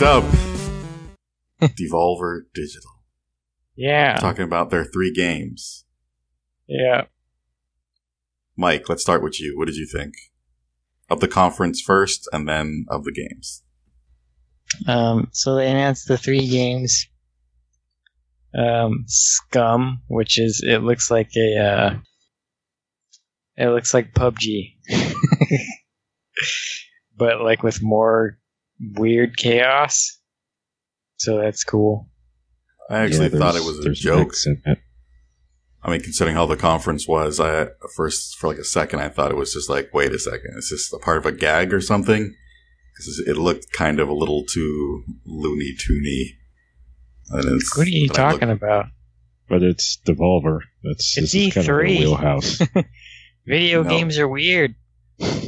Next up, Devolver Digital. Yeah. Talking about their three games. Yeah. Mike, let's start with you. What did you think? Of the conference first and then of the games. Um, so they announced the three games. Um, Scum, which is it looks like a uh, it looks like PUBG, but like with more weird chaos. So that's cool. I actually Yeah, thought it was a joke. mix in it. I mean, considering how the conference was, I at first for like a second I thought it was just like, wait a second, is this a part of a gag or something? Because it looked kind of a little too loony toony. What are you talking looked- about? But it's Devolver. That's It's this is kind of their E3. wheelhouse. Video No. games are weird.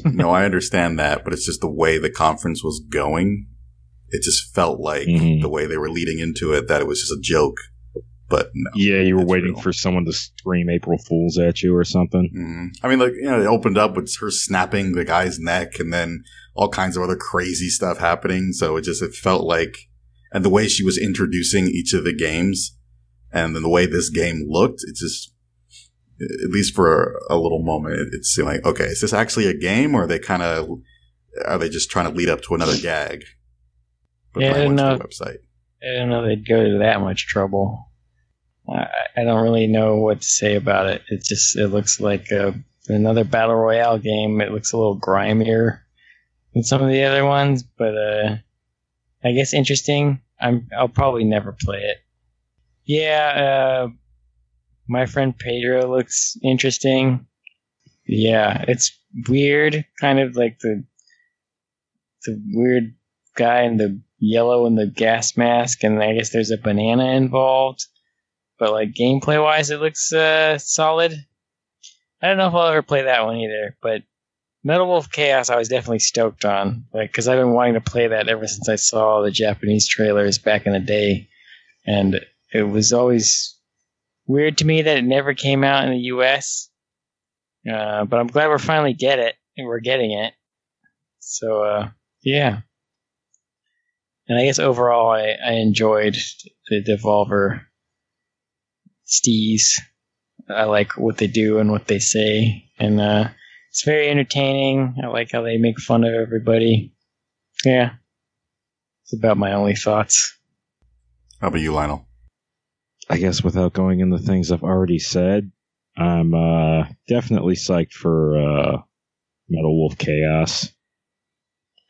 No, I understand that, but it's just the way the conference was going. It just felt like Mhm. the way they were leading into it that it was just a joke. But no. yeah, you were waiting real. for someone to scream April Fools at you or something. Mhm. I mean, like you know, it opened up with her snapping the guy's neck, and then all kinds of other crazy stuff happening. So it just it felt like, and the way she was introducing each of the games, and then the way this game looked, it just, at least for a little moment, it, it seemed like, okay, is this actually a game, or are they kind of, are they just trying to lead up to another gag? But Yeah, I no. the website. I didn't know they'd go to that much trouble. I, I don't really know what to say about it. It just it looks like a, another battle royale game. It looks a little grimier than some of the other ones, but uh, I guess interesting. I'm I'll probably never play it. Yeah, uh, my friend Pedro looks interesting. Yeah, it's weird, kind of like the the weird guy in the yellow and the gas mask, and I guess there's a banana involved. But like gameplay wise, it looks uh, solid. I don't know if I'll ever play that one either, but Metal Wolf Chaos, I was definitely stoked on, like because I've been wanting to play that ever since I saw the Japanese trailers back in the day, and it was always weird to me that it never came out in the U.S. Uh, but I'm glad we're finally get it, and we're getting it. So uh, yeah. And I guess overall, I, I enjoyed the Devolver stees. I like what they do and what they say, and uh, it's very entertaining. I like how they make fun of everybody. Yeah, it's about my only thoughts. How about you, Lionel? I guess without going into things I've already said, I'm uh, definitely psyched for uh, Metal Wolf Chaos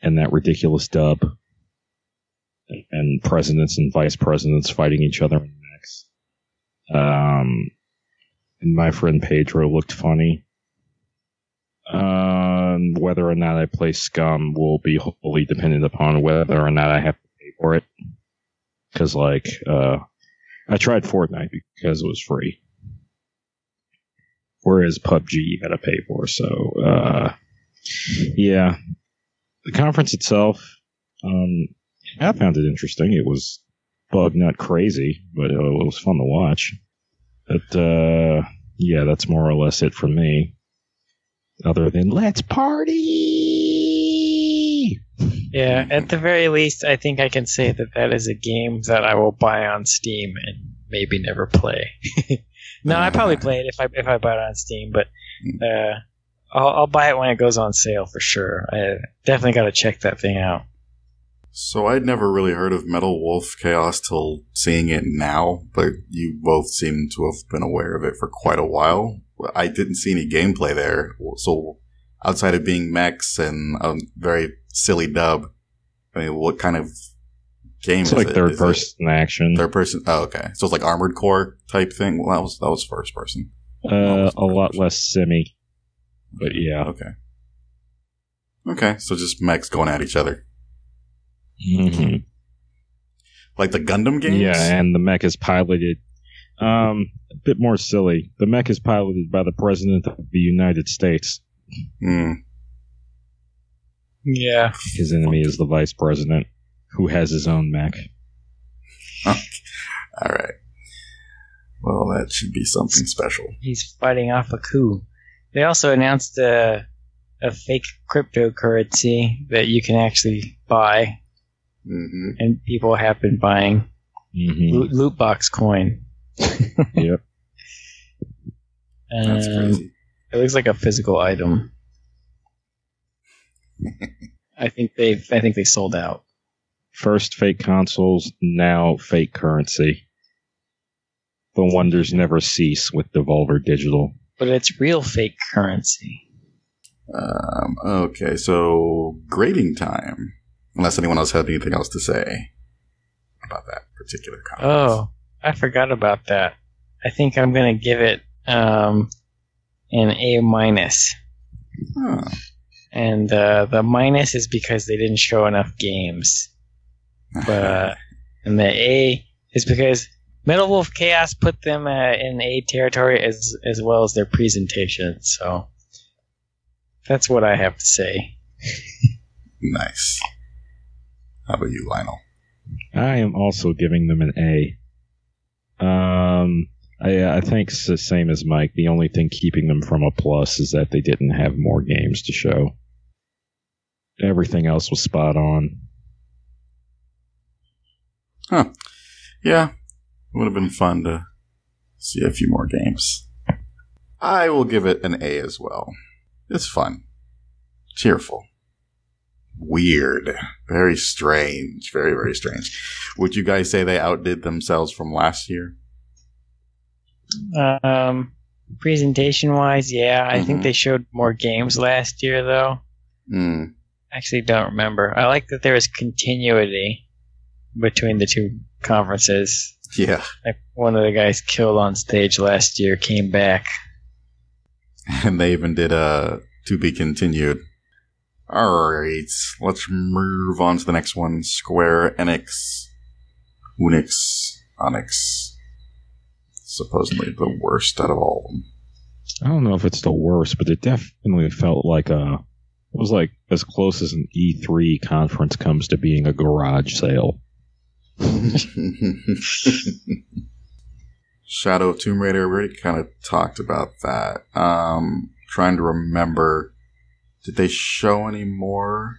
and that ridiculous dub and, presidents and vice presidents fighting each other in mechs. Um, and my friend Pedro looked funny. Um, whether or not I play Scum will be wholly dependent upon whether or not I have to pay for it. Because, like, uh, I tried Fortnite because it was free. Whereas PUBG you gotta pay for, so uh yeah. The conference itself, um I found it interesting. It was bug nut crazy, but it was fun to watch. But uh yeah, that's more or less it from me. Other than let's party Yeah, at the very least, I think I can say that that is a game that I will buy on Steam and maybe never play. no, I probably play it if I if I buy it on Steam, but uh, I'll, I'll buy it when it goes on sale for sure. I definitely got to check that thing out. So I'd never really heard of Metal Wolf Chaos till seeing it now, but you both seem to have been aware of it for quite a while. I didn't see any gameplay there, so outside of being mechs and a very silly dub, I mean, what kind of game It's is like it? third Is it person action. Third person. Oh, okay. So it's like Armored Core type thing. Well, that was that was first person. Uh, a lot less semi. But yeah. Okay. Okay, so just mechs going at each other, hmm like the Gundam games. Yeah, and the mech is piloted. Um, a bit more silly. The mech is piloted by the President of the United States. Hmm. Yeah, His enemy is the Vice President, who has his own mech. All right. Well, that should be something special. he's fighting off a coup. They also announced a a fake cryptocurrency that you can actually buy hmm and people have been buying hmm loot, loot box coin. Yep. That's Um, crazy. It looks like a physical item. I think they I think they sold out. First fake consoles, now fake currency. The wonders never cease with Devolver Digital. But it's real fake currency. Um, okay, so grading time. Unless anyone else had anything else to say about that particular conference. Oh, I forgot about that. I think I'm gonna give it um, an A minus, Huh. And uh, the minus is because they didn't show enough games. But and the A is because Metal Wolf Chaos put them uh, in A territory as as well as their presentation. So that's what I have to say. nice. How about you, Lionel? I am also giving them an A. Um, I, I think it's the same as Mike. The only thing keeping them from a plus is that they didn't have more games to show. Everything else was spot on. Huh. Yeah, it would have been fun to see a few more games. I will give it an A as well. It's fun, cheerful, weird, very strange, very very strange. Would you guys say they outdid themselves from last year? Um, presentation wise, yeah, I Mhm. think they showed more games last year though. Hmm. Actually, don't remember. I like that there was continuity between the two conferences. Yeah, Like one of the guys killed on stage last year came back. and they even did a to be continued. All right, let's move on to the next one. Square Enix, Unix, Onyx. Supposedly the worst out of all of them. I don't know if it's the worst, but it definitely felt like a. It was like as close as an E3 conference comes to being a garage sale. Shadow of Tomb Raider, we already kind of talked about that. Um, trying to remember, did they show any more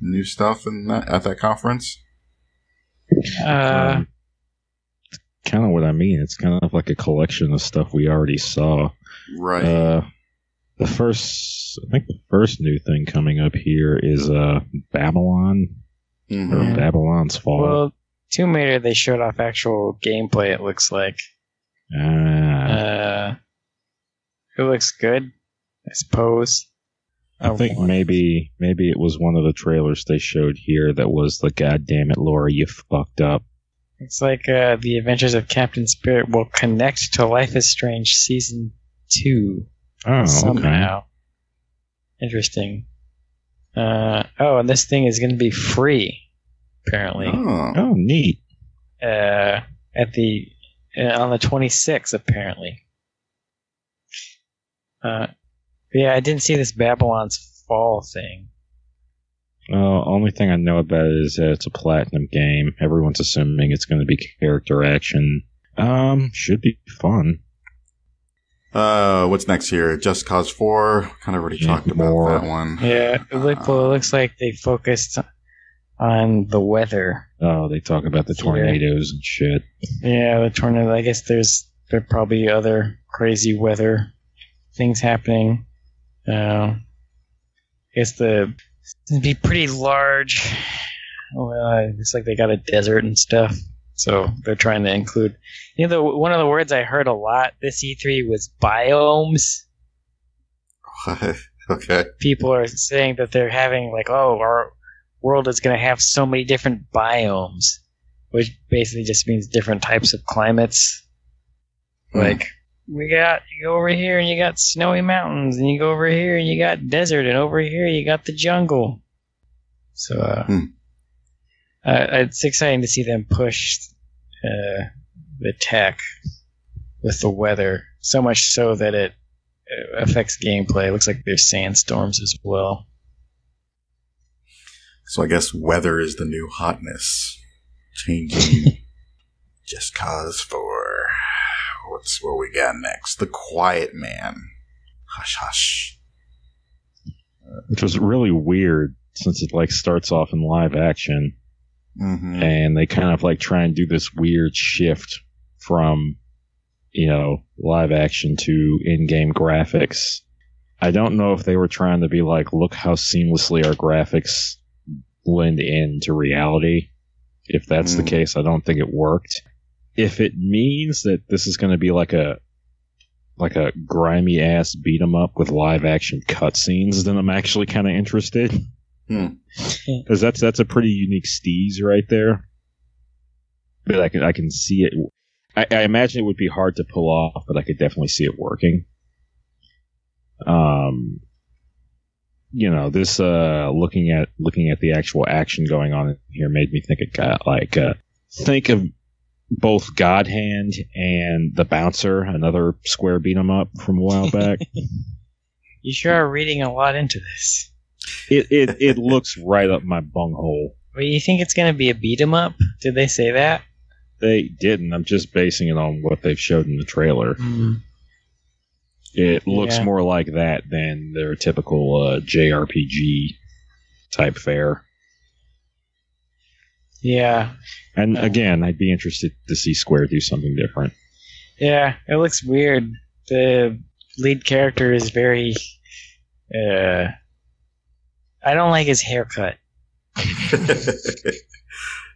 new stuff in that at that conference? Uh, kind of what I mean. It's kind of like a collection of stuff we already saw. Right. Uh, the first, I think the first new thing coming up here is uh, Babylon or Mhm. Babylon's Fall. well, Tomb Raider they showed off actual gameplay. It looks like. Ah, Uh, it looks good, I suppose. I think maybe maybe it was one of the trailers they showed here that was the goddamn it, Laura, you fucked up. It's like uh, the Adventures of Captain Spirit will connect to Life is Strange season two Oh, okay. somehow. Interesting. Uh, oh, and this thing is going to be free, apparently. Oh. Oh, neat. Uh, at the uh, on the 26th, apparently. Uh, yeah, I didn't see this Babylon's Fall thing. Uh, only thing I know about it is that it's a platinum game. Everyone's assuming it's going to be character action. Um, should be fun. Uh, what's next here? Just Cause 4. Kind of already Yeah, talked about more. that one. Yeah, it, look, well, it looks like they focused on the weather. Oh, they talk about the Yeah. tornadoes and shit. Yeah, the tornado. I guess there's there are probably other crazy weather things happening. Uh, I guess the it'd be pretty large. Well, it looks like they got a desert and stuff, so they're trying to include. You know, the, one of the words I heard a lot this E3 was biomes. okay. People are saying that they're having like, oh, our world is going to have so many different biomes, which basically just means different types of climates. Hmm. Like we got you go over here and you got snowy mountains, and you go over here and you got desert, and over here you got the jungle. So uh, Hmm. Uh, it's exciting to see them push uh, the tech with the weather so much so that it uh, affects gameplay. It looks like there's sandstorms as well. So I guess weather is the new hotness. Changing Just Cause for What's what we got next? The Quiet Man. Hush hush. which was really weird since it like starts off in live action Mm-hmm. and they kind of like try and do this weird shift from you know live action to in-game graphics i don't know if they were trying to be like look how seamlessly our graphics blend into reality if that's the Hmm. case i don't think it worked if it means that this is going to be like a like a grimy ass beat 'em up with live action cutscenes then i'm actually kind of interested because that's that's a pretty unique steez right there. But I can I can see it. I, I imagine it would be hard to pull off, but I could definitely see it working. Um, you know, this uh, looking at looking at the actual action going on here made me think it got like uh, think of both God Hand and the Bouncer, another square beat 'em up from a while back. You sure are reading a lot into this. It, it it looks right up my bunghole. Well, you think it's going to be a beat 'em up? Did they say that? They didn't. I'm just basing it on what they've showed in the trailer. It looks Yeah. more like that than their typical uh, JRPG type fare. Yeah, And Yeah. again, I'd be interested to see Square do something different. yeah. It looks weird. The lead character is very. Uh, I don't like his haircut. uh,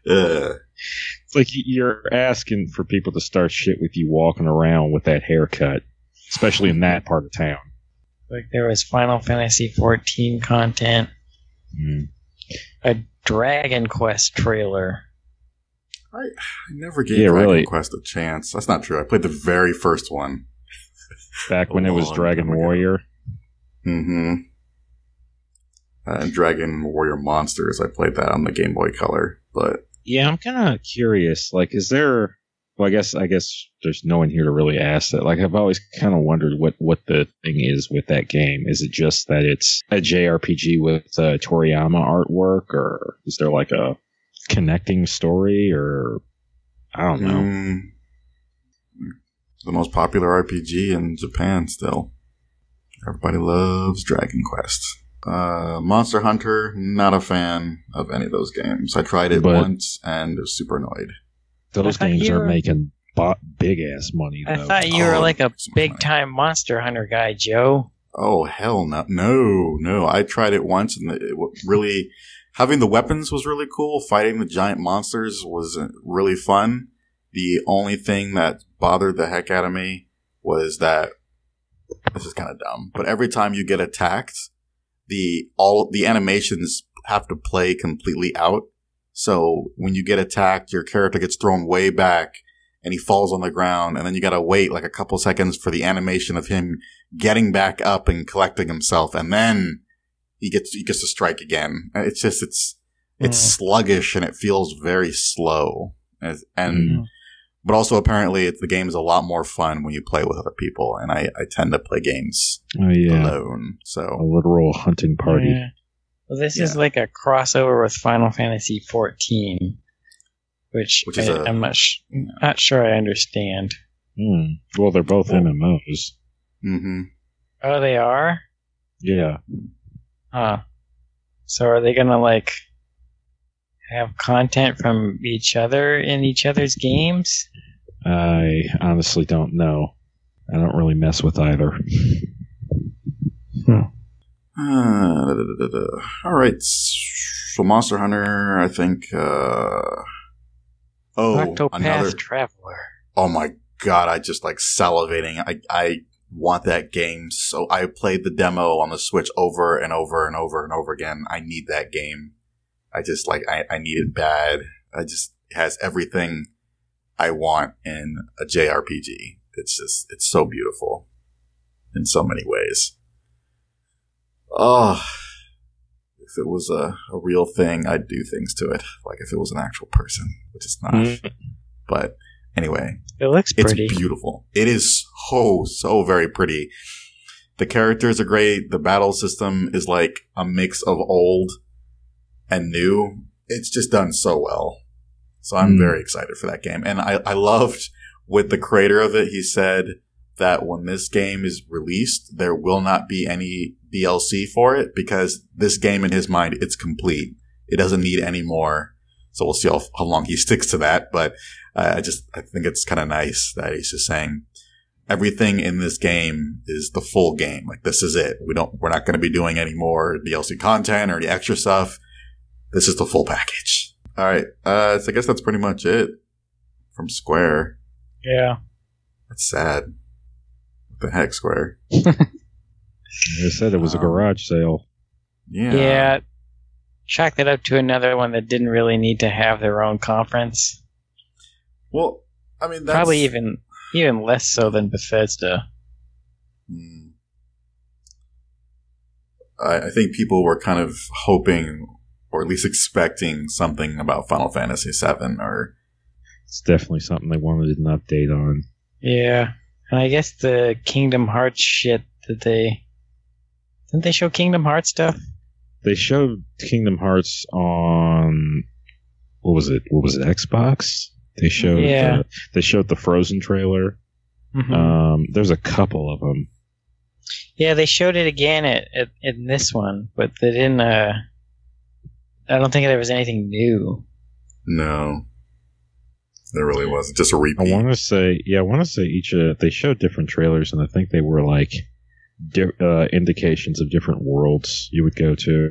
It's like you're asking for people to start shit with you walking around with that haircut, especially in that part of town. Like there was Final Fantasy XIV content, Mm. a Dragon Quest trailer. I never gave Yeah, Dragon really. Quest a chance. That's not true. I played the very first one. Back when it was Dragon. Warrior. Mm-hmm. Uh, Dragon Warrior Monsters. I played that on the Game Boy Color, but Yeah, I'm kind of curious. Like, is there? Well, I guess I guess there's no one here to really ask that. Like, I've always kind of wondered what what the thing is with that game. Is it just that it's a JRPG with uh, Toriyama artwork, or is there like a connecting story, or I don't know. mm, the most popular RPG in Japan still. Everybody loves Dragon Quest. Uh, Monster Hunter, not a fan of any of those games. I tried it But- once and was super annoyed. Those games are were- making big ass money Though. I thought you were Oh, like a big funny. time Monster Hunter guy, Joe. Oh hell no, no, no! I tried it once, and it really having the weapons was really cool. Fighting the giant monsters was uh, really fun. The only thing that bothered the heck out of me was that this is kind of dumb, but every time you get attacked, the all the animations have to play completely out. So when you get attacked, your character gets thrown way back and he falls on the ground, and then you gotta wait like a couple seconds for the animation of him getting back up and collecting himself, and then he gets he gets to strike again. It's just it's it's Mm. sluggish and it feels very slow, and Mm. But also apparently it's, the game is a lot more fun when you play with other people, and I, I tend to play games oh yeah, alone. a So literal hunting party. Yeah. Well, this is like a crossover with Final Fantasy XIV, which, Which is I, a- I'm not, sh- not sure I understand. Hmm. Well, they're both Well- MMOs. hmm Oh, they are? Yeah. Huh. So are they gonna like have content from each other in each other's games? I honestly don't know. I don't really mess with either. Uh, da, da, da, da. All right. So Monster Hunter, I think. Uh, oh, Octopath another. Traveler. Oh my god! I just like salivating. I I want that game. So I played the demo on the Switch over and over and over and over again. I need that game. I just like I, I need it bad. I just has everything I want in a JRPG. It's just it's so beautiful in so many ways. Oh, if it was a, a real thing, I'd do things to it. Like if it was an actual person, which it's not. Mm. But anyway, It looks it's beautiful. It is so so very pretty. The characters are great. The battle system is like a mix of old and new. It's just done so well. So I'm Hmm. very excited for that game. And I, I loved with the creator of it, he said that when this game is released, there will not be any DLC for it because this game in his mind, it's complete. It doesn't need any more. So we'll see how, how long he sticks to that. But uh, I just I think it's kind of nice that he's just saying everything in this game is the full game. Like this is it. We don't we're not going to be doing any more DLC content or the extra stuff. This is the full package. All right. Uh, so I guess that's pretty much it from Square. Yeah. That's sad. What the heck, Square? They said it was a Um, garage sale. Yeah. Yeah. Chalk that up to another one that didn't really need to have their own conference. Well, I mean, that's Probably even even less so than Bethesda. Hmm. I, I think people were kind of hoping, or at least expecting, something about Final Fantasy VII, or It's definitely something they wanted an update on. Yeah. And I guess the Kingdom Hearts shit that they didn't they show Kingdom Hearts stuff? They showed Kingdom Hearts on what was it? What was it? Xbox. They showed. Yeah. the- they showed the Frozen trailer. Mhm. Um, there's a couple of them. yeah, they showed it again at, at in this one, but they didn't. Uh, I don't think there was anything new. no, there really wasn't. Just a repeat. I want to say, yeah, I want to say each. Uh, they showed different trailers, and I think they were like di- uh, indications of different worlds you would go to.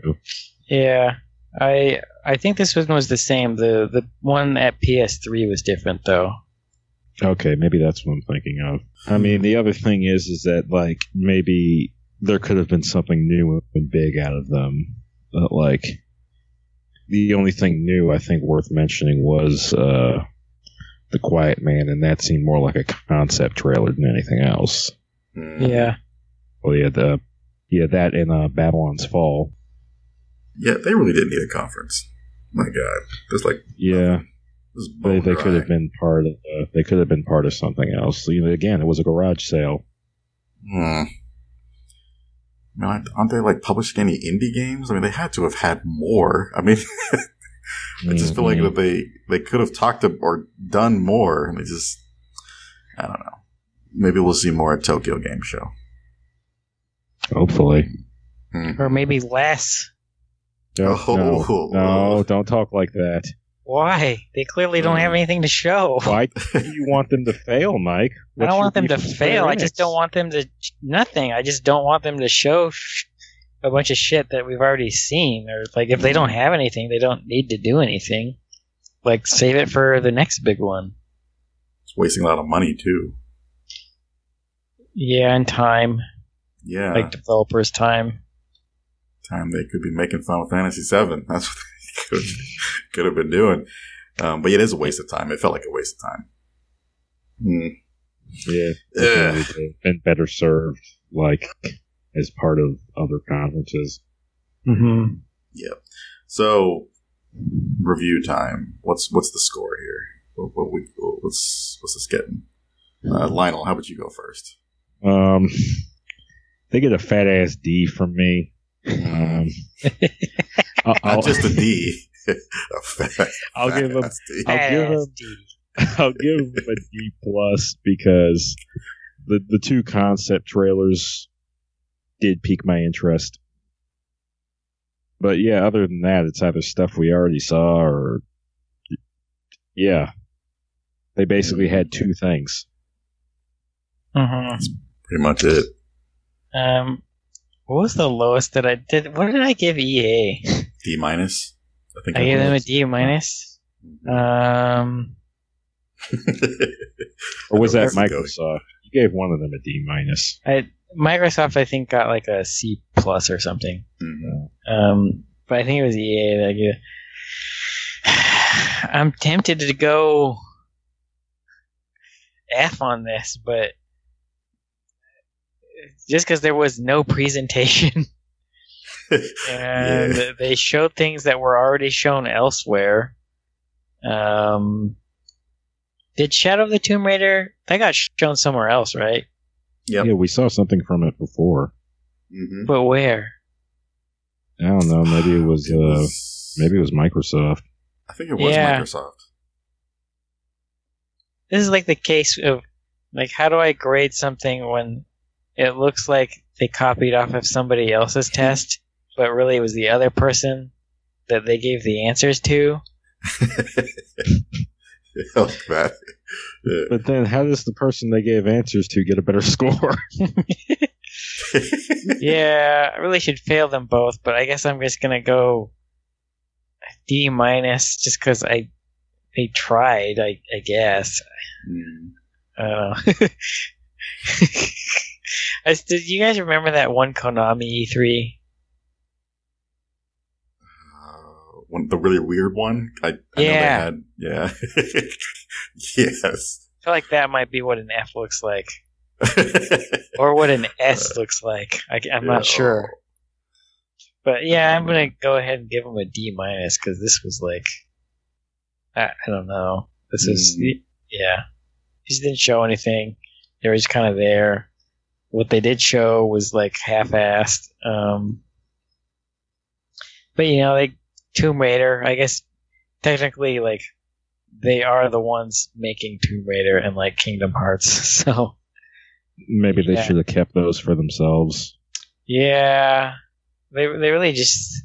Yeah, I I think this one was the same. The the one at PS3 was different though. Okay, maybe that's what I'm thinking of. I mean, the other thing is, is that like maybe there could have been something new and big out of them. But like, the only thing new I think worth mentioning was uh, the Quiet Man, and that seemed more like a concept trailer than anything else. Hmm. Yeah, Well, yeah, the yeah that and uh, Babylon's Fall. yeah, they really didn't need a conference. My God, it's like Yeah, this they, they could have been part of. Uh, they could have been part of something else. You know, again, it was a garage sale. Hmm. No, aren't aren't they like publishing any indie games? I mean, they had to have had more. I mean, I just feel like Mhm. that they they could have talked to, or done more, and they just I don't know. Maybe we'll see more at Tokyo Game Show. hopefully. Hmm. or maybe less. No, no, Oh. no, don't talk like that. Why? They clearly don't have hmm. anything to show. Why do you want them to fail, Mike? I don't want them to fail. I just don't want them to nothing. I just don't want them to show sh- a bunch of shit that we've already seen. Or like if they don't hmm. have anything, they don't need to do anything. Like save it for the next big one. It's wasting a lot of money too. Yeah, and time, Yeah, like developers' time. time they could be making Final Fantasy VII. That's what they could, could have been doing. Um, but yeah, it is a waste of time. It felt like a waste of time. Hmm. Yeah, Ugh. definitely would have been better served, like as part of other conferences. Mm-hmm. So, review time. What's what's the score here? What, what we what's what's this getting? Uh, Lionel, how about you go first? Um, they get a fat ass D from me. Um, I'll, I'll, Not just a D. a fat, I'll give him. ass D. I'll give him. I'll give him a D plus because the the two concept trailers did pique my interest. But yeah, other than that, it's either stuff we already saw or yeah, they basically had two things. Mm-hmm. Pretty much it. Um, what was the lowest that I did? What did I give EA? D minus. I think I gave them a D minus. Um, Or was that Where's it going? Microsoft? You gave one of them a D minus. I Microsoft I think got like a C plus or something. Mhm. Um, but I think it was EA that I gave. I'm tempted to go F on this, but just because there was no presentation and Yeah. they showed things that were already shown elsewhere. Um, did Shadow of the Tomb Raider that got shown somewhere else, right? Yep. Yeah, we saw something from it before. Mhm. But where? I don't know. Maybe it was. It Uh, maybe it was Microsoft. I think it was Yeah. Microsoft. This is like the case of like how do I grade something when it looks like they copied off of somebody else's test, but really it was the other person that they gave the answers to. oh, that. Yeah. But then, how does the person they gave answers to get a better score? yeah, I really should fail them both, but I guess I'm just gonna go D minus just because I they tried. I I guess. Mm. I don't know. I, s- did you guys remember that one Konami E3? Uh, one, the really weird one. I, I know they Yeah. had. Yeah. yes. I feel like that might be what an F looks like, or what an S looks like. I, am not sure, but yeah, I'm gonna go ahead and give him a D minus because this was like, I, I don't know. This is Mm. yeah. He didn't show anything. They were just kind of there. What they did show was like half-assed. Um, but you know, like Tomb Raider, I guess technically, like they are the ones making Tomb Raider and like Kingdom Hearts. So Maybe they Yeah. should have kept those for themselves. yeah, they they really just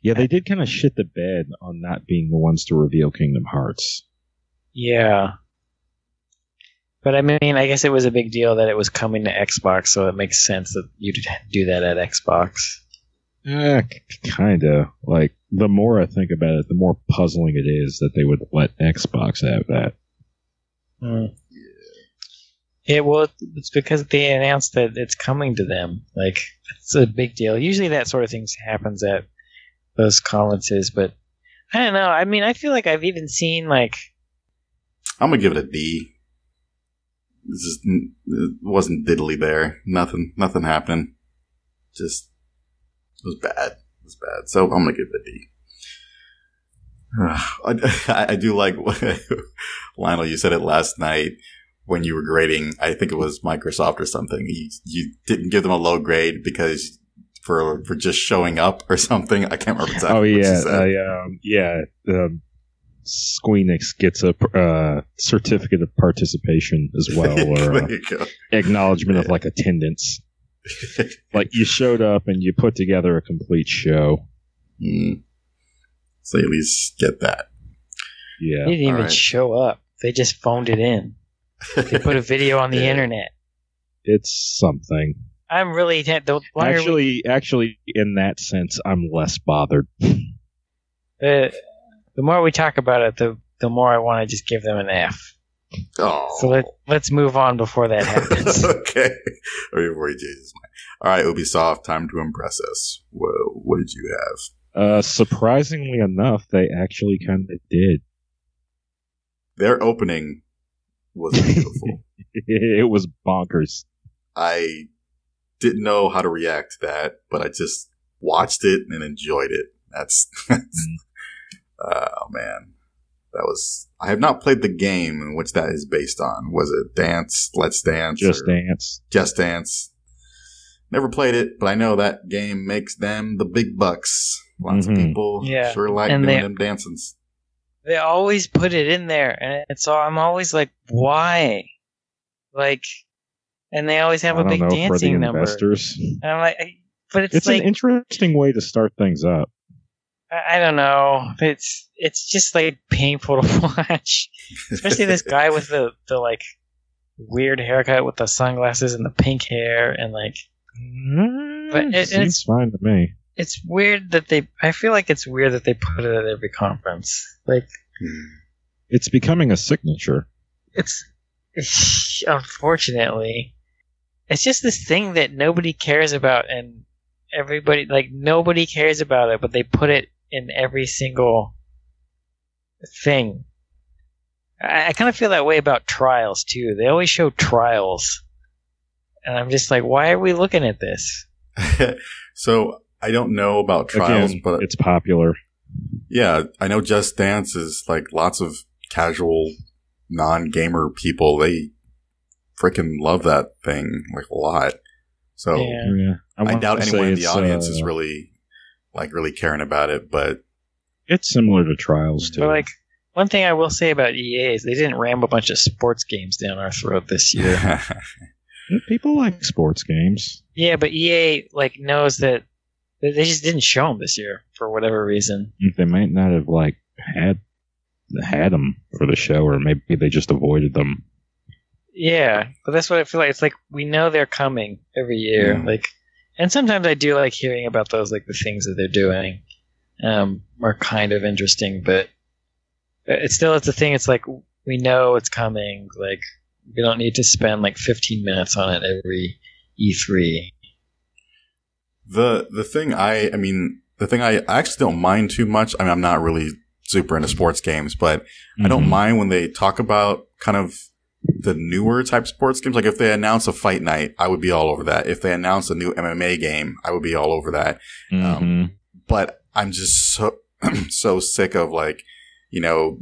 Yeah, they did kind of shit the bed on not being the ones to reveal Kingdom Hearts. yeah. But I mean, I guess it was a big deal that it was coming to Xbox, so it makes sense that you'd do that at Xbox. Eh, kind of. Like, the more I think about it, the more puzzling it is that they would let Xbox have that. Hmm. Yeah, well, it's because they announced that it's coming to them. Like, it's a big deal. Usually, that sort of thing happens at those conferences, but I don't know. I mean, I feel like I've even seen like, I'm gonna give it a D. Just it wasn't diddly there. Nothing. Nothing happening. Just it was bad. It was bad. So I'm gonna give it a D. I, I do like what Lionel. You said it last night when you were grading. I think it was Microsoft or something. You, you didn't give them a low grade because for for just showing up or something. I can't remember exactly. oh, yeah. said. I, um, yeah. Um, Squeenix gets a uh, certificate of participation as well, or there uh, you go. acknowledgement of like attendance. Like you showed up and you put together a complete show. Mm. So at least get that. Yeah. they didn't even alright. show up. They just phoned it in. They put a video on the Yeah. internet. It's something. I'm really the longer we- Actually, actually, in that sense, I'm less bothered. the the more we talk about it, the the more I want to just give them an F. oh. So let let's move on before that happens. okay. Or before he changes his mind. All right, Ubisoft, time to impress us. Whoa, what did you have? Uh, surprisingly enough, they actually kind of did. Their opening was beautiful. It was bonkers. I didn't know how to react to that, but I just watched it and enjoyed it. That's, oh man, that was. I have not played the game in which that is based on. Was it Dance? Let's Dance? Just Dance. Just Dance. Never played it, but I know that game makes them the big bucks. Lots Mhm. of people Yeah, sure like and doing they- them dancings. they always put it in there, and it's all I'm always like, why? Like, and they always have I a big know for the dancing number. investors. And I'm like, but it's, It's like an interesting way to start things up. I don't know. It's it's just like painful to watch, especially this guy with the the like weird haircut with the sunglasses and the pink hair and like But it- seems it's- fine to me. it's weird that they. I feel like it's weird that they put it at every conference. Like Hmm. It's becoming a signature. it's, unfortunately, it's just this thing that nobody cares about, and everybody like nobody cares about it, but they put it in every single thing. I, I kind of feel that way about trials too. They always show trials, and I'm just like, why are we looking at this? so I don't know about trials, Again, but it's popular. yeah, I know Just Dance is like lots of casual, non-gamer people. They freaking love that thing like a lot. So Yeah. Yeah. I, doubt anyone in the audience uh, is really like really caring about it. But It's similar to Trials too. But like one thing I will say about EA is they didn't ram a bunch of sports games down our throat this year. People like sports games. yeah, but EA like knows that that they just didn't show them this year for whatever reason. They might not have like had had them for the show, or maybe they just avoided them. Yeah, but that's what I feel like. It's like we know they're coming every year. Mm. Like, and sometimes I do like hearing about those, like the things that they're doing, um, are kind of interesting. But it's still it's a thing. It's like we know it's coming. Like we don't need to spend like 15 minutes on it every E E3. The the thing I I mean the thing I, I actually don't mind too much. I mean I'm not really super into sports games, but I don't Mhm. mind when they talk about kind of the newer type sports games. Like if they announce a fight night, I would be all over that. If they announce a new MMA game, I would be all over that. Mhm. But I'm just so so sick of like, you know,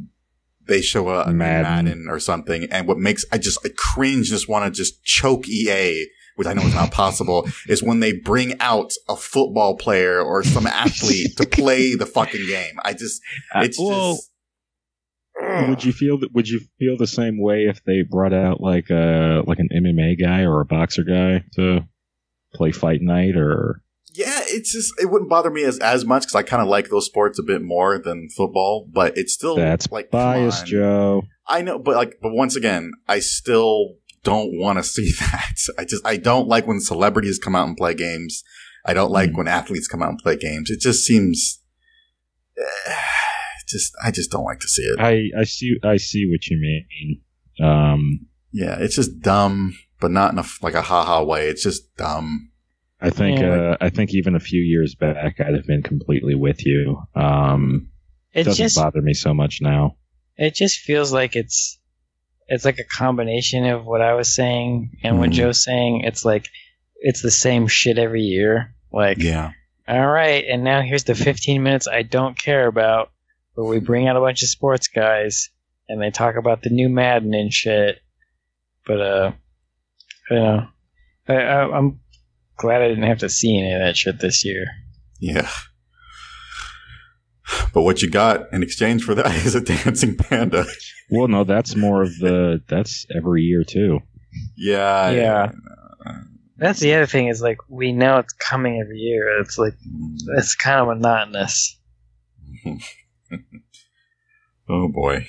they show a, a Madden. Madden or something, and what makes I just I cringe, just want to just choke EA, which I know is not possible, is when they bring out a football player or some athlete to play the fucking game. I just it's Uh, well, just would you feel that? Would you feel the same way if they brought out like a like an MMA guy or a boxer guy to play Fight Night or? Yeah, it's just it wouldn't bother me as as much because I kind of like those sports a bit more than football, but it's still That's like Bias. Joe. I know, but like, but once again, I still don't want to see that. I just I don't like when celebrities come out and play games. I don't like Mm. when athletes come out and play games. It just seems, just I just don't like to see it. I I see I see what you mean. Um, yeah, it's just dumb, but not in a f- like a haha way. It's just dumb. I think Yeah. uh, I think even a few years back I'd have been completely with you. Um, It doesn't just bother me so much now. it just feels like it's it's like a combination of what I was saying and what Mhm. Joe's saying. It's like it's the same shit every year. Like, Yeah, all right, and now here's the 15 minutes I don't care about, where we bring out a bunch of sports guys and they talk about the new Madden and shit. But uh, you know, I, I, I'm glad I didn't have to see any of that shit this year. yeah. But what you got in exchange for that is a dancing panda. Well, no, that's more of the that's every year too. Yeah, Yeah. That's the other thing is like we know it's coming every year. It's like it's kind of monotonous. oh boy.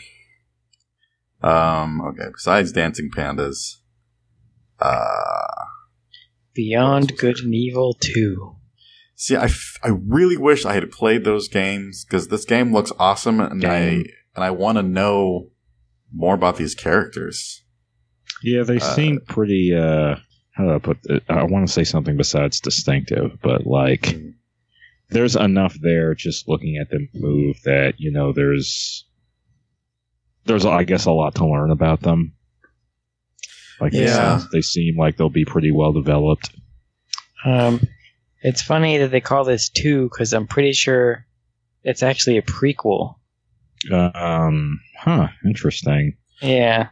Um. Okay. Besides dancing pandas, uh, Beyond Good and Evil 2. see, I, f- I really wish I had played those games because this game looks awesome, and I and I want to know more about these characters. Yeah, they Uh, seem pretty. uh How do I put it? I want to say something besides distinctive, but like there's enough there just looking at them move that you know there's there's I guess a lot to learn about them. Like they Yeah. seem- they seem like they'll be pretty well developed. Um, it's funny that they call this 2 because I'm pretty sure it's actually a prequel. Um, huh, interesting. Yeah.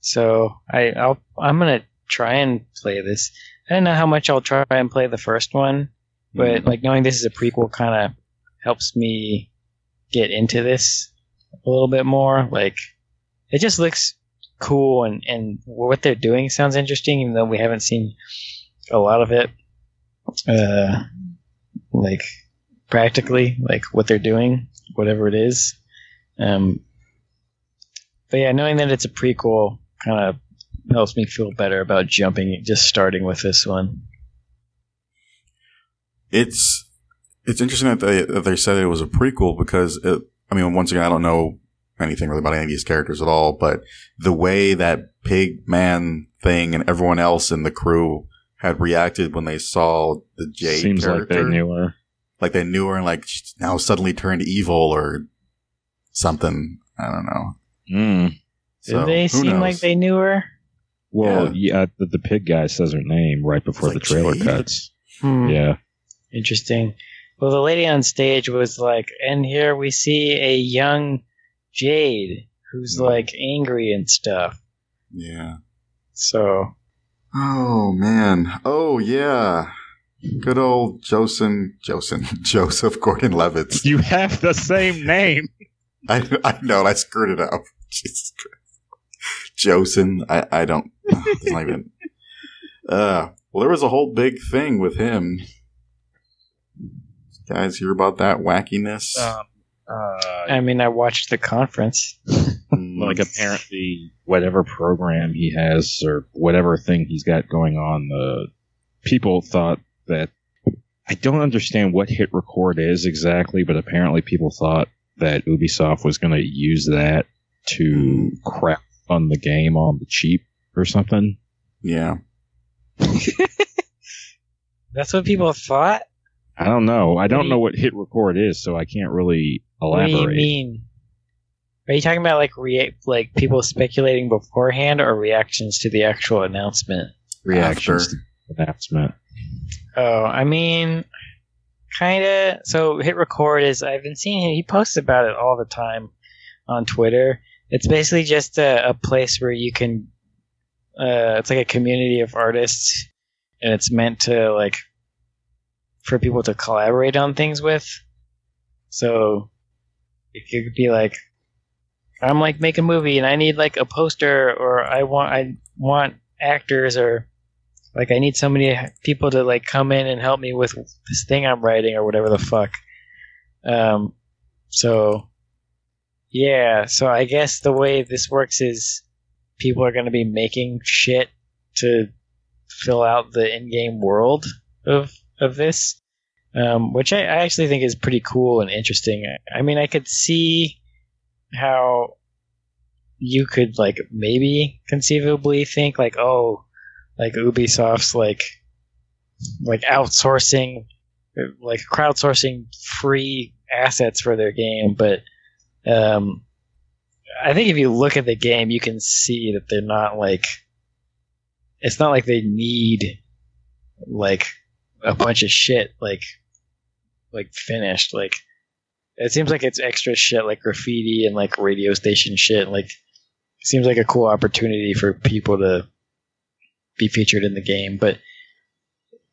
So I, I'll I'm gonna try and play this. I don't know how much I'll try and play the first one, but like knowing this is a prequel kind of helps me get into this a little bit more. Like it just looks cool and and what they're doing sounds interesting, even though we haven't seen a lot of it. Uh, like practically, like what they're doing, whatever it is. Um, but yeah, knowing that it's a prequel kind of helps me feel better about jumping, just starting with this one. It's it's interesting that they that they said it was a prequel because it, I mean, once again, I don't know anything really about any of these characters at all, but the way that pig man thing and everyone else in the crew had reacted when they saw the Jade Seems character, like they knew her. like they knew her and like she's now suddenly turned evil or something. I don't know. Mm. Did So, they seem knows? like they knew her? Well, yeah, the, the pig guy says her name right before It's the trailer Jade? cuts. Hmm, Yeah. Interesting. Well, the lady on stage was like, and here we see a young Jade who's Hmm. like angry and stuff. Yeah. So, Oh man. Oh yeah. Good old Joseph Joseph Joseph Gordon Levitt. You have the same name. I I know I screwed it up. Jesus Christ. Joseph. I I don't. It's not even. Uh. Well, there was a whole big thing with him. Guys, hear about that wackiness? Um, Uh, I mean, I watched the conference. like apparently whatever program he has or whatever thing he's got going on, the people thought that I don't understand what HitRecord is exactly, but apparently people thought that Ubisoft was going to use that to crap on the game on the cheap or something. yeah. That's what people thought. I don't know. I What do don't you- know what HitRecord is, so I can't really elaborate. What do you mean? Are you talking about like rea- like people speculating beforehand or reactions to the actual announcement? Reactions After. to the announcement. Oh, I mean, kind of. So HitRecord is I've been seeing him. He posts about it all the time on Twitter. It's basically just a, a place where you can. Uh, it's like a community of artists, and it's meant to like for people to collaborate on things with. So it could be like, I'm like make a movie and I need like a poster, or I want I want actors, or like I need so many people to like come in and help me with this thing I'm writing, or whatever the fuck. Um, so yeah, so I guess the way this works is people are going to be making shit to fill out the in-game world of of this, um, which I, I actually think is pretty cool and interesting. I mean, I could see how you could like maybe conceivably think like, oh, like Ubisoft's like like outsourcing, like crowdsourcing free assets for their game, but um, I think if you look at the game, you can see that they're not like. It's not like they need like a bunch of shit like like finished like it seems like it's extra shit like graffiti and like radio station shit like it seems like a cool opportunity for people to be featured in the game but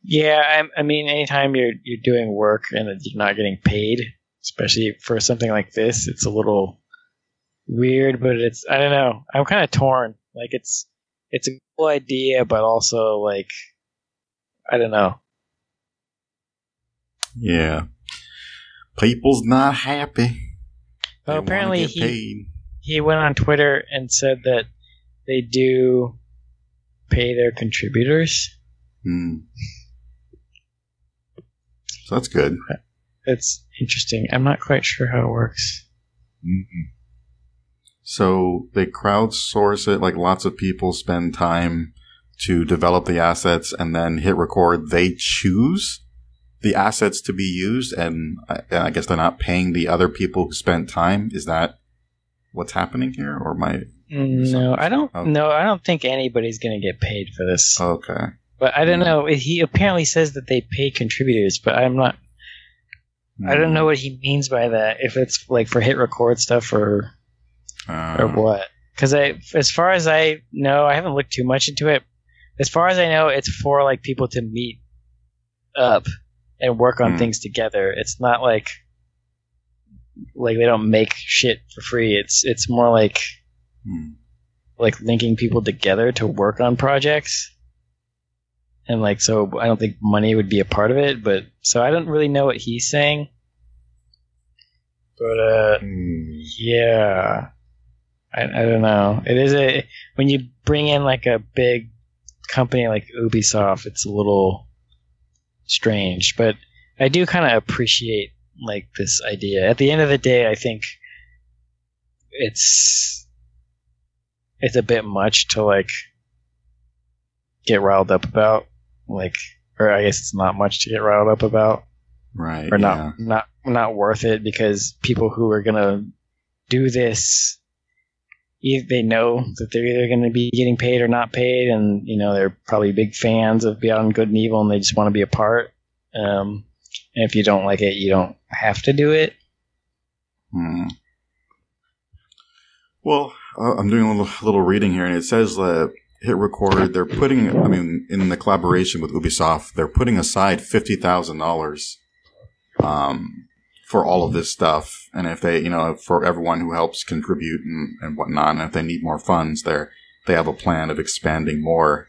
yeah I, I mean anytime you're you're doing work and you're not getting paid especially for something like this it's a little weird but it's i don't know i'm kind of torn like it's it's a cool idea but also like i don't know Yeah. People's not happy. They well, wanna apparently he paid. he went on Twitter and said that they do pay their contributors. Hmm. So that's good. It's interesting. I'm not quite sure how it works. Mhm. So they crowdsource it, like lots of people spend time to develop the assets and then HitRecord. They choose the assets to be used, and I, and I guess they're not paying the other people who spent time. Is that what's happening here, or my mm, No, I don't. Oh. No, I don't think anybody's going to get paid for this. okay? But I don't hmm. know. He apparently says that they pay contributors, but I'm not. I don't know hmm. what he means by that. If it's like for HitRecord stuff or Uh, or um. what? Because I, as far as I know, I haven't looked too much into it. As far as I know, it's for like people to meet up and work on Hmm. things together. It's not like like they don't make shit for free. It's it's more like hmm. like linking people together to work on projects. And like so I don't think money would be a part of it, but so I don't really know what he's saying. But uh yeah. I, I don't know. It is a when you bring in like a big company like Ubisoft, it's a little strange, but I do kind of appreciate like this idea. At the end of the day, I think it's it's a bit much to like get riled up about, like, or I guess it's not much to get riled up about right? or yeah. not not not worth it because people who are gonna do this they know that they're either going to be getting paid or not paid and you know they're probably big fans of beyond good and evil and they just want to be a part um, and if you don't like it you don't have to do it Hmm. Well, I'm doing a little, little reading here, and it says that HitRecord. They're putting, I mean, in the collaboration with Ubisoft, they're putting aside fifty thousand dollars, um, for all of this stuff. And if they, you know, for everyone who helps contribute and, and whatnot, and if they need more funds, they're they have a plan of expanding more,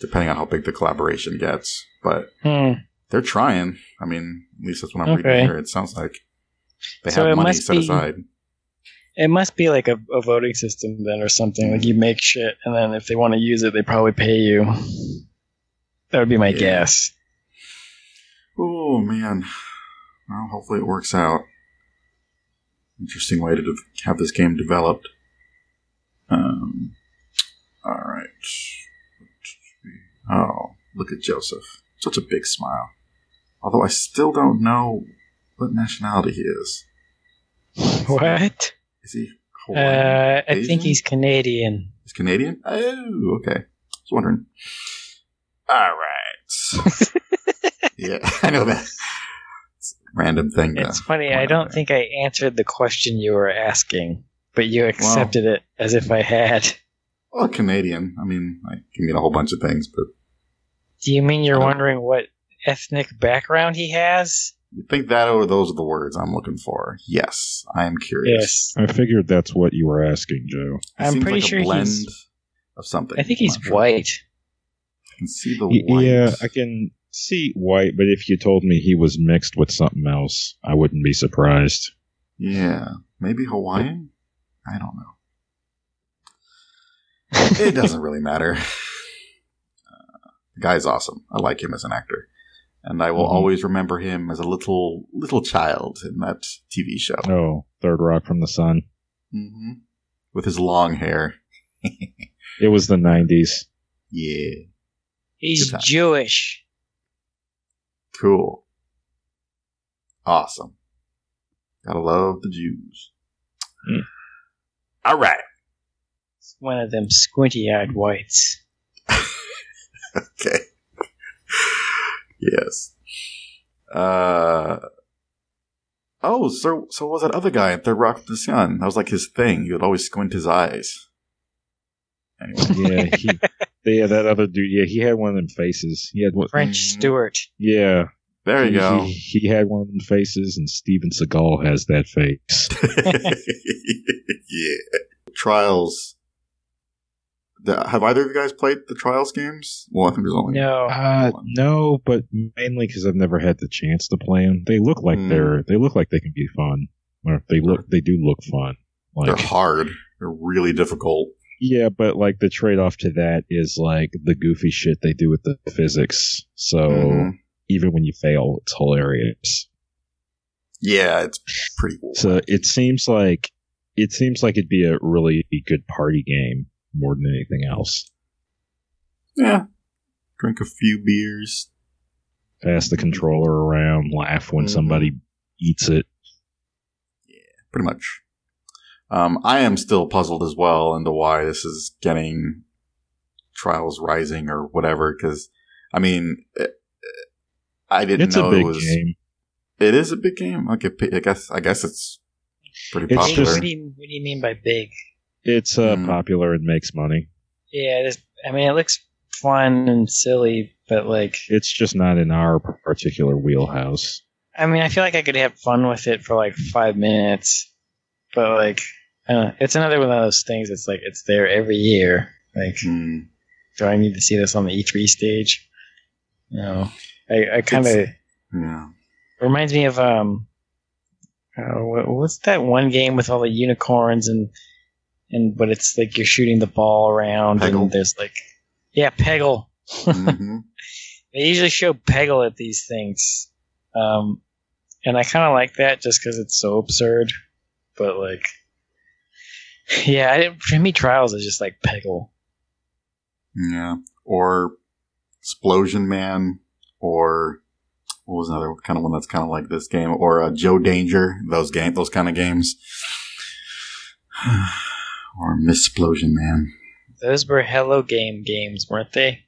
depending on how big the collaboration gets. But hmm. they're trying. I mean, at least that's what I'm Okay. reading here. It sounds like They So have money set be- aside. It must be like a, a voting system then or something. Like you make shit, and then if they want to use it, they probably pay you. That would be my Yeah. guess. Oh man. Well, hopefully it works out. Interesting way to de- have this game developed. Um. All right. Oh, look at Joseph. Such a big smile. Although I still don't know what nationality he is. What? Is he Uh, Hawaiian? I think he's Canadian. He's Canadian? Oh, okay. I was wondering. All right. yeah, I know that. It's a random thing. to It's funny. I don't think I answered the question you were asking, but you accepted it as if I had. Well, Canadian. I mean, I can mean a whole bunch of things, but Do you mean you're wondering what ethnic background he has? you think that or those are the words I'm looking for? Yes, I am curious. Yes. I figured that's what you were asking, Joe. It I'm seems pretty like a sure blend he's- of something. I think I'm he's not sure. white. I can see the Y- white. Yeah, I can see white, but if you told me he was mixed with something else, I wouldn't be surprised. Yeah, maybe Hawaiian. I don't know. it doesn't really matter. Uh, the guy's awesome. I like him as an actor, and I will Mhm. always remember him as a little little child in that TV show. Oh, Third Rock from the Sun. hmm With his long hair. It was the 90s. Yeah, He's Jewish. Cool, awesome. Gotta love the Jews. Mm. All right. He's one of them squinty-eyed whites. Okay. yes. Uh. Oh, so so was that other guy in Third Rock from the Sun? That was like his thing. He would always squint his eyes. Anyway, Yeah, he, yeah, that other dude. Yeah, he had one of them faces. He had what? French Mhm. Stewart. Yeah, there you he, go. He, he had one of them faces, and Steven Seagal has that face. yeah. Trials. The- have either of you guys played the Trials games? Well, I think there's only No. Uh, no, but mainly because I've never had the chance to play them. They look like Hmm. they're they look like they can be fun. Or they look they do look fun. They're hard. They're really difficult. Yeah, but like the trade off to that is like the goofy shit they do with the physics. So Mhm. even when you fail, it's hilarious. Yeah, it's pretty. Cool. So it seems like it seems like it'd be a really good party game more than anything else. Yeah. Drink a few beers. Pass the controller around, laugh when Mhm. somebody eats it. Yeah, pretty much. Um, I am still puzzled as well into why this is getting Trials Rising or whatever. Because I mean, it, I didn't It's know a big it was. game. It is a big game. Okay, I guess. I guess it's pretty It's Big, popular. what, do you, what do you mean by big? It's uh, Hmm. popular and makes money. Yeah, it is, I mean, it looks fun and silly, but like, It's just not in our particular wheelhouse. I mean, I feel like I could have fun with it for like five minutes, but like, I it's another one of those things. It's like it's there every year. Like, Hmm. do I need to see this on the E3 stage? No, I, I kind of yeah. reminds me of um, uh, what, what's that one game with all the unicorns and and but it's like you're shooting the ball around Peggle? and there's like, yeah, Peggle. hmm They usually show Peggle at these things. Um, and I kind of like that just because it's so absurd. But, like, yeah, I didn't, for me, Trials is just like Peggle. Yeah. Or 'Splosion Man, or what was another kind of one that's kind of like this game, or uh, Joe Danger. Those game, those kind of games. or Miss 'Splosion Man. Those were Hello Game games, weren't they?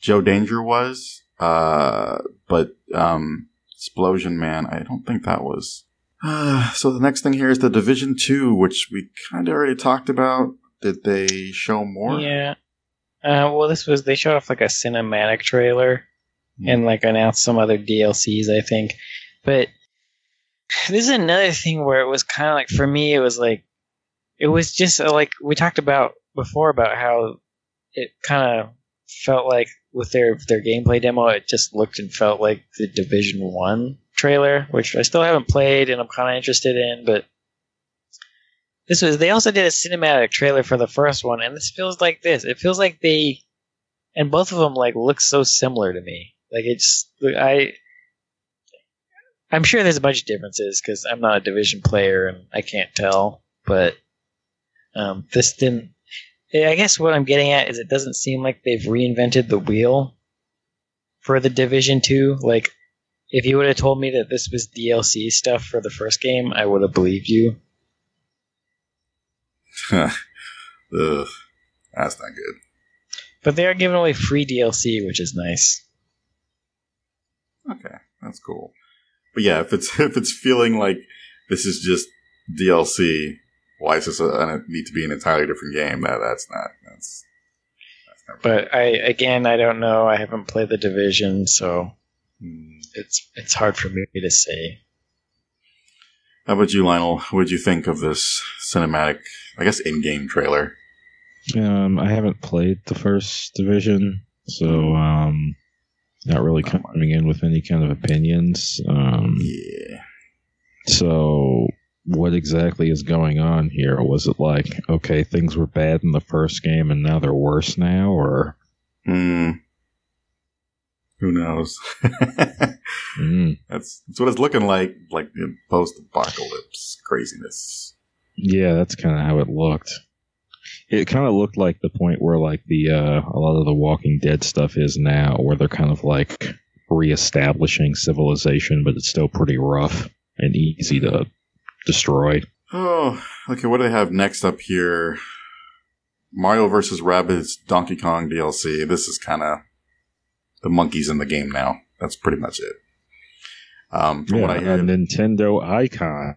Joe Danger was, uh, but um, 'Splosion Man, I don't think that was. Uh, so the next thing here is the Division Two, which we kind of already talked about. Did they show more? Yeah. Uh, well, this was, they showed off like a cinematic trailer Hmm. and like announced some other DLCs, I think. But this is another thing where it was kind of like, for me, it was like, it was just uh, like we talked about before about how it kind of felt like with their their gameplay demo, it just looked and felt like the Division One trailer, which I still haven't played and I'm kind of interested in, but this was they also did a cinematic trailer for the first one and this feels like this. It feels like they and both of them like look so similar to me. Like it's I I'm sure there's a bunch of differences because I'm not a division player and I can't tell, but um, this didn't. I guess what I'm getting at is it doesn't seem like they've reinvented the wheel for the Division Two. Like, if you would have told me that this was DLC stuff for the first game, I would have believed you. Ugh, that's not good. But they are giving away free DLC, which is nice. Okay, that's cool. But yeah, if it's if it's feeling like this is just DLC, why is this a, a need to be an entirely different game? That that's not that's. that's not but I again, I don't know. I haven't played the division, so Hmm. It's it's hard for me to say. How about you, Lionel? What did you think of this cinematic, I guess, in-game trailer? Um, I haven't played the first division, so um, not really coming in with any kind of opinions. Um, Yeah. so, what exactly is going on here? Was it like, okay, things were bad in the first game and now they're worse now, or Hmm. Who knows? Mm, that's that's what it's looking like, like in post-apocalypse craziness. yeah, that's kind of how it looked. It kind of looked like the point where like the uh, a lot of the Walking Dead stuff is now, where they're kind of like reestablishing civilization, but it's still pretty rough and easy to destroy. Oh, okay. What do they have next up here? Mario versus Rabbids Donkey Kong DLC. This is kind of the monkeys in the game now. That's pretty much it. Um, from Yeah, what I a Nintendo icon.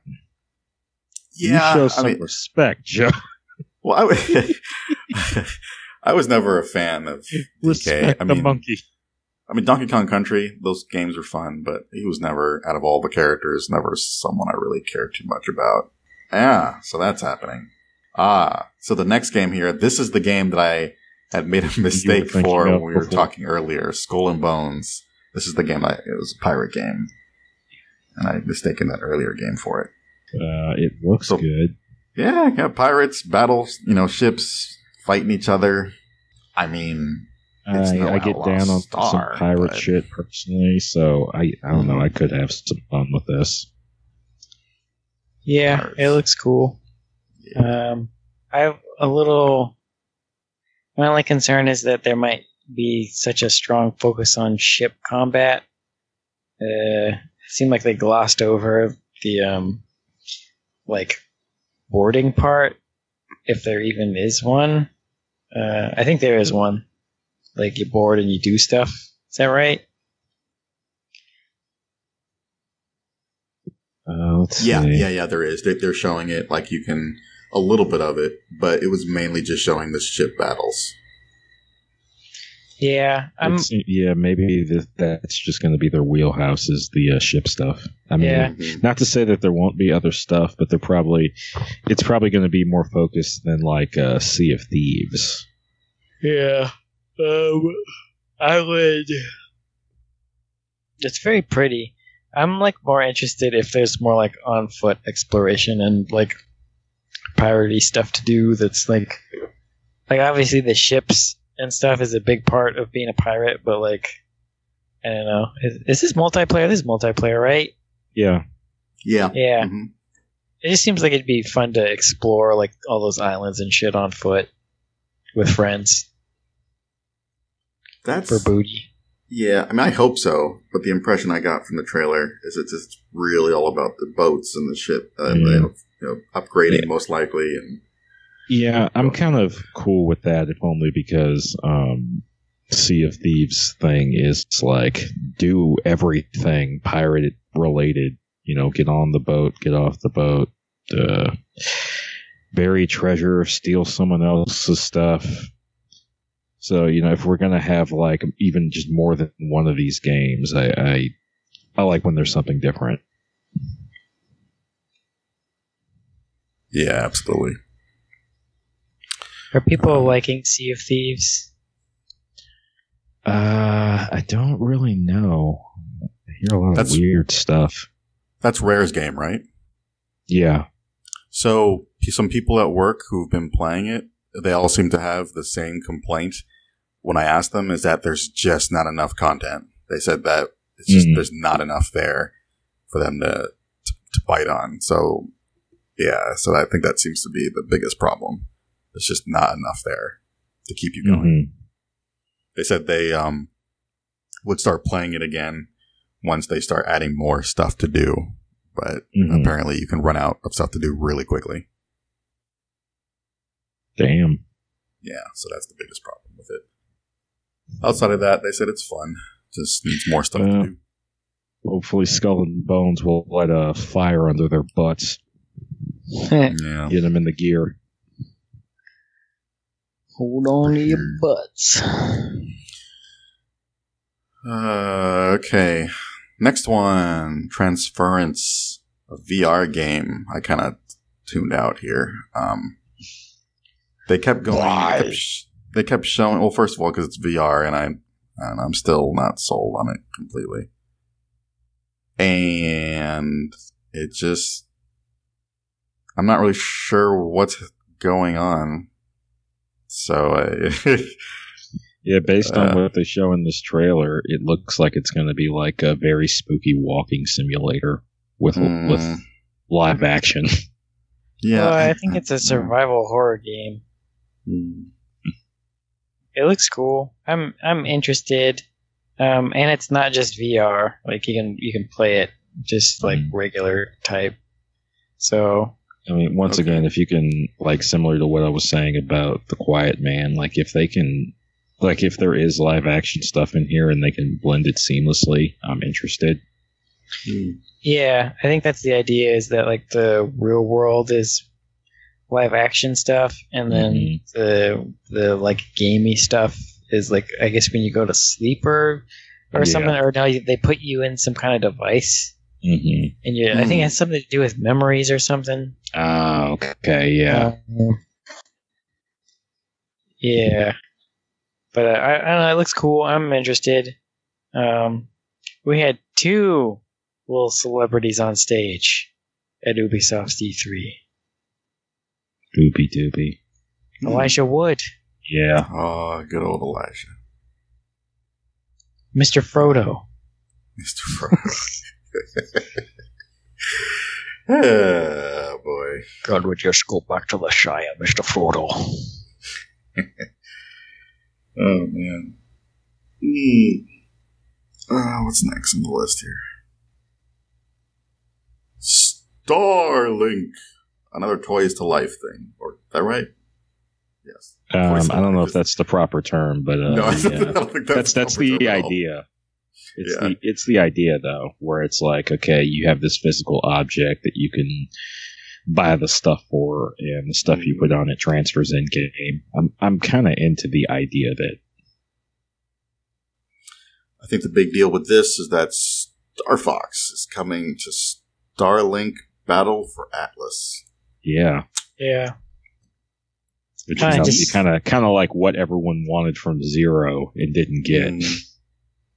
yeah, you show I some mean, respect, Joe. well, I, w- I was never a fan of DK. Respect I the monkey. I mean, Donkey Kong Country, those games were fun, but he was never, out of all the characters, never someone I really cared too much about. Yeah, so that's happening. Ah, so the next game here, this is the game that I had made a mistake for when we were talking earlier Skull and Bones. This is the game I, it was a pirate game. And I had mistaken that earlier game for it. Uh, it looks So- good. Yeah, yeah, pirates, battles, you know, ships fighting each other. I mean, It's I, no I get down on Star, some pirate but- shit personally, so I I don't know. I could have some fun with this. Yeah, Pirates. it looks cool. Um, I have a little. My only concern is that there might be such a strong focus on ship combat. Uh, it seemed like they glossed over the um, like boarding part, if there even is one. Uh, I think there is one. Like you board and you do stuff. Is that right? Uh, Yeah, see. yeah, yeah. There is. They, they're showing it like you can a little bit of it, but it was mainly just showing the ship battles. Yeah, I'm. It's- yeah, maybe th- that's just going to be their wheelhouse is the uh, ship stuff. I mean, Yeah. Mhm. not to say that there won't be other stuff, but they're probably it's probably going to be more focused than like uh, Sea of Thieves. Yeah. Um, I would. It's very pretty. I'm like more interested if there's more like on foot exploration and like piratey stuff to do. That's like, like obviously the ships and stuff is a big part of being a pirate, but like, I don't know. Is, is this multiplayer? This is multiplayer, right? Yeah, Yeah. Yeah. Mhm. It just seems like it'd be fun to explore like all those islands and shit on foot with friends That's for booty. yeah. I mean, I hope so, but the impression I got from the trailer is it's just really all about the boats and the ship, uh, Yeah. you, know, you know, upgrading Yeah. most likely, and yeah. I'm kind of cool with that, if only because um, Sea of Thieves thing is like do everything pirate related. You know, get on the boat, get off the boat, uh, bury treasure, steal someone else's stuff. So you know, if we're gonna have like even just more than one of these games, I I, I like when there's something different. yeah, absolutely. Are people liking Sea of Thieves? Uh, I don't really know. I hear a lot That's- of weird stuff. That's Rare's game, right? Yeah. So some people at work who've been playing it, they all seem to have the same complaint. When I asked them, is that there's just not enough content. They said that it's just Mhm. there's not enough there for them to, to to bite on. So yeah, so I think that seems to be the biggest problem. There's just not enough there to keep you going. Mhm. They said they um would start playing it again once they start adding more stuff to do, but Mhm. apparently you can run out of stuff to do really quickly. Damn. Yeah, so that's the biggest problem with it. Outside of that, they said it's fun. Just needs more stuff Yeah. to do. Hopefully, Skull and Bones will light a fire under their butts, Yeah. get them in the gear. Hold on to your butts. Uh, okay. Next one, Transference, a VR game. I kind of tuned out here. Um, they kept going. They kept, sh- they kept showing. Well, first of all, because it's VR, and I and I'm still not sold on it completely. And it just, I'm not really sure what's going on. So I, Yeah, based on Uh, what they show in this trailer, it looks like it's going to be like a very spooky walking simulator with Mm. with live action. yeah, Well, I think it's a survival horror game. Mm. It looks cool. I'm I'm interested. Um, and it's not just VR. Like you can you can play it just like Mhm. regular type. So I mean, once Okay. again, if you can, like, similar to what I was saying about The Quiet Man, like, if they can, like, if there is live action stuff in here and they can blend it seamlessly, I'm interested. Mm. yeah, I think that's the idea. Is that like the real world is live action stuff, and then Mhm. the the like gamey stuff is like I guess when you go to sleep or or Yeah. something, or now they put you in some kind of device, Mm-hmm. and you I think Hmm. it has something to do with memories or something. Ah, okay, yeah. Um, yeah. But uh, I, I don't know. It looks cool. I'm interested. Um, we had two little celebrities on stage at Ubisoft's E3. Doopy doopy. Elijah Wood, Yeah. Oh, good old Elijah. Mr. Frodo. Mr. Frodo. yeah, boy. God would just go back to the Shire, Mr. Frodo. Oh, man. Hmm. Uh, what's next on the list here? Starlink. Another Toys to Life thing. Or, is that right? Yes. Um, I don't know if that's the proper term, but uh, no, yeah. don't that's that's the term idea. It's Yeah. the it's the idea though, where it's like, okay, you have this physical object that you can buy the stuff for, and the stuff you put on it transfers in game. I'm I'm kind of into the idea of it. I think the big deal with this is that Star Fox is coming to Starlink Battle for Atlas. Yeah, Yeah. which Kinda is kind of kind of like what everyone wanted from Zero and didn't get. Mm,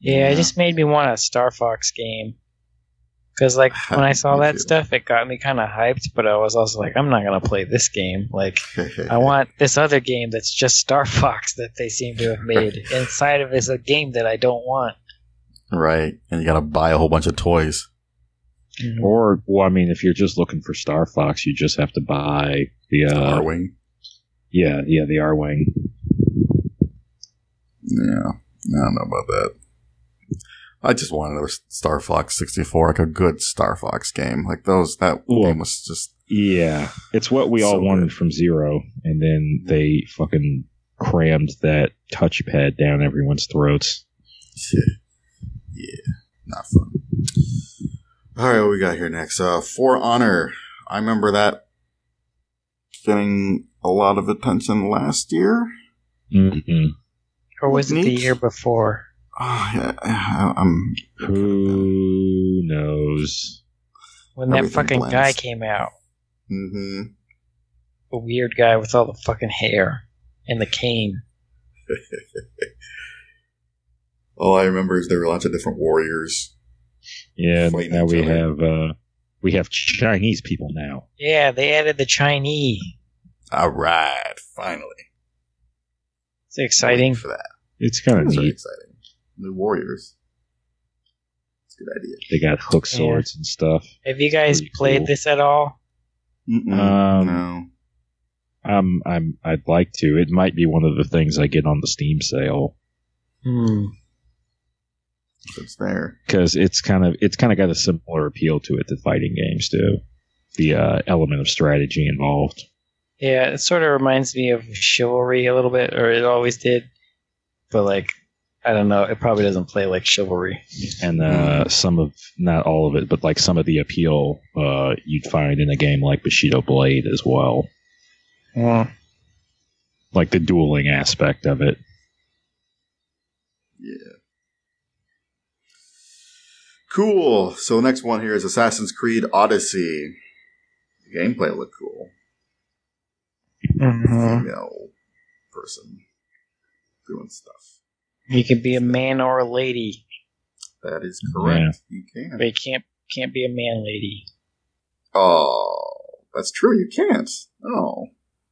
Yeah, it just made me want a Star Fox game. Because, like, when I saw that too. stuff, it got me kind of hyped, but I was also like, I'm not going to play this game. Like, I want this other game that's just Star Fox that they seem to have made inside of is a game that I don't want. right, and you got to buy a whole bunch of toys. Or, well, I mean, if you're just looking for Star Fox, you just have to buy the uh, Arwing. yeah, yeah, the Arwing. Yeah, I don't know about that. I just want another Star Fox 64, like a good Star Fox game. Like those, that Well, game was just Yeah, it's what we all wanted good. from Zero, and then they fucking crammed that touchpad down everyone's throats. yeah, not fun. All right, what we got here next? Uh, For Honor. I remember that getting a lot of attention last year. Mm-hmm. Or was it the year before? Oh, yeah, I- I'm Who knows? When that Everything fucking blends. guy came out. Mm-hmm. A weird guy with all the fucking hair and the cane. All I remember is there were lots of different warriors. Yeah, Fighting now we other. have uh, we have Chinese people now. Yeah, they added the Chinese. All right, finally. It's exciting. Waiting for that. It's kind of That's very neat. exciting. New warriors. It's a good idea. They got hook swords and stuff. Have you guys Pretty played cool. this at all? Um, no. I'm I'm I'd like to. It might be one of the things I get on the Steam sale Hmm. If it's there. because it's kind of it's kind of got a similar appeal to it that fighting games do. The uh, element of strategy involved. Yeah, it sort of reminds me of Chivalry a little bit, or it always did. But like, I don't know. It probably doesn't play like Chivalry. and uh, some of not all of it, but like some of the appeal uh, you'd find in a game like Bushido Blade as well, Hmm. like the dueling aspect of it. Yeah. Cool. So the next one here is Assassin's Creed Odyssey. The gameplay looked cool. Mhm. Female person doing stuff. You can be a man or a lady, That is correct. You can. but you can't can't be a man lady. Oh, that's true. You can't. Oh.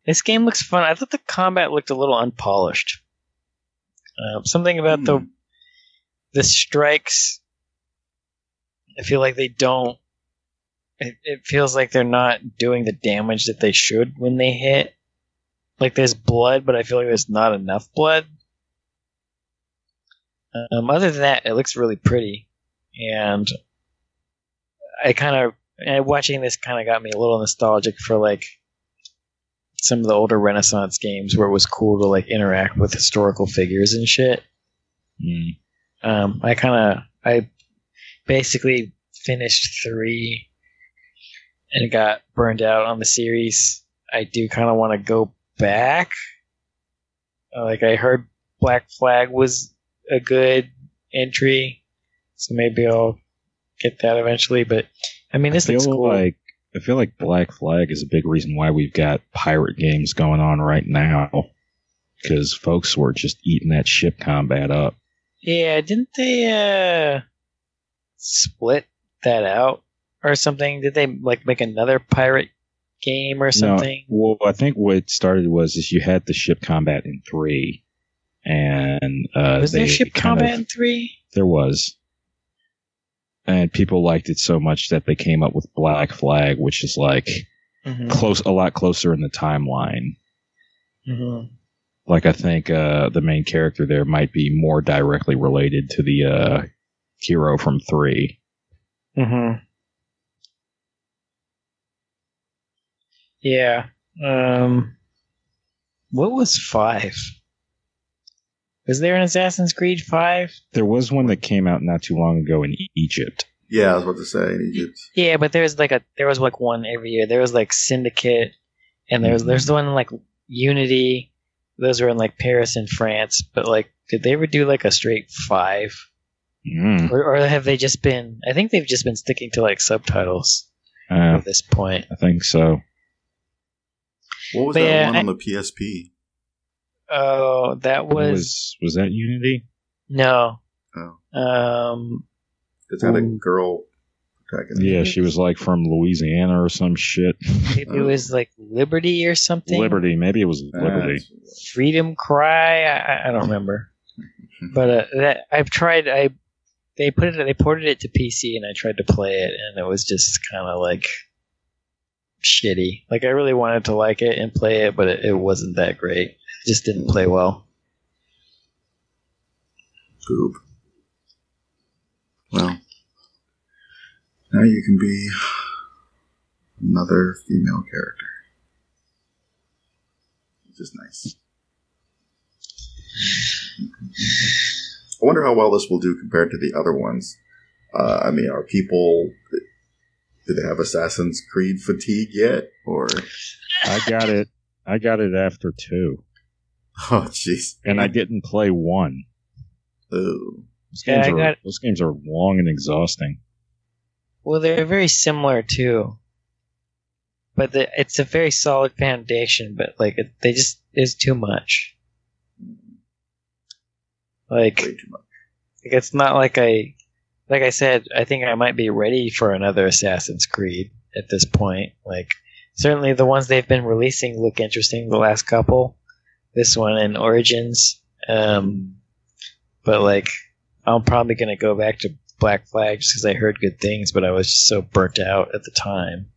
This game looks fun. I thought the combat looked a little unpolished. Uh, something about the Hmm. the strikes. I feel like they don't. It, it feels like they're not doing the damage that they should when they hit. Like there's blood, but I feel like there's not enough blood. Um, other than that, it looks really pretty, and I kind of and watching this kind of got me a little nostalgic for like some of the older Renaissance games where it was cool to like interact with historical figures and shit. Mm. Um, I kind of I basically finished three and got burned out on the series. I do kind of want to go back. Uh, like I heard Black Flag was a good entry, so maybe I'll get that eventually. But I mean, this I looks cool. like I feel like Black Flag is a big reason why we've got pirate games going on right now because folks were just eating that ship combat up. Yeah, didn't they uh split that out or something? Did they like make another pirate game or something? No, well, I think what started was is you had the ship combat in three, and uh, Was there ship combat of- in three? There was. And people liked it so much that they came up with Black Flag, which is like Mm-hmm. close, a lot closer in the timeline. hmm Like I think uh, the main character there might be more directly related to the uh, hero from three. mm-hmm. Yeah. Um. What was five? Was there an Assassin's Creed five? There was one that came out not too long ago in E- Egypt. Yeah, I was about to say in Egypt. Yeah, but there was like a there was like one every year. There was like Syndicate, and there was there's the one in, like Unity. Those were in like Paris and France. But like, did they ever do like a straight five, Mm. or, or have they just been? I think they've just been sticking to like subtitles Uh, at this point. I think so. What was But that yeah, one I- on the PSP? Oh, that was, Was was that Unity? no. Oh, Um, it's had a girl protagonist. Yeah, she was like from Louisiana or some shit. it, it was like Liberty or something. Liberty, maybe it was Liberty. That's- Freedom Cry. I, I- I don't remember, but uh, that I've tried. I they put it. They ported it to PC, and I tried to play it, and it was just kind of like shitty. Like I really wanted to like it and play it, but it, it wasn't that great. It just didn't play well. Boob. Well, now you can be another female character, which is nice. I wonder how well this will do compared to the other ones. Uh, I mean, are people? Do they have Assassin's Creed fatigue yet? Or I got it. I got it after two, oh, jeez, and I didn't play one. oh, Those Yeah, games, I are, those games are long and exhausting. Well, they're very similar too, but the, it's a very solid foundation. But like, it, they just is too much. Like, way too much. Like, it's not like I like I said, I think I might be ready for another Assassin's Creed at this point. Like, certainly the ones they've been releasing look interesting. The last couple, this one and Origins. Um, but like, I'm probably gonna go back to Black Flag just because I heard good things, but I was just so burnt out at the time.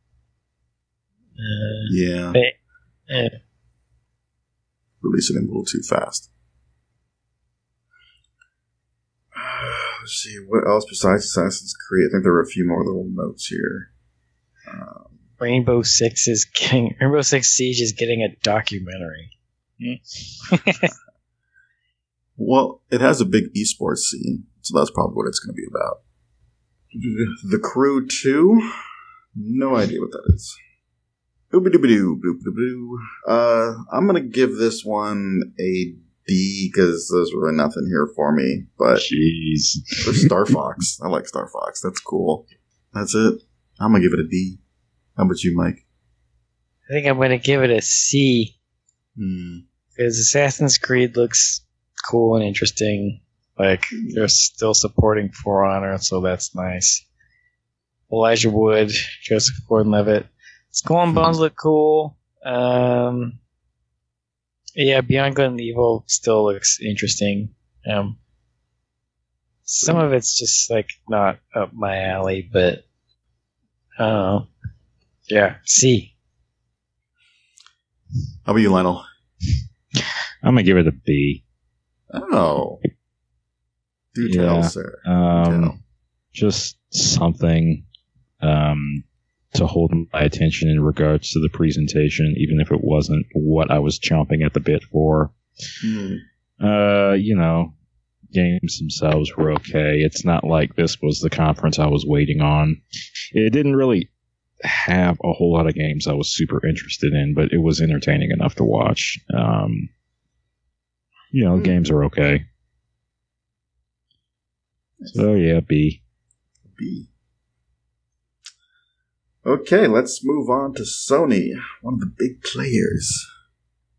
Uh, Yeah. but, Releasing it a little too fast. Let's see, what else besides Assassin's Creed? I think there were a few more little notes here. Um, Rainbow Six is getting Rainbow Six Siege is getting a documentary. well, it has a big esports scene, so that's probably what it's going to be about. The Crew 2? No idea what that is. Oobidoo-bidoo, boop-doo-boo. Uh, I'm going to give this one a D because there's really nothing here for me, but Jeez. there's Star Fox. I like Star Fox. That's cool. That's it. I'm going to give it a D. How about you, Mike? I think I'm going to give it a C Hmm. Because Assassin's Creed looks cool and interesting. Like they're still supporting For Honor, so that's nice. Elijah Wood, Joseph Gordon-Levitt, Skull and Bones look cool. Um, yeah, Beyond Good and Evil still looks interesting. Um, some of it's just like not up my alley, but I don't know. Yeah, see. How about you, Lionel? I'm gonna give it a B. Oh. Do tell, sir. Do Um, tell. just something um, to hold my attention in regards to the presentation, even if it wasn't what I was chomping at the bit for. Hmm. Uh, you know, games themselves were okay. It's not like this was the conference I was waiting on. It didn't really have a whole lot of games I was super interested in, but it was entertaining enough to watch. Um, you know, Hmm. games are okay. So yeah, B. B. Okay, let's move on to Sony, one of the big players.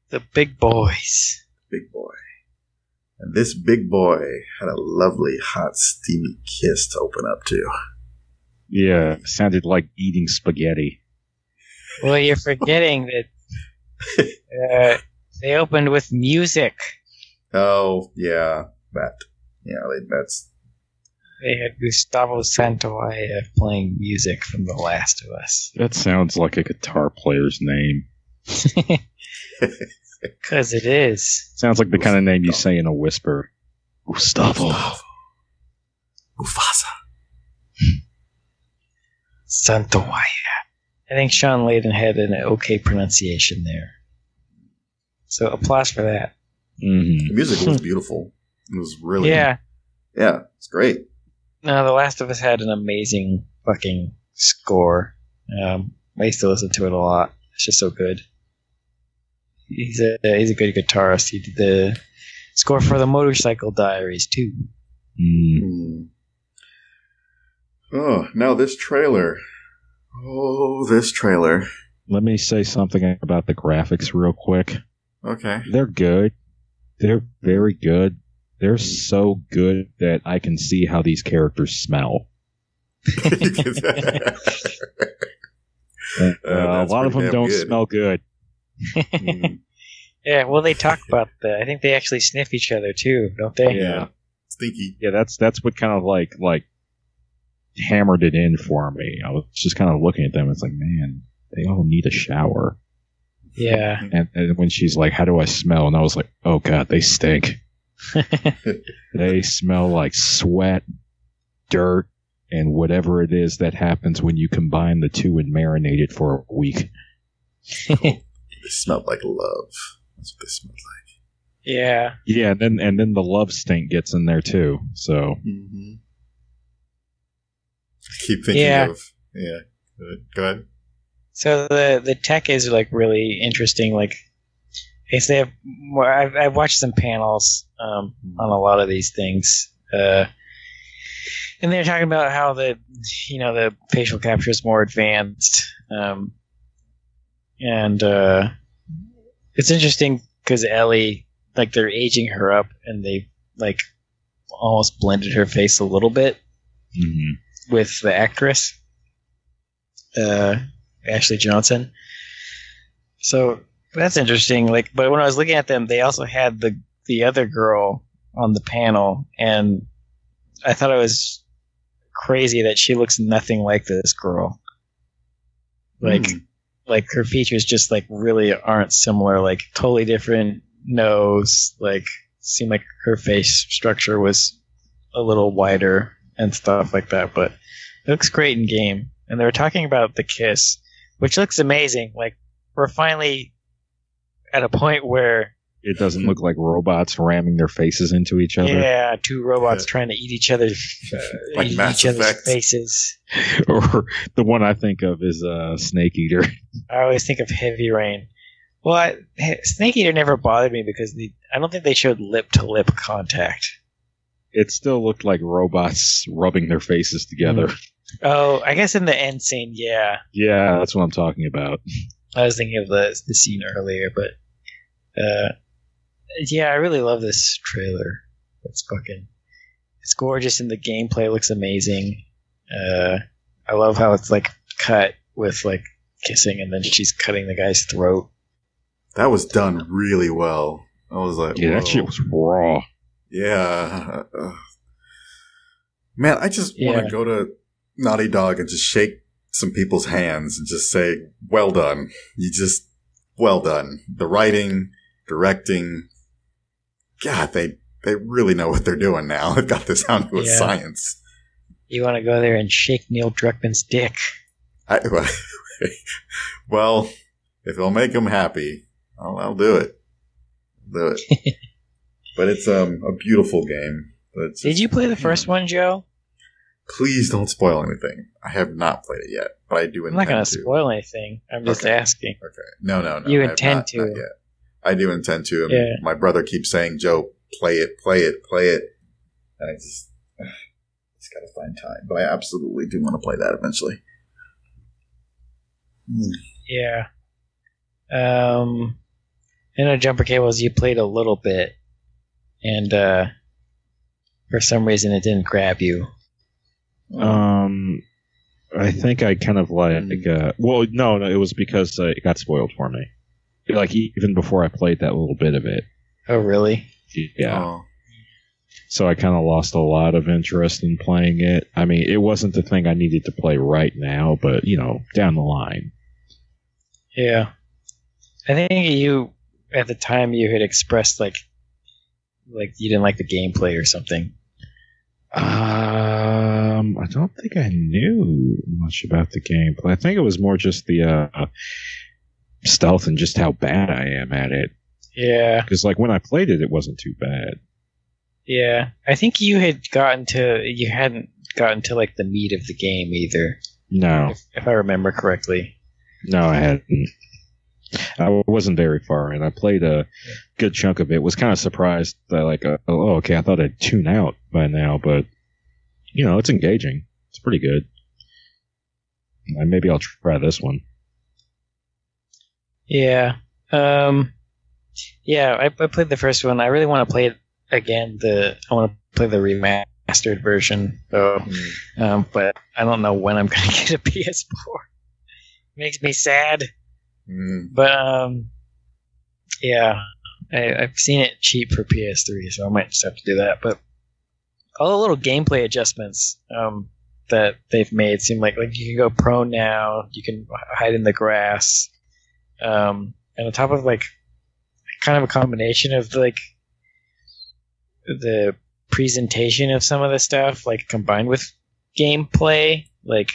The big boys. Big boy. And this big boy had a lovely, hot, steamy kiss to open up to. Yeah, sounded like eating spaghetti. Well, you're forgetting that uh, they opened with music. Oh, yeah, that. Yeah, that's. They had Gustavo Santaolalla playing music from The Last of Us. That sounds like a guitar player's name. Because it is. Sounds like the kind of name you say in a whisper. Gustavo. Mufasa. Santaolalla. I think Shawn Layden had an okay pronunciation there. So applause for that. hmm The music was beautiful. It was really. Yeah. Yeah, it's great. No, The Last of Us had an amazing fucking score. Um, I used to listen to it a lot. It's just so good. He's a he's a good guitarist. He did the score for the Motorcycle Diaries too. Mm. Oh, now this trailer. Oh, this trailer. Let me say something about the graphics real quick. Okay. They're good. They're very good. They're so good that I can see how these characters smell. Uh, a lot of them don't good. smell good. Hmm. Yeah, well, they talk about that. I think they actually sniff each other too, don't they? Yeah. Stinky. Yeah, that's that's what kind of like like hammered it in for me. I was just kind of looking at them. It's like, man, they all need a shower. Yeah. And, and when she's like, "How do I smell?" and I was like, "Oh God, they stink. They smell like sweat, dirt, and whatever it is that happens when you combine the two and marinate it for a week." They smelled like love. That's what they smelled like. yeah. Yeah, and then and then the love stink gets in there too. So Mm-hmm. I keep thinking Yeah. of. Yeah. Go ahead. So the the tech is like really interesting. Like, if they have, more, I've, I've watched some panels um, on a lot of these things, uh, and they're talking about how the you know the facial capture is more advanced, um, and uh, it's interesting because Ellie, like, they're aging her up, and they like almost blended her face a little bit. Mm-hmm. With the actress, uh, Ashley Johnson. So that's interesting. Like, but when I was looking at them, they also had the the other girl on the panel, and I thought it was crazy that she looks nothing like this girl. Like, Hmm. like her features just like really aren't similar. Like, totally different nose. Like, seemed like her face structure was a little wider and stuff like that. But it looks great in game. And they were talking about the kiss, which looks amazing. Like, we're finally at a point where It doesn't look like robots ramming their faces into each other. yeah, two robots Yeah. trying to eat each other's uh, Like eat Mass each other's faces. or the one I think of is uh, Snake Eater. I always think of Heavy Rain. Well, I, Snake Eater never bothered me because the, I don't think they showed lip to lip contact. It still looked like robots rubbing their faces together. Oh, I guess in the end scene, yeah. Yeah, that's what I'm talking about. I was thinking of the the scene earlier, but uh, yeah, I really love this trailer. It's fucking, it's gorgeous, and the gameplay looks amazing. Uh, I love how it's like cut with like kissing, and then she's cutting the guy's throat. That was done really well. I was like, Yeah, that shit was raw. Yeah. Uh, Man, I just want Yeah. to go to Naughty Dog and just shake some people's hands and just say, well done. You just, well done. The writing, directing, God, they, they really know what they're doing now. They've got this down to a Yeah. science. You want to go there and shake Neil Druckmann's dick? I, well, if it'll make him happy, I'll, I'll do it. do it. but it's um, a beautiful game. Did you play the first one, Joe? Please don't spoil anything. I have not played it yet, but I do I'm intend not going to. to spoil anything. I'm just Okay. asking. Okay. No, no, no. You I intend not- to. not yet. I do intend to. Yeah. My brother keeps saying, "Joe, play it, play it, play it," and I just, just got to find time. But I absolutely do want to play that eventually. Hmm. Yeah. Um, I know Jumper Cables, you played a little bit, and uh, for some reason it didn't grab you. Um, I think I kind of like. Uh, well, no, no, it was because uh, it got spoiled for me. Like even before I played that little bit of it. Oh, really? Yeah. Oh. So I kind of lost a lot of interest in playing it. I mean, it wasn't the thing I needed to play right now, but you know, down the line. Yeah. I think you, at the time, you had expressed like, like you didn't like the gameplay or something. Um, I don't think I knew much about the gameplay. I think it was more just the uh, stealth and just how bad I am at it. Yeah. Because like when I played it, it wasn't too bad. Yeah. I think you had gotten to, you hadn't gotten to like the meat of the game either, No, if, if I remember correctly. no, I hadn't. I wasn't very far and I played a good chunk of it. Was kind of surprised that like, uh, oh, okay, I thought I'd tune out by now, but you know, it's engaging. It's pretty good. Uh, Maybe I'll try this one. Yeah. Um yeah, I, I played the first one. I really want to play it again. The I want to play the remastered version though. Hmm. Um, but I don't know when I'm gonna get a PS4. Makes me sad. Hmm. But um yeah. I, I've seen it cheap for PS3, so I might just have to do that. But all the little gameplay adjustments um, that they've made seem like like you can go prone now, you can hide in the grass, um, and on top of like kind of a combination of like the presentation of some of the stuff, like combined with gameplay, like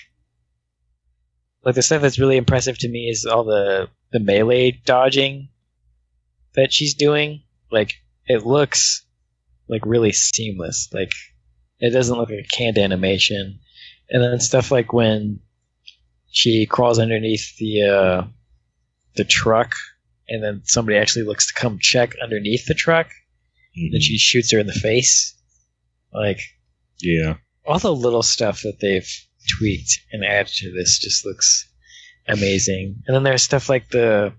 like the stuff that's really impressive to me is all the the melee dodging that she's doing. Like it looks like really seamless. Like it doesn't look like a canned animation. And then stuff like when she crawls underneath the uh, the truck, and then somebody actually looks to come check underneath the truck, then she shoots her in the face. Like yeah. all the little stuff that they've tweaked and added to this just looks amazing. And then there's stuff like the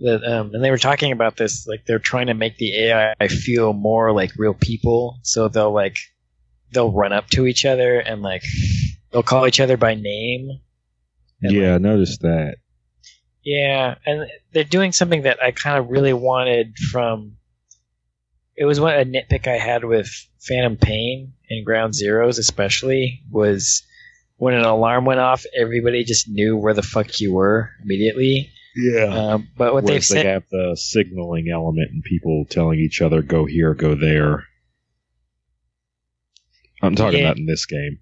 that um, and they were talking about this like they're trying to make the AI feel more like real people, so they'll like they'll run up to each other and like they'll call each other by name. And, yeah, I noticed that. Yeah, and they're doing something that I kind of really wanted from. It was what a nitpick I had with Phantom Pain and Ground Zeroes, especially was when an alarm went off, everybody just knew where the fuck you were immediately. Yeah. Um, but what they've Whereas they said, have the signaling element and people telling each other, go here, go there. I'm talking Yeah. about in this game.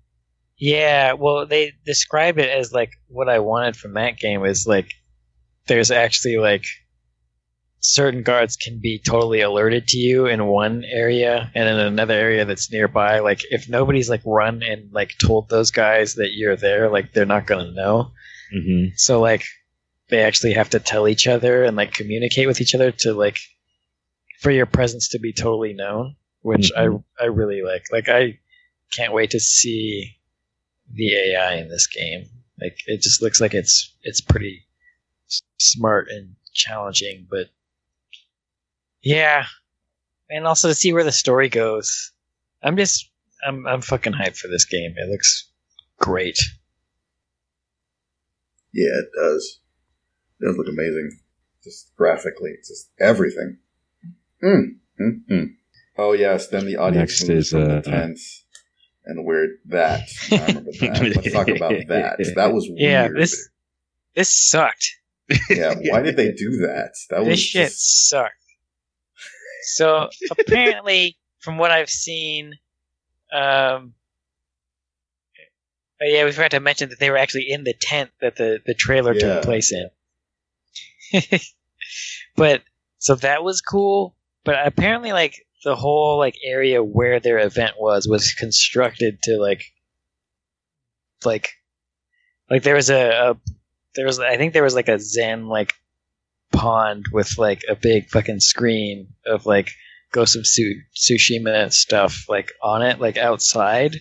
Yeah, well, they describe it as like what I wanted from that game is like there's actually like certain guards can be totally alerted to you in one area and in another area that's nearby. Like if nobody's like run and like told those guys that you're there, like they're not gonna know. Mm-hmm. So like they actually have to tell each other and like communicate with each other to like for your presence to be totally known, which Mhm. I I really like. Like I can't wait to see the AI in this game. Like it just looks like it's it's pretty smart and challenging, but yeah, and also to see where the story goes. I'm just I'm I'm fucking hyped for this game. It looks great. Yeah, it does. It does look amazing. Just graphically, just everything. Mm, mm, mm. Oh yes, then the audience Next is, from uh, the tent and weird that. I remember that. Let's talk about that. That was weird. Yeah, this this sucked. yeah, why did they do that? That was this shit just- sucked. So apparently, from what I've seen, um, oh yeah, we forgot to mention that they were actually in the tent that the the trailer Yeah. took place in. but so that was cool. But apparently, like the whole like area where their event was was constructed to like, like, like there was a, a there was I think there was like a Zen like pond with like a big fucking screen of like Ghost of Su- Tsushima stuff like on it, like outside.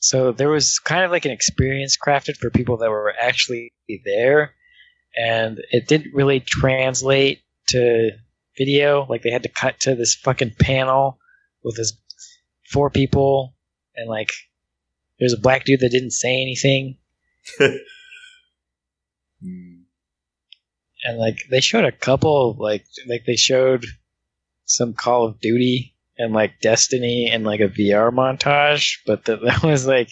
So there was kind of like an experience crafted for people that were actually there, and it didn't really translate to video. Like they had to cut to this fucking panel with this four people, and like there's a black dude that didn't say anything. And like they showed a couple like like they showed some Call of Duty and like Destiny and like a VR montage, but that that was like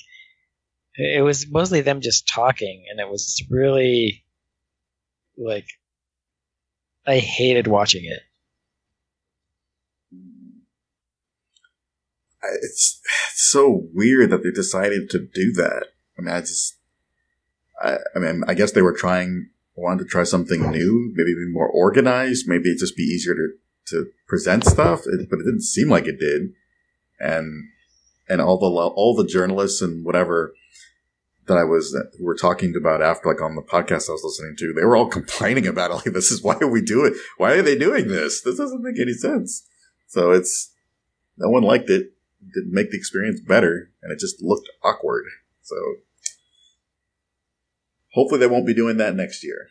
it was mostly them just talking, and it was really like I hated watching it. It's it's so weird that they decided to do that. I mean, I just, I, I mean, I guess they were trying, wanted to try something new, maybe be more organized, maybe it'd just be easier to to present stuff, it, but it didn't seem like it did. And and all the all the journalists and whatever that I was who were talking about after, like on the podcast I was listening to, they were all complaining about it. Like, this is why are we do it? Why are they doing this? This doesn't make any sense. So it's no one liked it didn't make the experience better, and it just looked awkward. So hopefully they won't be doing that next year.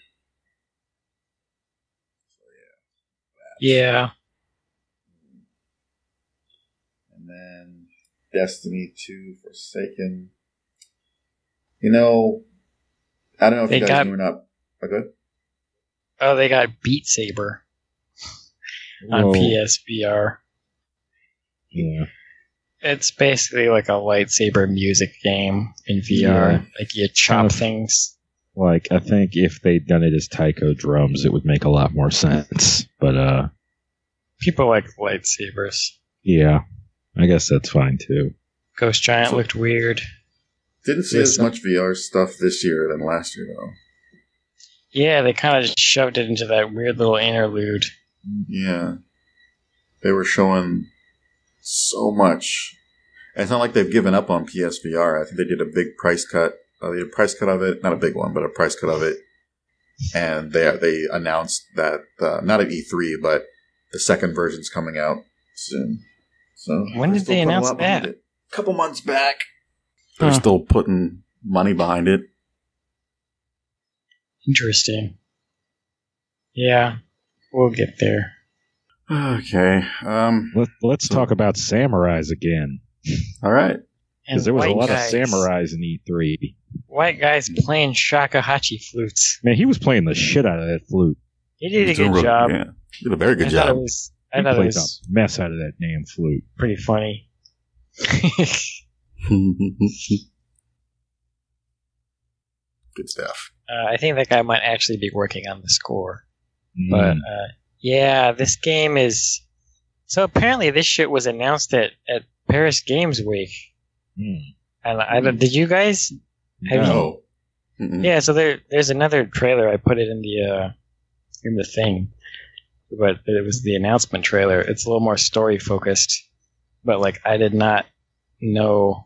Yeah, And then Destiny 2 Forsaken. You know, I don't know if They you guys got- knew or not. Oh, good. oh, they got Beat Saber on Well, PSVR. Yeah. It's basically like a lightsaber music game in VR. Yeah. Like you chop Kind of- things. Like, I think if they'd done it as Taiko drums, it would make a lot more sense. But, uh, People like lightsabers. yeah, I guess that's fine too. Ghost Giant looked weird. Didn't see as much VR stuff this year than last year, though. Yeah, they kind of shoved it into that weird little interlude. Yeah. They were showing so much. It's not like they've given up on PSVR. I think they did a big price cut. Uh, they did a price cut of it, not a big one, but a price cut of it. And they they announced that uh, not at E3, but the second version's coming out soon. So When did they putting a announce that? it. A couple months back. They're Huh. still putting money behind it. Interesting. Yeah, we'll get there. Okay. Um. Let, let's So- talk about samurais again. All right. And Because there was a lot guys, of samurais in E3. White guys playing shakuhachi flutes. Man, he was playing the shit out of that flute. He did a He's doing good real- job. Yeah, He did a very good I thought it job. was. I He thought it played was the mess out of that damn flute. pretty funny. good stuff. uh, I think that guy might actually be working on the score. Mm. But uh, yeah, this game is. So apparently, this shit was announced at, at Paris Games Week. Mm. And I don't, did you guys? Have you- No. Yeah, so there there's another trailer. I put it in the uh, in the thing, but it was the announcement trailer. It's a little more story focused, but like I did not know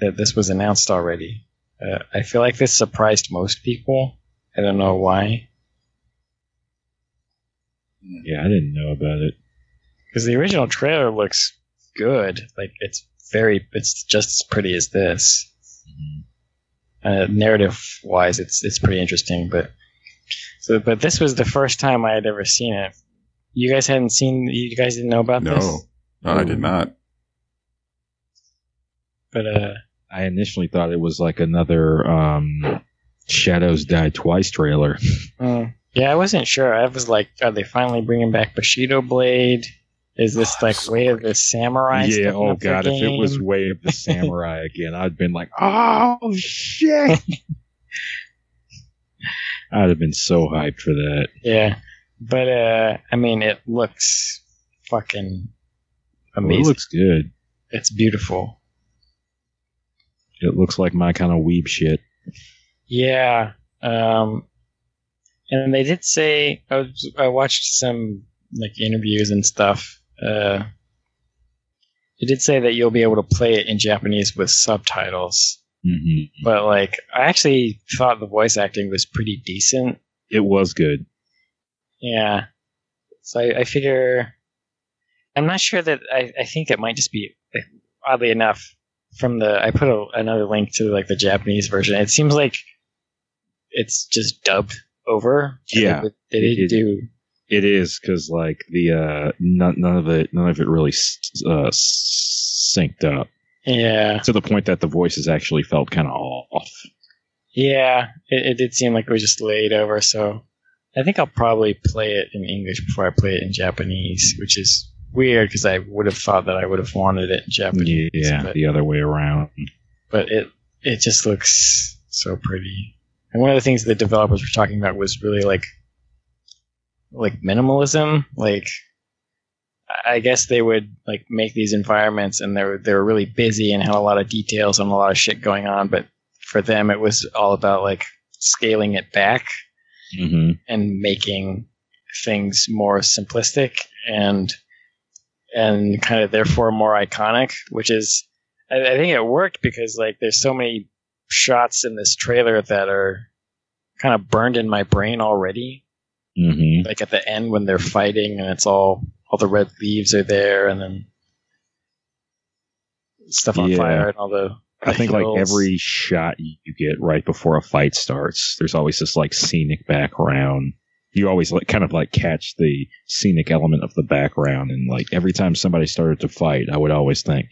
that this was announced already. Uh, I feel like this surprised most people. I don't know why, Yeah, I didn't know about it. because the original trailer looks good. Like it's very, it's just as pretty as this. uh, narrative wise, it's it's pretty interesting. But so, but this was the first time I had ever seen it. You guys hadn't seen. You guys didn't know about this. No, no, I did not. But uh, I initially thought it was like another um, Shadows Die Twice trailer. mm, yeah, I wasn't sure. I was like, are they finally bringing back Bushido Blade? Is this Oh, like so Way of the Samurai? yeah, oh god, if it was? Way of the Samurai again, I'd been like, oh shit. I'd have been so hyped for that. yeah. But uh, I mean, it looks fucking Well, amazing. it looks good. it's beautiful. It looks like my kind of weeb shit. Yeah. Um, and they did say I, was, I watched some like interviews and stuff. Uh, it did say that you'll be able to play it in Japanese with subtitles, hmm but like I actually thought the voice acting was pretty decent. It was good. Yeah. So I, I figure I'm not sure that I, I think it might just be oddly enough from the I put a, another link to like the Japanese version. It seems like it's just dubbed over. Yeah. They, they didn't It- do It is because like the uh, none, none of it, none of it really uh, synced up yeah. to the point that the voices actually felt kind of off. Yeah. It, it did seem like it was just laid over, so I think I'll probably play it in English before I play it in Japanese, which is weird because I would have thought that I would have wanted it in Japanese. Yeah, but- the other way around. but it it just looks so pretty. And one of the things the developers were talking about was really like like minimalism. Like I guess they would like make these environments and they were they were really busy and had a lot of details and a lot of shit going on, but for them it was all about like scaling it back hmm and making things more simplistic and and kind of therefore more iconic, which is I, I think it worked because like there's so many shots in this trailer that are kind of burned in my brain already. Hmm Like at the end when they're fighting and it's all all the red leaves are there and then stuff on Yeah. fire and all the I think like every shot you you get right before a fight starts, there's always this like scenic background. You always like kind of like catch the scenic element of the background, and like every time somebody started to fight, I would always think,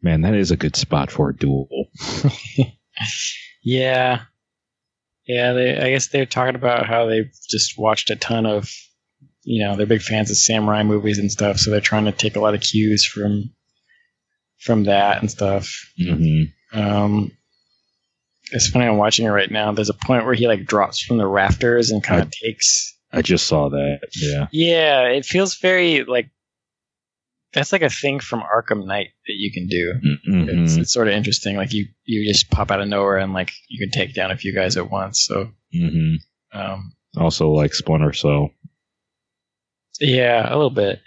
"Man, that is a good spot for a duel." Yeah. Yeah, they, I guess they're talking about how they've just watched a ton of, you know, they're big fans of samurai movies and stuff, so they're trying to take a lot of cues from from that and stuff. hmm Um, it's funny, I'm watching it right now. There's a point where he like drops from the rafters and kind of takes. I just saw that. Yeah. Yeah, it feels very like that's like a thing from Arkham Knight that you can do. hmm It's, it's sort of interesting. Like you, you just pop out of nowhere and like you can take down a few guys at once. So, hmm um, Also, like Splinter Cell. yeah, a little bit.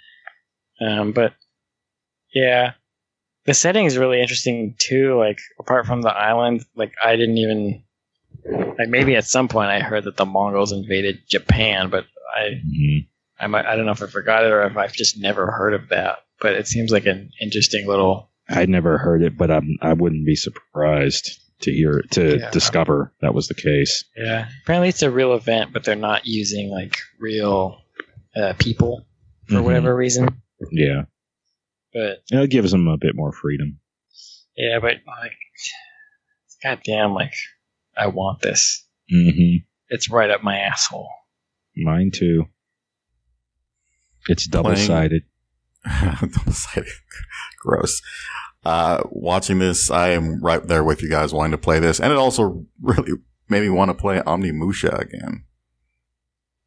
Um, but yeah, the setting is really interesting too. Like apart from the island, like I didn't even like maybe at some point I heard that the Mongols invaded Japan, but I hmm I might, I don't know if I forgot it or if I've just never heard of that. But it seems like an interesting little I'd never heard it, but I'm, I wouldn't be surprised to hear to Yeah. discover that was the case. Yeah. Apparently it's a real event, but they're not using like real uh, people for Mhm. whatever reason. Yeah. But It gives them a bit more freedom. yeah, but like, goddamn, like, I want this. Mm-hmm. It's right up my asshole. Mine too. It's double sided. Double-sided. Gross. Uh, watching this, I am right there with you guys wanting to play this. And it also really made me want to play Onimusha again.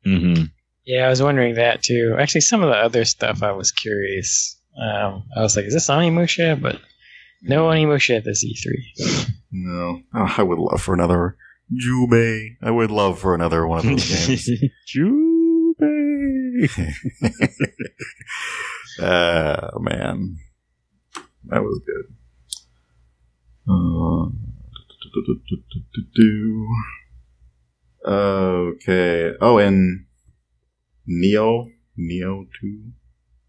Mm-hmm. Yeah, I was wondering that too. Actually, some of the other stuff I was curious. Um, I was like, is this Onimusha? But no Onimusha at this E3. No. Oh, I would love for another Jubei. I would love for another one of those games. Jubei. Uh, man. That was good. Uh, okay. Oh, and Nioh. Nioh 2.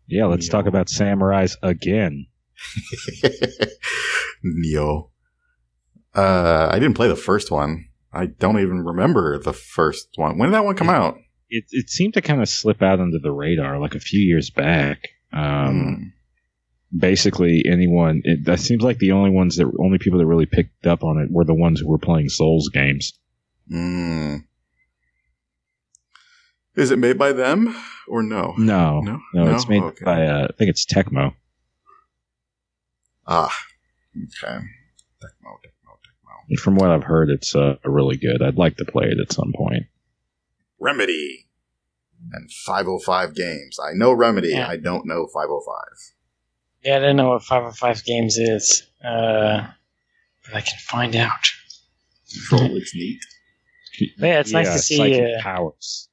Yeah, let's talk about samurais again. Nioh. Uh, I didn't play the first one. I don't even remember the first one. When did that one come out? It it seemed to kind of slip out under the radar like a few years back. Um, Basically, anyone. It, that seems like the only ones that only people that really picked up on it were the ones who were playing Souls games. Hmm. Is it made by them or no? No, No? no, No? it's made Okay. by uh, I think it's Tecmo. Ah, okay. Tecmo, Tecmo, Tecmo. From what I've heard, it's uh, really good. I'd like to play it at some point. Remedy and 505 games. I know Remedy. Yeah. I don't know 505. Yeah, I don't know what 505 Games is. Uh, but I can find out. Control looks neat. Yeah, it's nice to see, psychic uh, powers.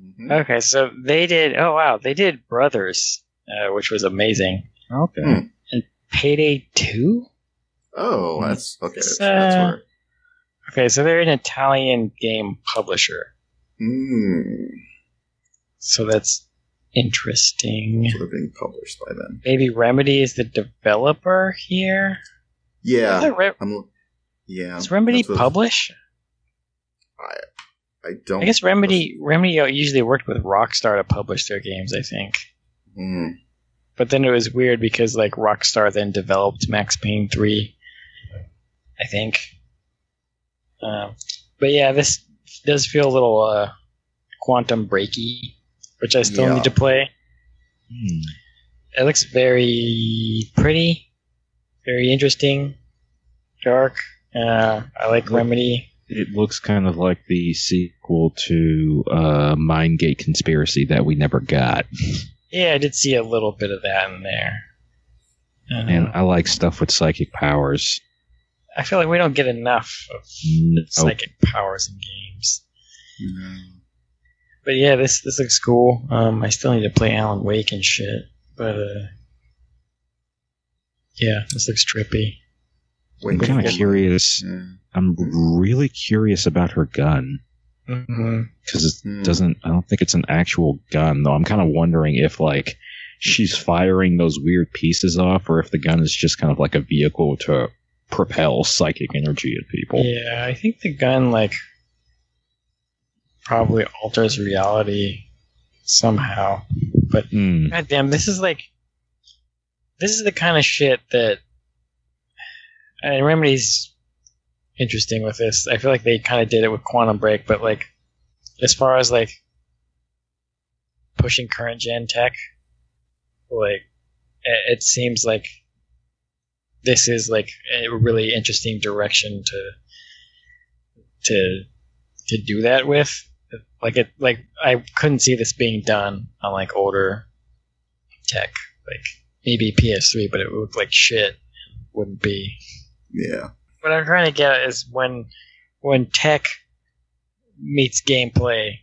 Mhm. Okay, so they did. Oh wow, they did Brothers, uh, which was amazing. Okay. Hmm. Payday Two. Oh, that's okay. It's, That's, that's uh, where. Okay, so they're an Italian game publisher. Hmm. So that's interesting. So they're being published by them. Maybe Remedy is the developer here. Yeah. Re- I'm. Yeah. Does Remedy publish? I don't. I guess Remedy Remedy usually worked with Rockstar to publish their games. I think, Hmm. but then it was weird because like Rockstar then developed Max Payne three. I think. Um, but yeah, this does feel a little uh, quantum breaky, which I still Yeah. need to play. Hmm. It looks very pretty, very interesting, dark. Uh, I like Look- Remedy. It looks kind of like the sequel to uh, Mindgate Conspiracy that we never got. Yeah, I did see a little bit of that in there. Uh, And I like stuff with psychic powers. I feel like we don't get enough of No. psychic powers in games. No. But yeah, this this looks cool. Um, I still need to play Alan Wake and shit, but uh, yeah, this looks trippy. Wait, I'm kind of curious. Yeah. I'm really curious about her gun because it Hmm. doesn't. I don't think it's an actual gun though. I'm kind of wondering if like she's firing those weird pieces off, or if the gun is just kind of like a vehicle to propel psychic energy at people. Yeah, I think the gun like probably alters reality somehow. But Hmm. God damn, this is like this is the kind of shit that and Remedy's interesting with this. I feel like they kind of did it with Quantum Break, but like as far as like pushing current gen tech, like it, it seems like this is like a really interesting direction to to to do that with. Like it, like I couldn't see this being done on like older tech, like maybe PS3, but it would look like shit. Wouldn't be. Yeah. What I'm trying to get at is when when tech meets gameplay,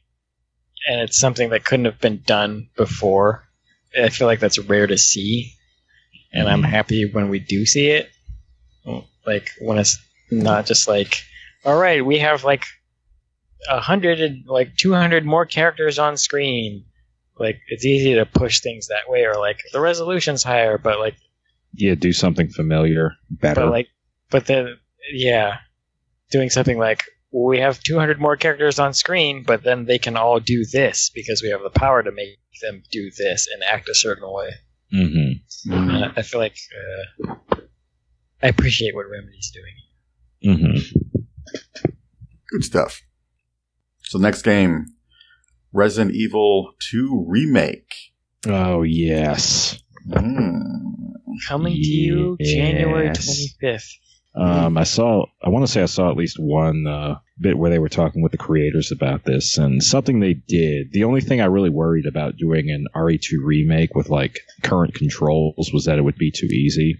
and it's something that couldn't have been done before. I feel like that's rare to see, and I'm mm-hmm. happy when we do see it. Like when it's not just like, all right, we have like a hundred and like two hundred more characters on screen. Like it's easy to push things that way, or like the resolution's higher, but like Yeah, do something familiar, better. but like, but then, yeah, doing something like we have 200 more characters on screen, but then they can all do this because we have the power to make them do this and act a certain way. hmm Mhm. And I- I feel like uh, I appreciate what Remedy's doing. hmm Good stuff. So next game, Resident Evil 2 remake. Oh yes. Mm. Coming to you January 25th. Um, I saw. I want to say I saw at least one uh, bit where they were talking with the creators about this, and something they did. The only thing I really worried about doing an RE2 remake with like current controls was that it would be too easy,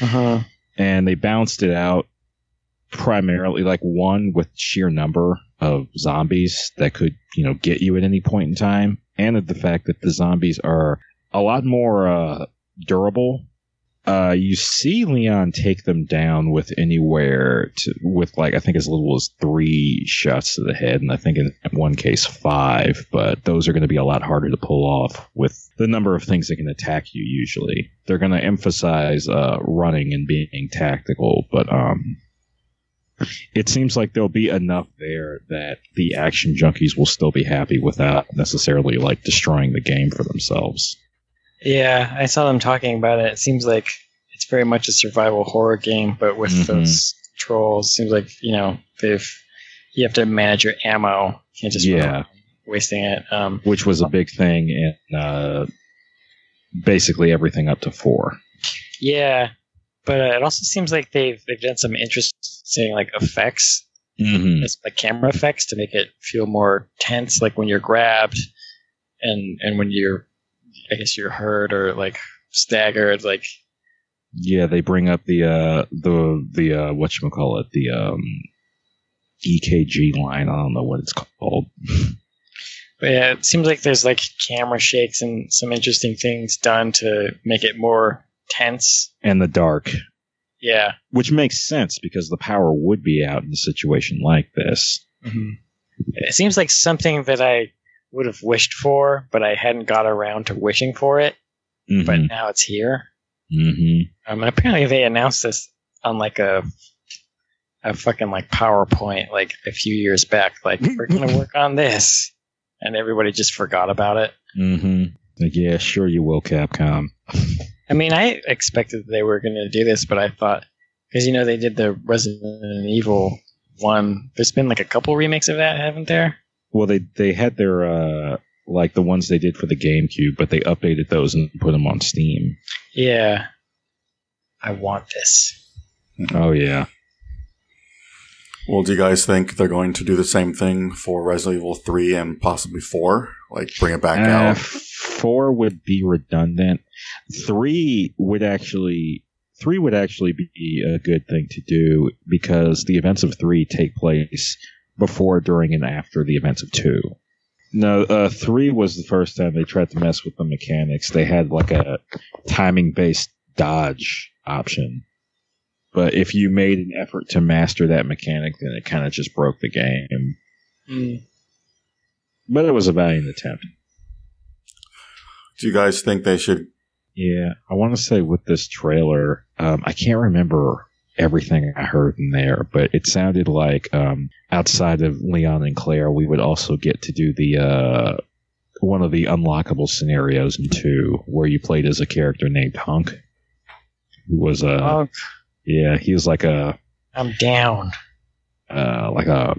Uh-huh. and they balanced it out primarily like one with sheer number of zombies that could you know get you at any point in time, and of the fact that the zombies are a lot more uh, durable uh, you see Leon take them down with anywhere to with like I think as little as three shots to the head, and I think in one case five. But those are going to be a lot harder to pull off with the number of things that can attack you. Usually, they're going to emphasize uh, running and being tactical, but um, it seems like there'll be enough there that the action junkies will still be happy without necessarily like destroying the game for themselves. Yeah, I saw them talking about it. It seems like it's very much a survival horror game, but with Mhm. those trolls. Seems like you know they've you have to manage your ammo. You can't just Yeah. wasting it. Um, which was a big thing in uh, basically everything up to four. yeah, but uh, it also seems like they've they've done some interesting like effects, Mm-hmm. like camera effects to make it feel more tense, like when you're grabbed, and and when you're, I guess you're hurt or like staggered, like Yeah, they bring up the uh, the the uh, what you call it the um, EKG line. I don't know what it's called. But yeah, it seems like there's like camera shakes and some interesting things done to make it more tense. And the dark, Yeah. which makes sense because the power would be out in a situation like this. It seems like something that I would have wished for, but I hadn't got around to wishing for it. But now it's here. Mm-hmm. Um, and apparently they announced this on like a a fucking like PowerPoint like a few years back. Like we're gonna work on this, and everybody just forgot about it. Mm-hmm. Like, yeah, sure you will, Capcom. I mean, I expected they were going to do this, but I thought because you know they did the Resident Evil one. There's been like a couple remakes of that, haven't there? Well, they they had their uh, like the ones they did for the GameCube, but they updated those and put them on Steam. Yeah. I want this. Oh yeah. Well, do you guys think they're going to do the same thing for Resident Evil 3 and possibly 4? Like, bring it back Uh, out? Four would be redundant. Three would actually three would actually be a good thing to do because the events of three take place before, during, and after the events of two. No, uh, three was the first time they tried to mess with the mechanics. They had like a timing based dodge option. But if you made an effort to master that mechanic, then it kind of just broke the game. Mm. But it was a valiant attempt. Do you guys think they should? Yeah, I want to say with this trailer, um, I can't remember everything I heard in there, but it sounded like um, outside of Leon and Claire, we would also get to do the uh, one of the unlockable scenarios in two, where you played as a character named Hunk, who was a oh, yeah, he was like a I'm down. uh, like a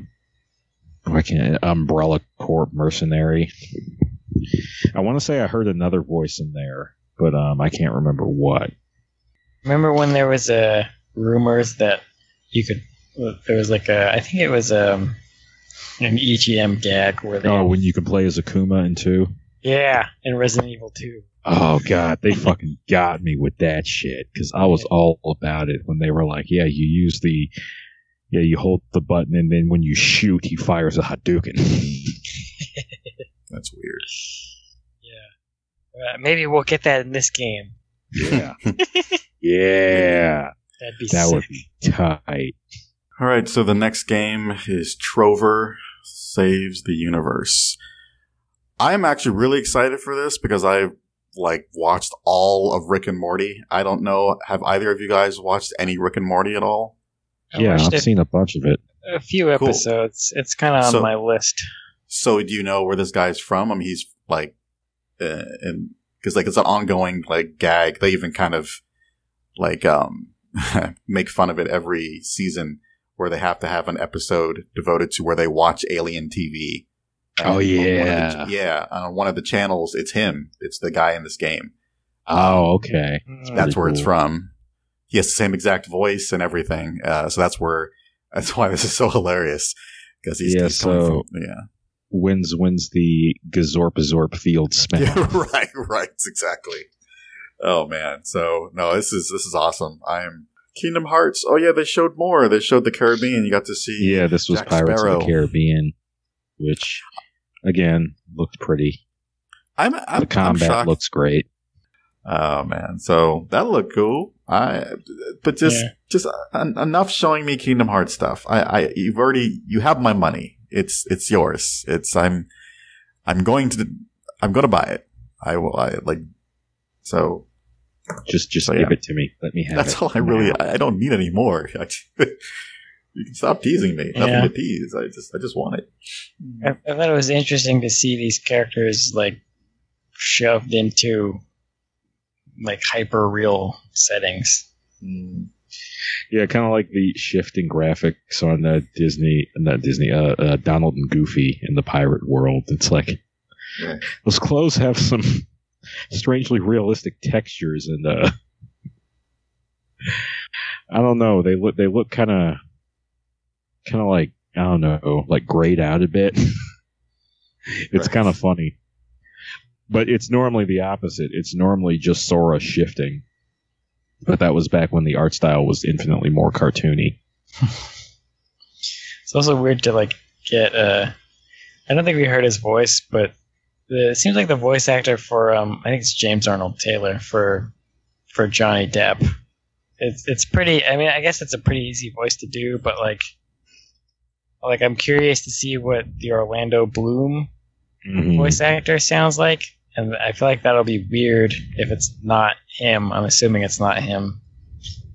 like an umbrella corp mercenary. I want to say I heard another voice in there, but um, I can't remember what. Remember when there was a rumors that you could? There was like a. I think it was um an EGM gag where they. Oh, when you could play as Akuma in two. yeah, in Resident Evil Two. Oh god, they fucking got me with that shit because I was all about it when they were like, "Yeah, you use the, yeah, you hold the button and then when you shoot, he fires a Hadouken." That's weird. Yeah. Uh, maybe we'll get that in this game. yeah, yeah, That'd be that sick. would be tight. All right, so the next game is Trover Saves the Universe. I am actually really excited for this because I like watched all of Rick and Morty. I don't know, have either of you guys watched any Rick and Morty at all? I yeah, I've it seen a bunch of it. a few Cool. episodes. It's kind of on So- my list. So do you know where this guy's from? I mean, he's like uh, in because like it's an ongoing like gag. They even kind of like um make fun of it every season where they have to have an episode devoted to where they watch alien TV. Oh, on one of the- yeah. yeah. On one of the channels, it's him. It's the guy in this game. Oh, okay. Mm. That's where it's from. He has the same exact voice and everything. Uh, so that's where that's why this is so hilarious because he's, Yeah, he's so- from, yeah. Wins wins the Gazorpazorpfield spin. Yeah, right, right, exactly. Oh man, so no, this is this is awesome. I am Kingdom Hearts. Oh yeah, they showed more. They showed the Caribbean. You got to see. Yeah, this was Jack Pirates Sparrow. of the Caribbean, which again looked pretty. I'm, I'm the I'm combat looks great. Oh man, so that looked cool. I, but just Yeah. just en- enough showing me Kingdom Hearts stuff. I, I, you've already you have my money. It's it's yours. It's I'm I'm going to I'm going to buy it. I will. I like so. Just just So, give yeah. it to me. Let me have it. That's it. all I really. now. I I don't need any more. you can stop teasing me. Nothing Yeah. to tease. I just I just want it. I, I thought it was interesting to see these characters like shoved into like hyper real settings. Mm. Yeah, kind of like the shifting graphics on uh, Disney, not Disney, uh, uh, Donald and Goofy in the pirate world. It's like Yeah. those clothes have some strangely realistic textures, and uh, I don't know. They look they look kind of kind of like I don't know, like grayed out a bit. it's Right. kind of funny, but it's normally the opposite. It's normally just Sora shifting. But that was back when the art style was infinitely more cartoony. It's also weird to like get uh I don't think we heard his voice, but the, it seems like the voice actor for um I think it's James Arnold Taylor for for Johnny Depp. It's it's pretty I mean I guess it's a pretty easy voice to do, but like like I'm curious to see what the Orlando Bloom Mhm. voice actor sounds like. And I feel like that'll be weird if it's not him. I'm assuming it's not him.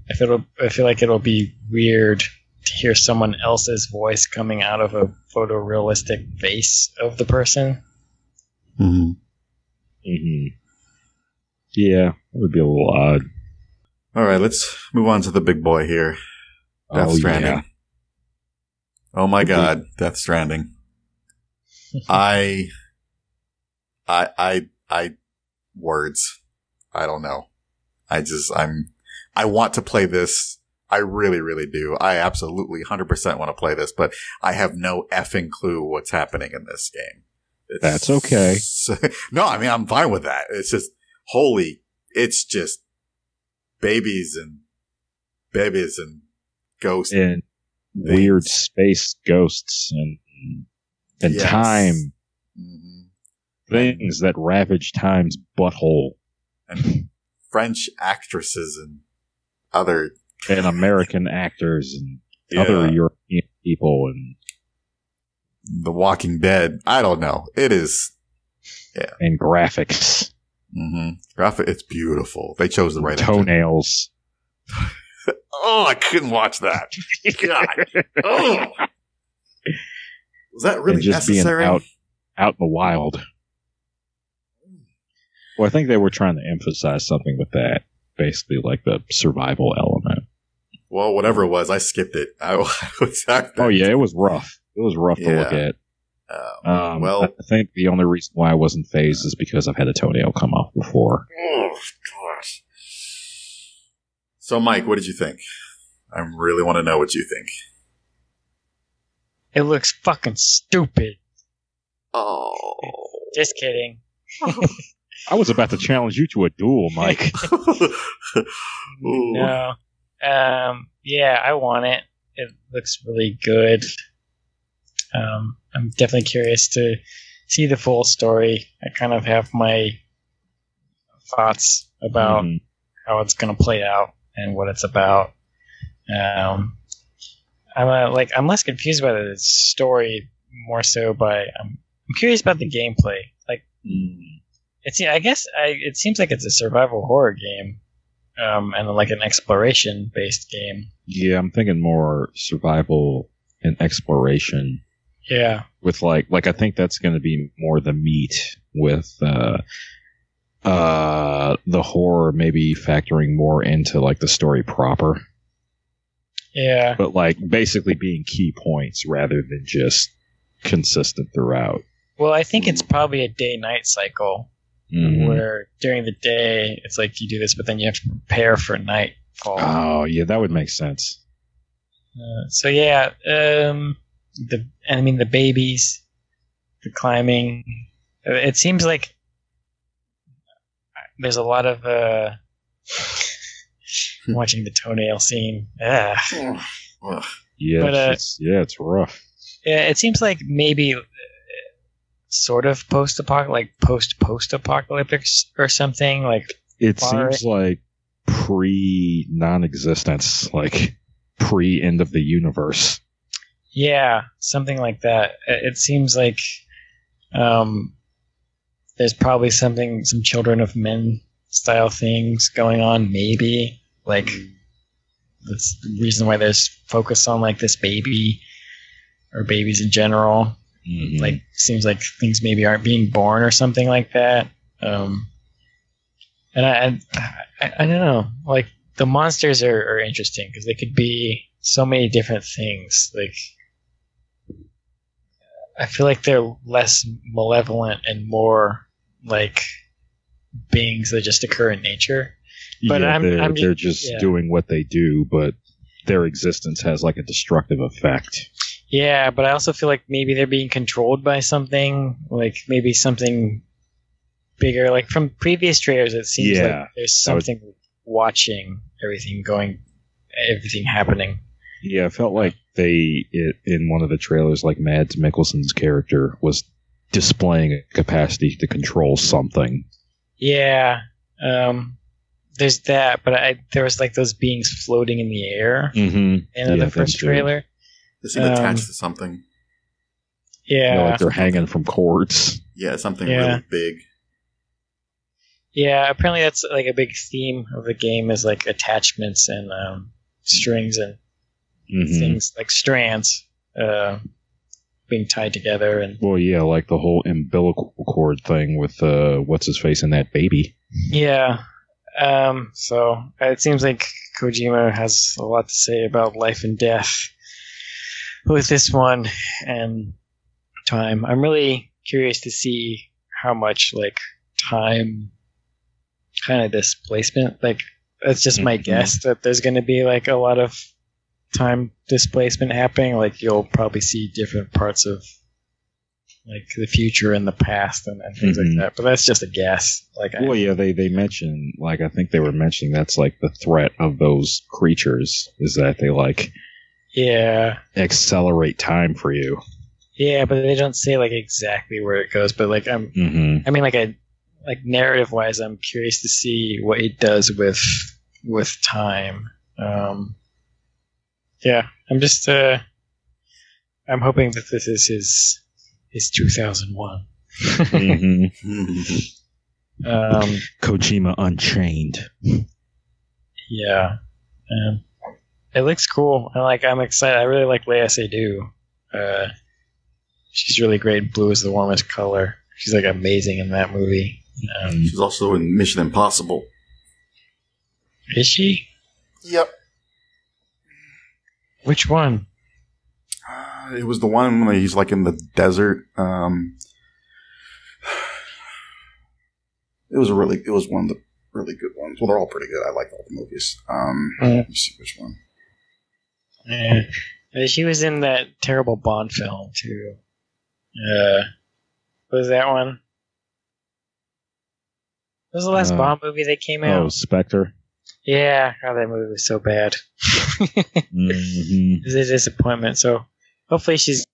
If it'll, I feel like it'll be weird to hear someone else's voice coming out of a photorealistic face of the person. Mm-hmm. hmm Yeah, that would be a little odd. All right, let's move on to the big boy here. Death oh, Stranding. yeah. Oh my Okay. god, Death Stranding. I, I, I, I, words. I don't know. I just, I'm, I want to play this. I really, really do. I absolutely 100% want to play this, but I have no effing clue what's happening in this game. It's That's okay. no, I mean, I'm fine with that. It's just, holy, it's just babies and babies and ghosts. And weird space ghosts and and Yes. time Mhm. Things that ravage time's butthole and French actresses and other and American actors and yeah, other European people and The Walking Dead. I don't know. It is yeah. and graphics, mm-hmm. graphic. It's beautiful. They chose the right toenails. Oh, I couldn't watch that. God. Oh. Was that really and just necessary? being out out in the wild. Well, I think they were trying to emphasize something with that, basically like the survival element. well, whatever it was, I skipped it. I was Oh yeah, it was rough. It was rough to look at. Um, Um, well, I think the only reason why I wasn't phased is because I've had a toenail come off before. Oh gosh. So, Mike, what did you think? I really want to know what you think. It looks fucking stupid. Oh. Just kidding. I was about to challenge you to a duel, Mike. No. Um, yeah, I want it. It looks really good. Um, I'm definitely curious to see the full story. I kind of have my thoughts about Mhm. how it's going to play out and what it's about. Um, I'm uh, like I'm less confused by the story, more so by I'm, I'm curious about the gameplay. Like Mm. It's I guess I, it seems like it's a survival horror game, um, and like an exploration based game. Yeah, I'm thinking more survival and exploration Yeah, with like like I think that's going to be more the meat with uh uh, the horror maybe factoring more into like the story proper, Yeah. but like basically being key points rather than just consistent throughout. Well, I think it's probably a day night cycle Mhm. where during the day it's like you do this, but then you have to prepare for nightfall. Oh yeah, that would make sense. Uh, so yeah, um, the I mean the babies, the climbing. uh, It seems like there's a lot of uh, watching the toenail scene. Ugh. Ugh. Yeah, But, uh, it's, yeah, it's rough. Yeah, it seems like maybe uh, sort of post apocalyptic, like post post apocalyptic or something. Like It far- seems like pre non-existence, like pre end of the universe. yeah, something like that. It it seems like um, there's probably something, some Children of Men style things going on. Maybe like that's the reason why there's focus on like this baby or babies in general. Mhm. like seems like things maybe aren't being born or something like that um and i i, I don't know like the monsters are, are interesting because they could be so many different things like i feel like they're less malevolent and more like beings that just occur in nature but yeah, I'm- they're, I'm ju- they're just yeah. doing what they do, but their existence has like a destructive effect. Yeah, but I also feel like maybe they're being controlled by something, like maybe something bigger. Like from previous trailers, it seems Yeah, like there's I would- something watching everything going, everything happening. Yeah, it felt like they it, in one of the trailers, like Mads Mikkelsen's character was displaying a capacity to control something. Yeah, um, there's that, but I there was like those beings floating in the air Mm-hmm. in Yeah, the first trailer. They seem Um, attached to something. Yeah, like they're hanging from cords. Yeah, something Yeah. really big. yeah. Apparently, that's like a big theme of the game is like attachments and um, strings and Mhm. things like strands uh, being tied together and Well, yeah, like the whole umbilical cord thing with uh, what's his face and that baby. yeah um, so uh, it seems like kojima has a lot to say about life and death with this one and time i'm really curious to see how much like time kind of displacement like that's just my Mhm. guess that there's going to be like a lot of time displacement happening like you'll probably see different parts of like the future and the past and, and things Mhm. like that but that's just a guess like I- Well, yeah, they they mention like I think they were mentioning that's like the threat of those creatures is that they like yeah accelerate time for you. yeah but they don't say like exactly where it goes but like i'm Mm-hmm. i mean like a like narrative wise i'm curious to see what it does with with time um yeah i'm just uh i'm hoping that this is his his 2001 mm-hmm. um Kojima Unchained. yeah um, it looks cool and like i'm excited i really like Léa Seydoux. uh she's really great blue is the warmest color she's like amazing in that movie um, She's also in Mission Impossible. is she Yep. which one Uh, it was the one when he's like in the desert. Um, it was a really, it was one of the really good ones. Well, they're all pretty good. I like all the movies. Um, Mm. let me see which one. Yeah. She was in that terrible Bond film too. Uh, what was that one? What was the last Uh, Bond movie that came out? Oh. Spectre. Yeah, oh, that movie was so bad. it Mm-hmm. was a disappointment. So hopefully she's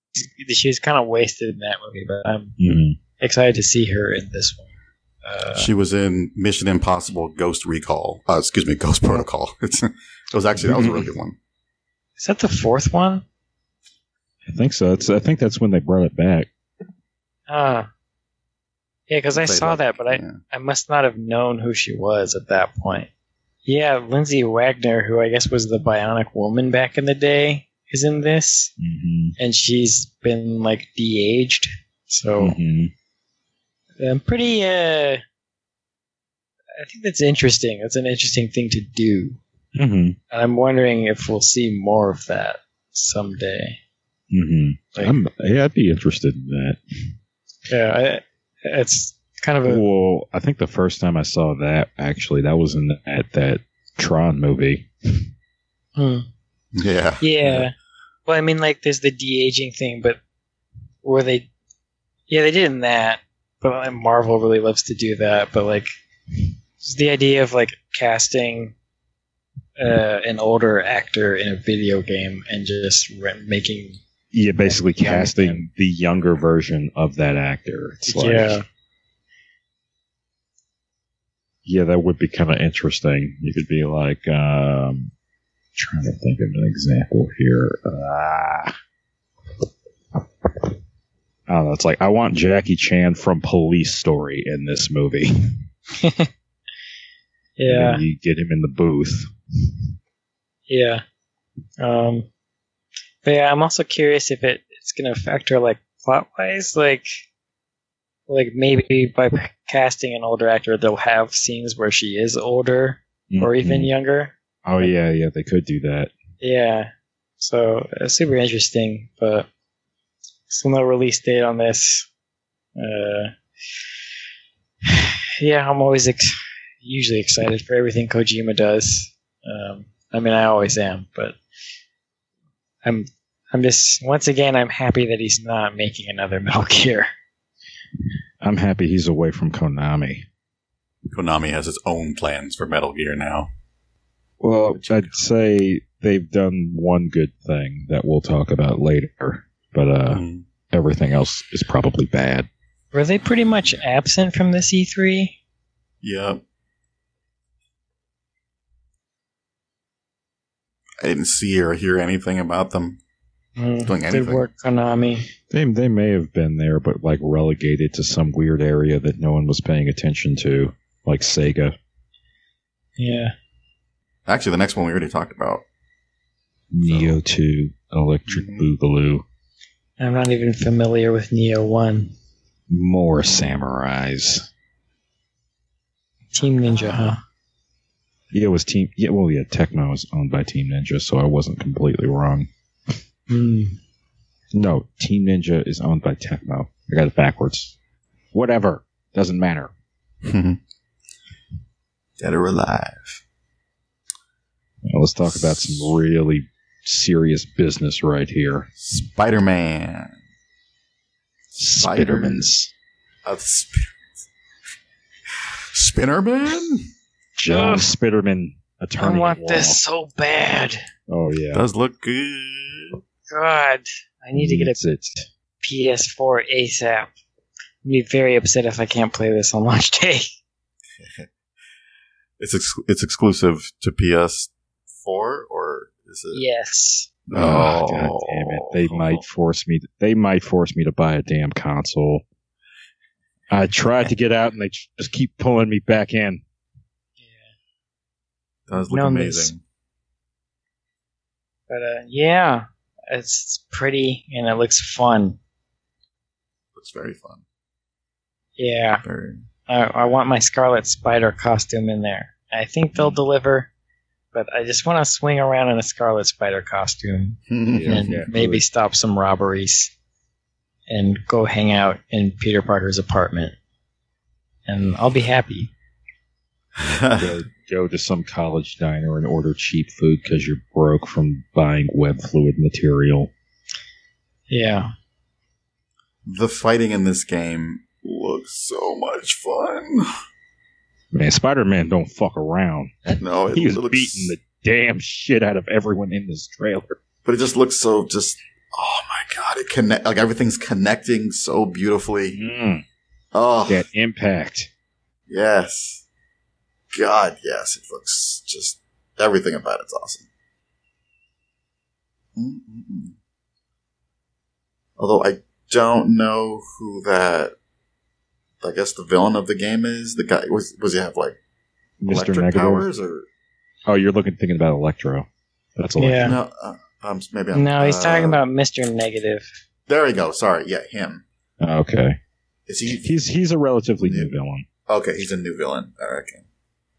she was kind of wasted in that movie, but I'm Mm-hmm. excited to see her in this one. Uh, she was in Mission Impossible: Ghost Recall. Uh, excuse me, Ghost Protocol. It was actually that was a really good one. Is that the fourth one? I think so. It's, I think that's when they brought it back. Ah, yeah, because I saw like- that, but I yeah. I must not have known who she was at that point. Yeah, Lindsay Wagner, who I guess was the Bionic Woman back in the day, is in this, Mm-hmm. and she's been like de-aged. So Mm-hmm. I'm pretty uh I think that's interesting. That's an interesting thing to do. Mm-hmm. And I'm wondering if we'll see more of that someday. Mm-hmm. Like- I'm, yeah, I'd be interested in that. Yeah, I, it's kind of a Well, I think the first time I saw that, actually, that was in that, that Tron movie. hmm. Yeah. yeah. Well, I mean, like there's the de aging thing, but were they? Yeah, they did in that, but like, Marvel really loves to do that. But like, just the idea of like casting uh, an older actor in a video game and just re- making Yeah, basically casting the younger version of that actor. It's like, yeah, yeah, that would be kind of interesting. You could be like, um, trying to think of an example here. Ah. I don't know. It's like I want Jackie Chan from Police Story in this movie. Yeah, you get him in the booth. Yeah. Um, but yeah, I'm also curious if it it's going to factor like plot wise, like like maybe by casting an older actor, they'll have scenes where she is older or even Mhm. younger. Oh yeah, yeah, they could do that. Yeah. So it's super interesting, but still no release date on this. Uh, yeah, I'm always ex- usually excited for everything Kojima does. Um, I mean, I always am, but I'm I'm just once again I'm happy that he's not making another Metal Gear. I'm happy he's away from Konami. Konami has its own plans for Metal Gear now. Well, I'd say they've done one good thing that we'll talk about later, but uh, Mhm. everything else is probably bad. Were they pretty much absent from this E E3? Yep. I didn't see or hear anything about them Mm, doing good anything. work, Konami. They they may have been there, but like relegated to some weird area that no one was paying attention to, like Sega. Yeah. Actually, the next one we already talked about. Nioh 2, Electric Mhm. Boogaloo, I'm not even familiar with Nioh One. more samurais. Team Ninja, huh? Yeah, it was Team. Yeah, well, yeah, Tecmo is owned by Team Ninja, so I wasn't completely wrong. Hmm. No, Team Ninja is owned by Tecmo. I got it backwards. Whatever, doesn't matter. Dead or alive. Now, let's talk about some really serious business right here. Spider Man. Spider- Spidermans. Uh, Spinner Man? Joe Ugh. Spiderman, attorney. I want law. this so bad. Oh yeah, Does look good. God, I need to get a it. PS4 ASAP. I'd be very upset if I can't play this on launch day. It's ex- it's exclusive to PS4 or is it? Yes. Oh, god oh. damn it! They might force me. they might force me to buy a damn console. I tried to get out, and they just keep pulling me back in. Yeah. Does look No, amazing. But uh, yeah, it's pretty and it looks fun. Looks very fun. Yeah, Very. I, I want my Scarlet Spider costume in there. I think they'll Mm. deliver, but I just want to swing around in a Scarlet Spider costume Yeah, and yeah, maybe really. stop some robberies and go hang out in Peter Parker's apartment. And I'll be happy. Go, go to some college diner and order cheap food because you're broke from buying web fluid material. Yeah. the fighting in this game looks so much fun. Man, Spider Man don't fuck around. No, it He was looks, beating the damn shit out of everyone in this trailer. but it just looks so just. Oh my god! It connect like everything's connecting so beautifully. Mm, Oh that impact. yes, God yes! It looks just everything about it's awesome. Mm-mm-mm. Although I don't know who that. I guess the villain of the game is the guy. Was was he have like Mr. electric Negative. powers or Oh, you're looking thinking about Electro. That's Electro. Yeah. no? Uh, um, maybe I'm, No, he's uh, talking about Mr. Negative. There we go. Sorry, yeah, him. Okay. Is he? He's he's a relatively new villain. Okay, he's a new villain. I reckon.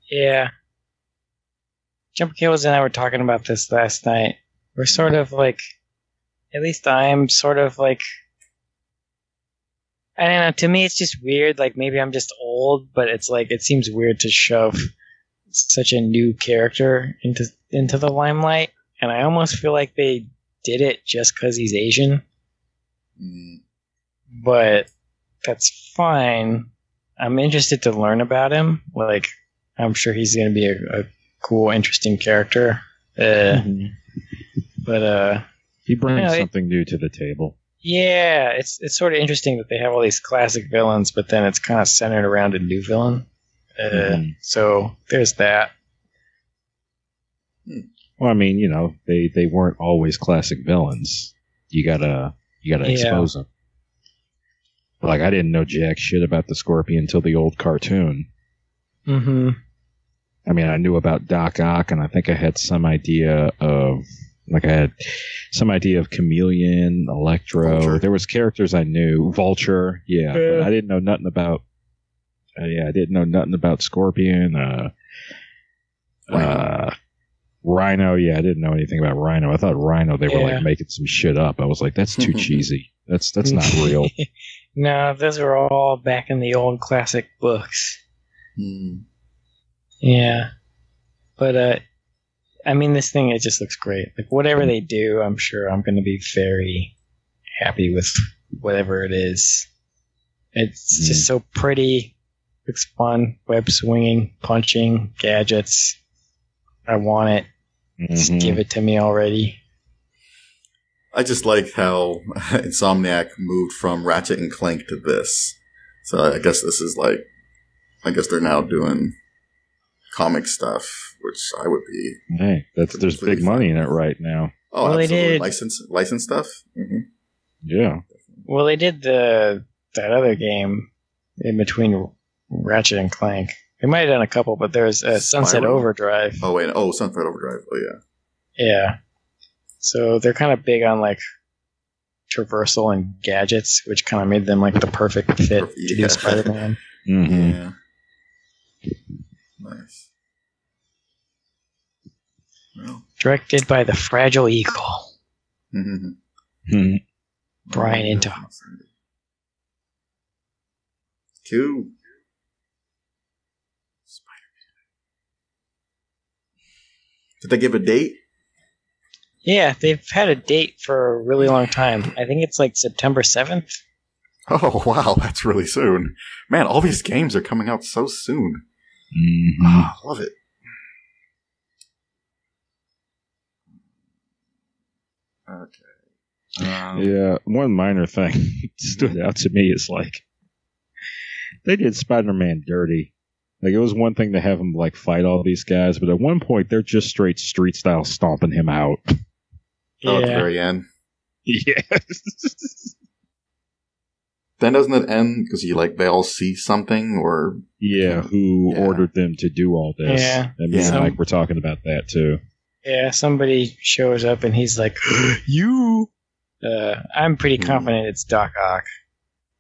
Yeah. Jumper Cables and I were talking about this last night. We're sort of like, at least I'm sort of like, I don't know. To me, it's just weird. Like maybe I'm just old, but it's like it seems weird to shove such a new character into into the limelight, and I almost feel like they did it just because he's Asian. Mm, But that's fine. I'm interested to learn about him. Like I'm sure he's going to be a, a cool, interesting character. Uh, but uh, He brings Yeah, it- something new to the table. yeah, it's it's sort of interesting that they have all these classic villains, but then it's kind of centered around a new villain. Uh, Mhm. So there's that. Well, I mean, you know, they they weren't always classic villains. You gotta you gotta Yeah. expose them. Like I didn't know jack shit about the Scorpion until the old cartoon. Mm-hmm. I mean, I knew about Doc Ock, and I think I had some idea of, like, I had some idea of Chameleon, Electro. Vulture. There was characters I knew, Vulture, yeah, but Yeah. I didn't know nothing about. Uh, yeah, I didn't know nothing about Scorpion. Uh, Rhino. uh, Rhino, yeah, I didn't know anything about Rhino. I thought Rhino they were Yeah. like making some shit up. I was like, that's too cheesy. That's that's not real. no, those are all back in the old classic books. mm. Yeah. But uh I mean this thing it just looks great. Like whatever they do, I'm sure I'm gonna be very happy with whatever it is. It's just so pretty. Looks fun. Web swinging, punching, gadgets. I want it. Just Mhm. give it to me already. I just like how Insomniac moved from Ratchet and Clank to this. So I guess this is like, I guess they're now doing comic stuff, which I would be. Hey, that's there's big money in it right now. Oh, Well, they did- license license stuff. hmm Yeah. Well they did the that other game in between Ratchet and Clank. They might have done a couple, but there's a Sunset Spyro? Overdrive. Oh wait, oh Sunset Overdrive. Oh yeah. Yeah. So they're kind of big on like traversal and gadgets, which kind of made them like the perfect fit to Yeah. do Spider Man. hmm Yeah. Nice. Well. Directed by the Fragile Eagle. mhm. hmm Bryan Intihar. Cool. Did they give a date? Yeah, they've had a date for a really long time. I think it's like September 7th. Oh wow, that's really soon. Man, all these games are coming out so soon. hmm Ah, love it. Okay. Um, Yeah, one minor thing stood out to me is like they did Spider-Man dirty. Like it was one thing to have him like fight all these guys, but at one point they're just straight street style stomping him out. Oh, at the Yeah. very end. yeah. Then doesn't it end because you like they all see something or yeah, who Yeah. ordered them to do all this? Yeah. And me and Yeah. Mike were talking about that too. Yeah, somebody shows up and he's like, You! Uh, I'm pretty Hmm. confident it's Doc Ock.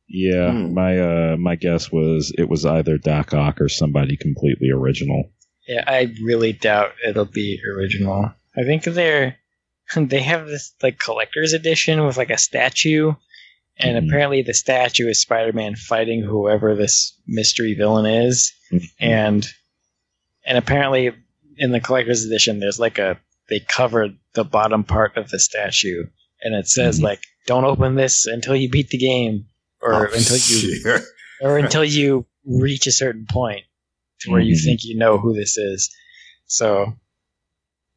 Yeah, Hmm. my uh my guess was it was either Doc Ock or somebody completely original. Yeah, I really doubt it'll be original. I think they're they have this like collector's edition with like a statue, and Mhm. apparently the statue is Spider-Man fighting whoever this mystery villain is, and and apparently in the collector's edition there's like a they covered the bottom part of the statue, and it says Mhm. like don't open this until you beat the game or Oh, until you or until you reach a certain point to where you Mhm. think you know who this is. So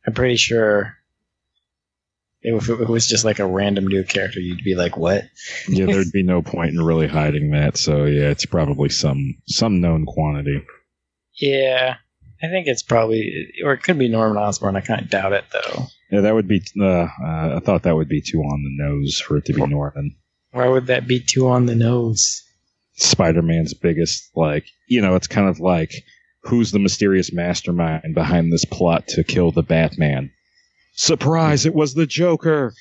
I'm pretty sure if it was just like a random new character, you'd be like, "What?" yeah, there'd be no point in really hiding that. So yeah, it's probably some some known quantity. Yeah, I think it's probably, or it could be Norman Osborn. I kind of doubt it though. Yeah, that would be. Uh, uh, I thought that would be too on the nose for it to be Norman. Why would that be too on the nose? Spider-Man's biggest, like, you know, it's kind of like who's the mysterious mastermind behind this plot to kill the Batman? Surprise! It was the Joker.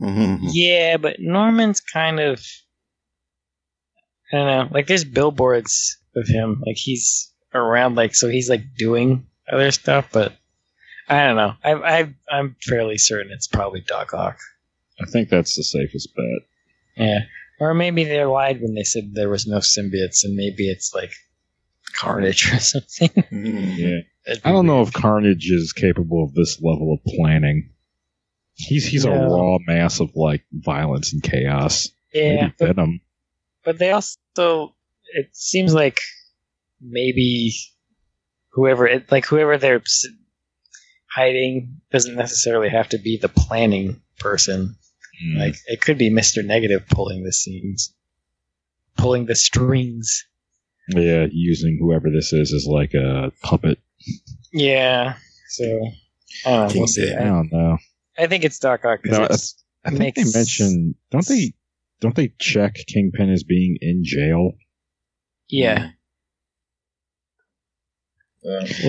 Mhm. Yeah, but Norman's kind of, I don't know. Like, there's billboards of him. Like, he's around, like so he's like doing other stuff, but I don't know. I I I'm fairly certain it's probably Doc Ock. I think that's the safest bet. Yeah, or maybe they lied when they said there was no symbiotes, and maybe it's like Carnage or something. Mm. Yeah. I don't know if Carnage is capable of this level of planning. He's he's a raw mass of like violence and chaos. Yeah, Maybe but, Venom. but they also it seems like maybe whoever it like whoever they're hiding doesn't necessarily have to be the planning person. Mm. Like it could be Mister Negative pulling the scenes, pulling the strings. yeah, using whoever this is as like a puppet. Yeah. So I don't know. We'll see. I don't know. I think it's Doc Ock No, I think makes- they mentioned don't they don't they check Kingpin as being in jail? yeah.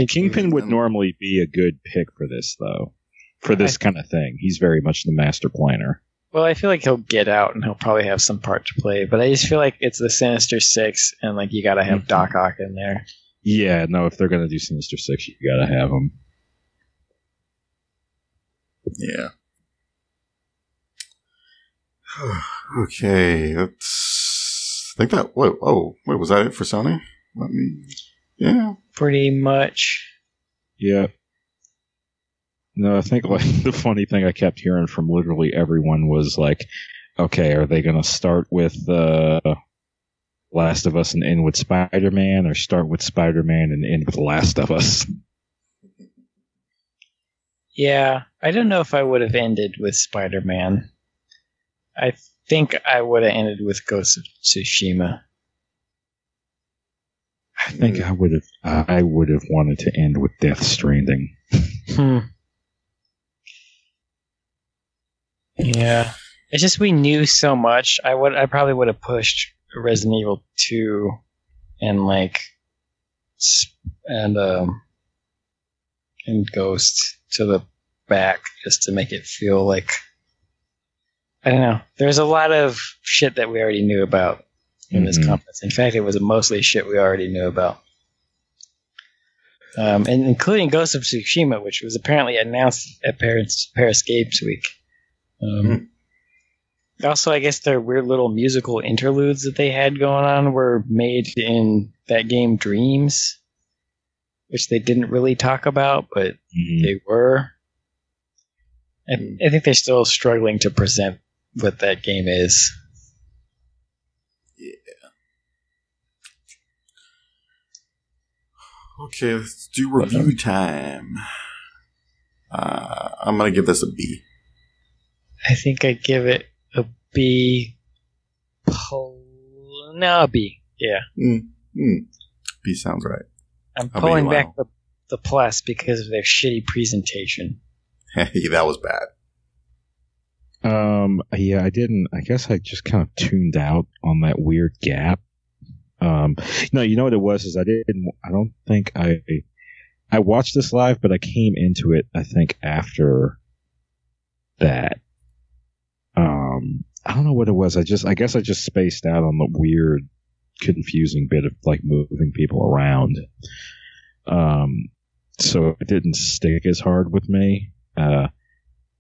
Kingpin would normally be a good pick for this though. For this kind of thing. He's very much the master planner. Well, I feel like he'll get out and he'll probably have some part to play, but I just feel like it's the Sinister Six, and like you got to have Mhm. Doc Ock in there. Yeah, no, if they're gonna do Sinister Six, you gotta have him. Yeah. okay, let's I think that. Whoa, oh, wait, was that it for Sony? Let me. Yeah. Pretty much. Yeah. No, I think like the funny thing I kept hearing from literally everyone was like, okay, are they going to start with uh, Last of Us and end with Spider Man, or start with Spider Man and end with Last of Us? Yeah, I don't know if I would have ended with Spider Man. I think I would have ended with Ghost of Tsushima. I think I would have. I would have wanted to end with Death Stranding. Hmm. Yeah, it's just we knew so much. I would, I probably would have pushed Resident Evil Two, and like, and um, and Ghost to the back just to make it feel like. I don't know. There's a lot of shit that we already knew about in this Mhm. conference. In fact, it was mostly shit we already knew about. Um, and including Ghost of Tsushima, which was apparently announced at Paris, Paris Games Week. Um, Also, I guess their weird little musical interludes that they had going on were made in that game Dreams, which they didn't really talk about, but Mhm. they were. I, I think they're still struggling to present what that game is. Okay, let's do review time. Uh, I'm gonna give this a B. I think I give it a B. Pull, no, a B. Yeah, Mm, mm. B sounds right. I'm How about pulling you, back Lionel? the the plus because of their shitty presentation. Hey, that was bad. Um, yeah, I didn't. I guess I just kind of tuned out on that weird gap. Um, no, you know what it was is I didn't. I don't think I. I watched this live, but I came into it. I think after that. Um, I don't know what it was. I just. I guess I just spaced out on the weird, confusing bit of like moving people around. Um, so it didn't stick as hard with me. Uh,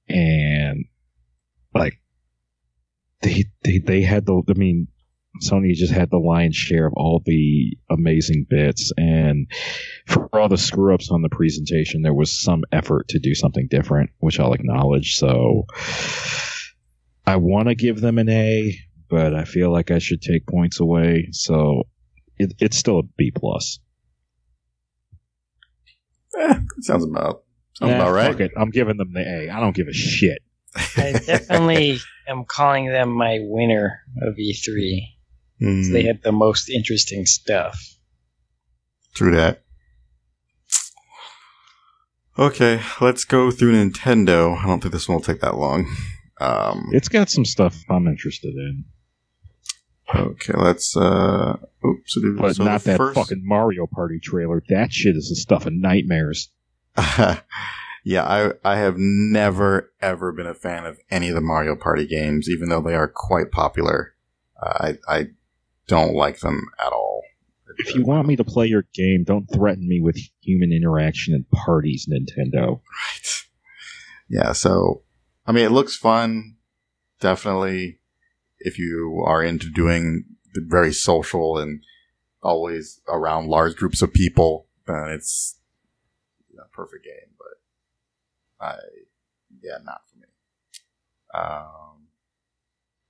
and like they they they had the I mean Sony just had the lion's share of all the amazing bits and for all the screw ups on the presentation there was some effort to do something different which I'll acknowledge so I want to give them an A but I feel like I should take points away so it, it's still a B plus Eh, sounds about sounds Eh, about right. fuck it. I'm giving them the A I don't give a shit I definitely am calling them my winner of E3. Mm, They had the most interesting stuff. True that. Okay, let's go through Nintendo. I don't think this one will take that long. Um, it's got some stuff I'm interested in okay, let's. Uh, oops, but so not that first- fucking Mario Party trailer. That shit is the stuff of nightmares. yeah, I I have never ever been a fan of any of the Mario Party games, even though they are quite popular. Uh, I I don't like them at all. If you want me to play your game, don't threaten me with human interaction and parties, Nintendo. Right. Yeah, so I mean it looks fun. Definitely if you are into doing the very social and always around large groups of people, then it's a perfect game. But I yeah, not for me. Um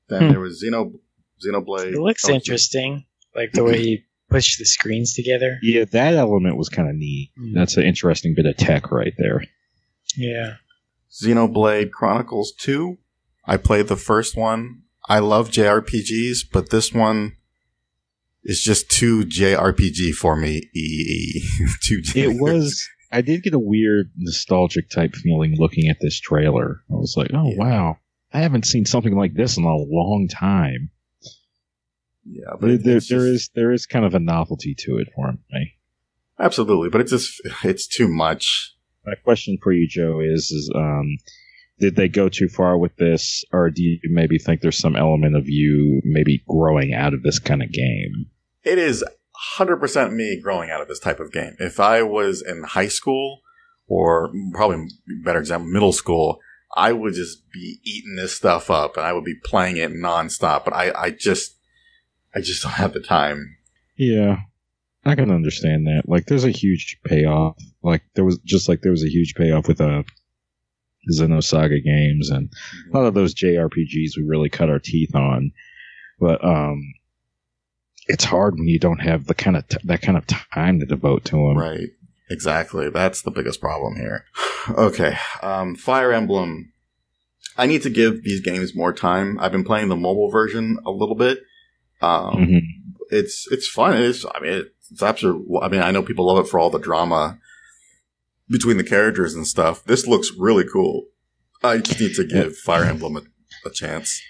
then Hmm. there was Xeno Xenoblade. It looks interesting, like the way you push the screens together. Yeah, that element was kind of neat. Mm. That's an interesting bit of tech right there. Yeah. Xenoblade Chronicles 2. I played the first one. I love JRPGs, but this one is just too JRPG for me. Too J- It was. I did get a weird nostalgic type feeling looking at this trailer. I was like, oh Yeah. wow, I haven't seen something like this in a long time. Yeah, but there, there just- is there is kind of a novelty to it for me. absolutely, but it's just it's too much. My question for you, Joe, is is um, did they go too far with this, or do you maybe think there's some element of you maybe growing out of this kind of game? It is 100% me growing out of this type of game. If I was in high school or probably better example middle school, I would just be eating this stuff up and I would be playing it nonstop, but I I just I just don't have the time. Yeah, I can understand that. Like, there's a huge payoff. Like, there was just like there was a huge payoff with a uh, Xenosaga games and a lot of those JRPGs we really cut our teeth on. But um, it's hard when you don't have the kind of t- that kind of time to devote to them. Right. Exactly. That's the biggest problem here. okay. Um, Fire Emblem. I need to give these games more time. I've been playing the mobile version a little bit. Um, Mhm. it's it's fun. It's I mean it's absolutely. I mean I know people love it for all the drama between the characters and stuff. This looks really cool. I just need to give Fire Emblem a, a chance.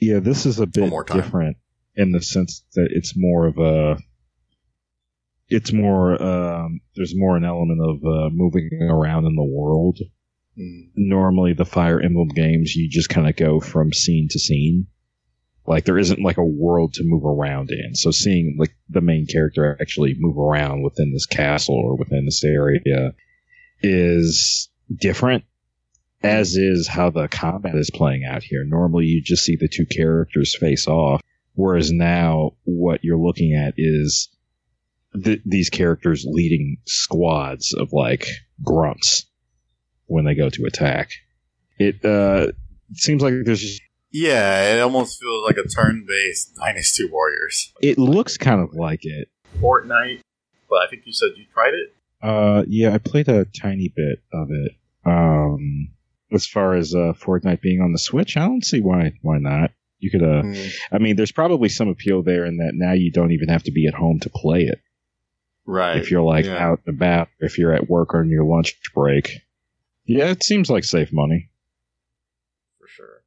Yeah, this is a bit more time. different in the sense that it's more of a. It's more. Um, there's more an element of uh, moving around in the world. Mm, Normally, the Fire Emblem games, you just kind of go from scene to scene. Like there isn't like a world to move around in. So seeing like the main character actually move around within this castle or within this area is different. As is how the combat is playing out here. Normally, you just see the two characters face off, whereas now what you're looking at is th- these characters leading squads of like grunts when they go to attack. It uh, seems like there's Yeah, it almost feels like a turn-based Dynasty Warriors. it looks kind of like it. Fortnite, but I think you said you tried it. Uh, yeah, I played a tiny bit of it. Um, as far as uh, Fortnite being on the Switch, I don't see why why not. You could, uh, Mm, I mean, there's probably some appeal there in that now you don't even have to be at home to play it. right. if you're like yeah. out and about, if you're at work or on your lunch break. Yeah, it seems like safe money. for sure.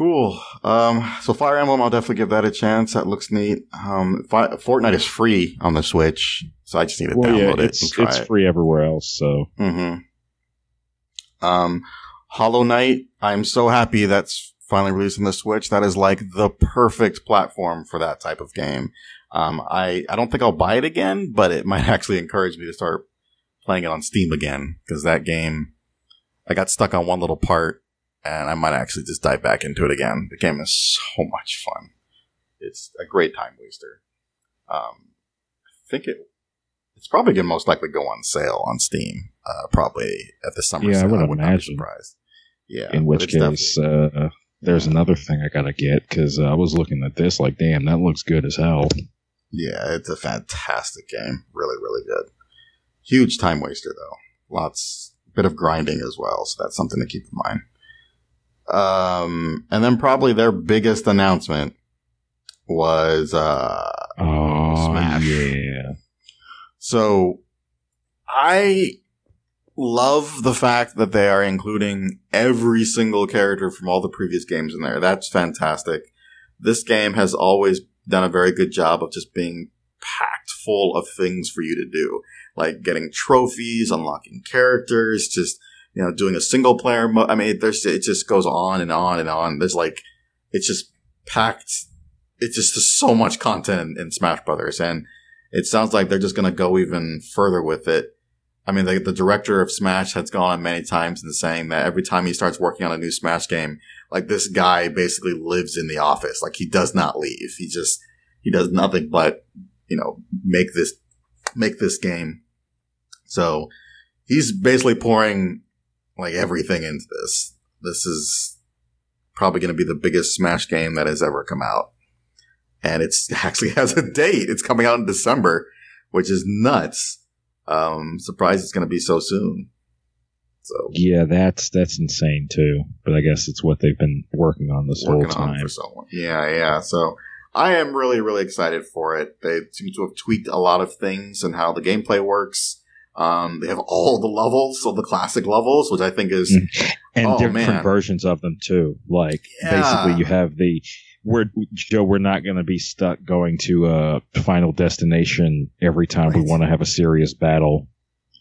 Cool. Um, so Fire Emblem, I'll definitely give that a chance. That looks neat. Um, Fi- Fortnite is free on the Switch, so I just need to Well, yeah, download it it's and try it's it. free everywhere else. So Mm-hmm. Um, Hollow Knight. I'm so happy that's finally released on the Switch. That is like the perfect platform for that type of game. Um, I I don't think I'll buy it again, but it might actually encourage me to start playing it on Steam again because that game. I got stuck on one little part, and I might actually just dive back into it again. The game is so much fun. It's a great time waster. Um, I think it it's probably going to most likely go on sale on Steam, uh, probably at the summer Yeah, I sale. would not be imagine. surprised. Yeah, in which case, uh, there's another thing I gotta get because uh, I was looking at this like, damn, that looks good as hell. Yeah, it's a fantastic game. Really, really good. Huge time waster though. Lots, bit of grinding as well. So that's something to keep in mind. Um, and then probably their biggest announcement was, uh, Oh Smash. yeah, so I love the fact that they are including every single character from all the previous games in there. That's fantastic. This game has always done a very good job of just being packed full of things for you to do, like getting trophies, unlocking characters, just you know, doing a single player mode. I mean, there's it just goes on and on and on. There's like it's just packed it's just so much content in, in Smash Brothers, and it sounds like they're just going to go even further with it. I mean, the, the director of Smash has gone on many times and saying that every time he starts working on a new Smash game, like this guy basically lives in the office. Like he does not leave. He just, he does nothing but, you know, make this, make this game. So he's basically pouring like everything into this. This is probably going to be the biggest Smash game that has ever come out. And it's actually has a date. It's coming out in December, which is nuts. Um, surprised it's going to be so soon. So Yeah, that's that's insane too. But I guess it's what they've been working on this whole working on time. for so long. Yeah, yeah. So I am really, really excited for it. They seem to have tweaked a lot of things and how the gameplay works. Um, they have all the levels, all the classic levels, which I think is Mm. and Oh, different man. versions of them too. Like Yeah. basically, you have the we're Joe. We're not going to be stuck going to a final destination every time we want to have a serious battle,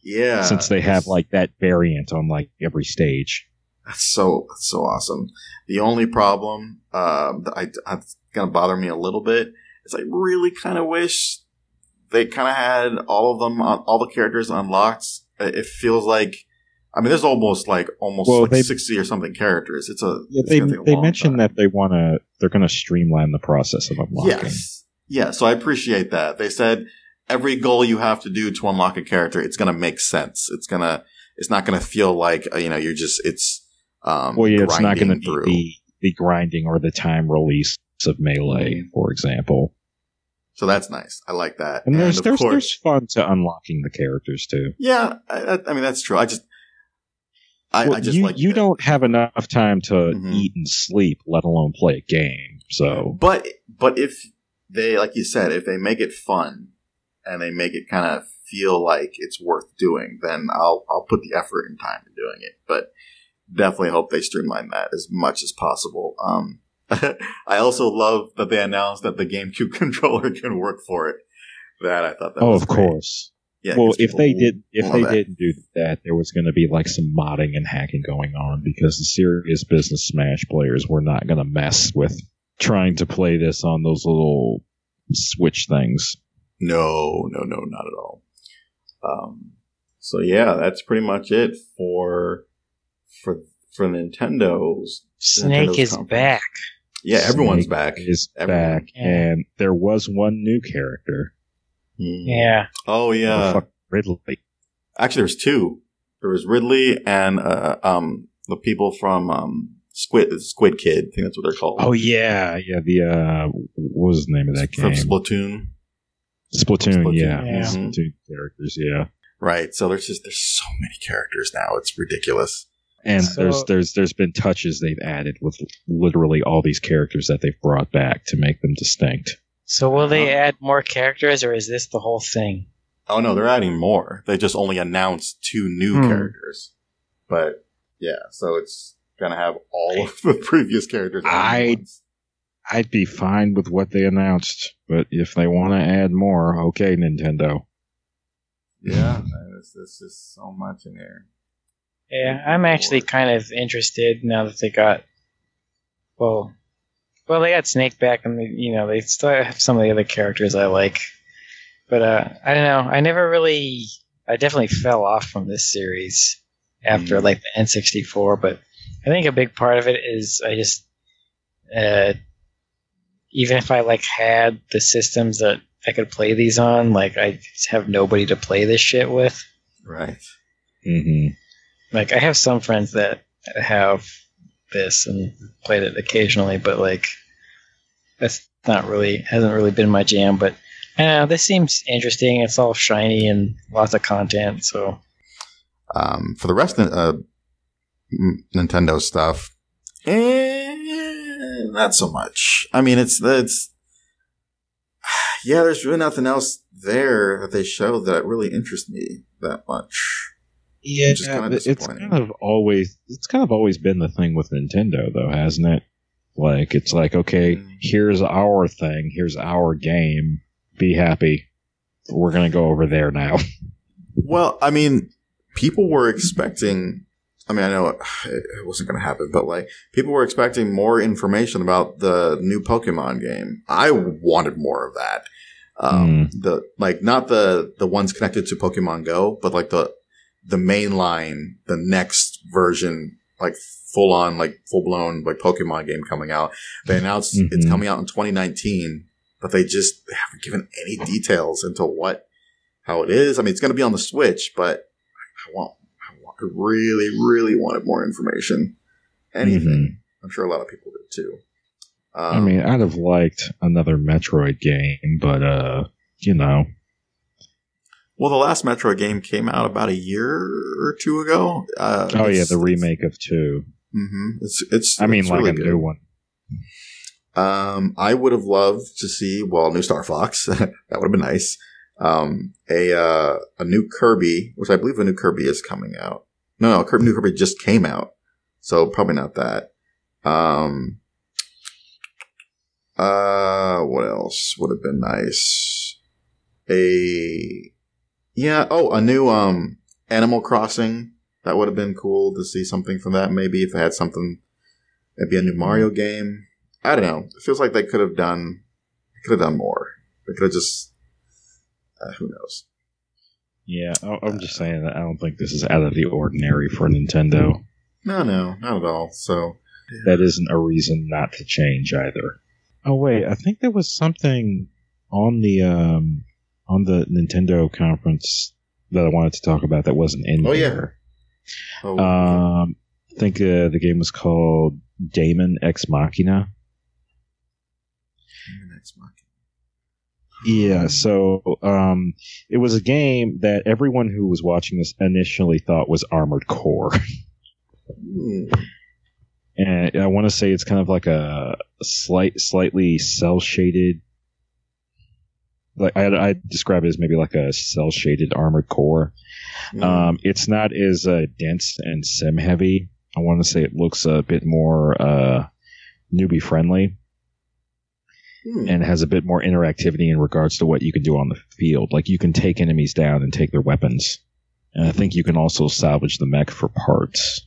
yeah. since they have like that variant on like every stage. That's so that's so awesome. The only problem um, that I that's gonna bother me a little bit is I really kind of wish they kind of had all of them, on, all the characters unlocked. It feels like, I mean, there's almost like almost Well, like they- sixty or something characters. It's a Yeah, it's they a they mentioned time. that they want to they're going to streamline the process of unlocking. Yes, yeah. So I appreciate that. They said every goal you have to do to unlock a character, it's gonna make sense. It's gonna, it's not gonna feel like uh, you know you're just it's. Um, Well, yeah, it's not going to be the the grinding or the time release of melee, Mhm. for example. So that's nice. I like that. And there's of there's course- there's fun to unlocking the characters too. Yeah, I, I- mean that's true. I just, I, Well, I just you like you that. don't have enough time to Mhm. eat and sleep, let alone play a game. So But but if they, like you said, if they make it fun and they make it kind of feel like it's worth doing, then I'll I'll put the effort and time in doing it. But definitely hope they streamline that as much as possible. Um, I also love that they announced that the GameCube controller can work for it. That I thought that oh, was of great. course. Yeah, well, 'cause if they did, if they that. didn't do that, there was going to be like some modding and hacking going on because the serious business Smash players were not going to mess with trying to play this on those little Switch things. No, no, no, not at all. Um, so yeah, that's pretty much it for for for Nintendo's. Snake Nintendo's is conference. back. Yeah, everyone's Snake back. Is Everyone. back, Yeah. and there was one new character. Hmm. Yeah. Oh yeah. Fuck, Ridley. Actually, there's two. There was Ridley and uh, um the people from um Squid Squid Kid. I think that's what they're called. Oh yeah, yeah. The uh, what was the name of that from game? Splatoon. Splatoon, Splatoon, yeah, yeah. Splatoon characters, yeah. Right. So there's just there's so many characters now. It's ridiculous. And So- there's there's there's been touches they've added with literally all these characters that they've brought back to make them distinct. So will they Uh-huh. add more characters, or is this the whole thing? Oh no, they're adding more. They just only announced two new Hmm. characters. But yeah, so it's gonna have all of the previous characters. added I- once. I'd be fine with what they announced, but if they want to add more, okay, Nintendo. yeah, there's, there's just so much in there. Yeah, I'm actually kind of interested now that they got. Well, well, they got Snake back, and they, you know they still have some of the other characters I like, but uh, I don't know. I never really. I definitely fell off from this series after Mm. like the N64, but I think a big part of it is I just. Uh, even if I like had the systems that I could play these on, like I have nobody to play this shit with. Right. Mm-hmm. Like I have some friends that have this and played it occasionally, but like that's not really hasn't really been my jam. But I know, this seems interesting. It's all shiny and lots of content. So Um, for the rest of uh, Nintendo stuff, eh, not so much. I mean, it's it's yeah. There's really nothing else there that they show that really interests me that much. Yeah, Which kinda it's kind of always it's kind of always been the thing with Nintendo, though, hasn't it? Like it's like, okay, Mm. here's our thing, here's our game. Be happy. We're gonna go over there now. Well, I mean, people were expecting I mean, I know it, wasn't going to happen, but like people were expecting more information about the new Pokemon game. I wanted more of that. Um, the like not the the ones connected to Pokemon Go, but like the the main line, the next version, like full on, like full blown, like Pokemon game coming out. They announced it's Mhm. coming out in 2019, but they just haven't given any details into what how it is. I mean, it's going to be on the Switch, but I want, I want, I really, really wanted more information. Anything. I'm sure a lot of people did too. Um, I mean, I'd have liked another Metroid game, but uh, you know, well, the last Metroid game came out about a year or two ago. Uh, oh yeah, the remake of two. hmm It's it's. I mean, it's like really a good. new one. Um, I would have loved to see well, new Star Fox. that would have been nice. Um, a uh, a new Kirby, which I believe a new Kirby is coming out. No, no, Kirby, new Kirby just came out, so probably not that. Um, uh, what else would have been nice? A yeah. Oh, a new um Animal Crossing. That would have been cool to see something from that. Maybe if they had something, maybe a new Mario game. I don't know. It feels like they could have done, could have done more. They could have just, uh, who knows? Yeah, I'm just saying that I don't think this is out of the ordinary for Nintendo. No, no, not at all. So, That isn't a reason not to change either. Oh wait, I think there was something on the um on the Nintendo conference that I wanted to talk about that wasn't in Oh, yeah. there. oh, Um, I think uh, the game was called Daemon X Machina. Yeah, so um, it was a game that everyone who was watching this initially thought was Armored Core, Hmm. and I want to say it's kind of like a slight, slightly cell shaded. Like I, I describe it as maybe like a cell shaded Armored Core. Hmm. Um, it's not as uh, dense and sim heavy. I want to say it looks a bit more uh, newbie friendly. Hmm. and has a bit more interactivity in regards to what you can do on the field. Like you can take enemies down and take their weapons. And I think you can also salvage the mech for parts.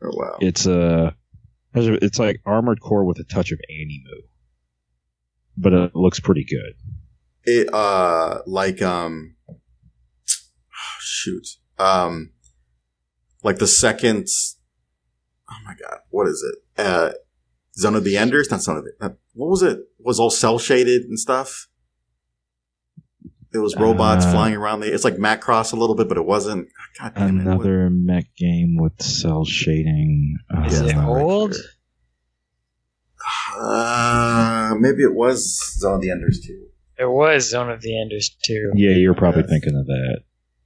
oh wow. It's a, it's like Armored Core with a touch of Animu, but it looks pretty good. it uh like um shoot um like the second oh my god what is it uh zone of the enders not zone of the uh, what was it was all cell shaded and stuff it was robots Uh, flying around the it's like macross a little bit but it wasn't god damn it what- Another mech game with cell shading. Uh, Is Yeah, it it's not right old? here. Uh maybe it was zone of the enders too It was Zone of the Enders too. Yeah, you're probably Yes. thinking of that.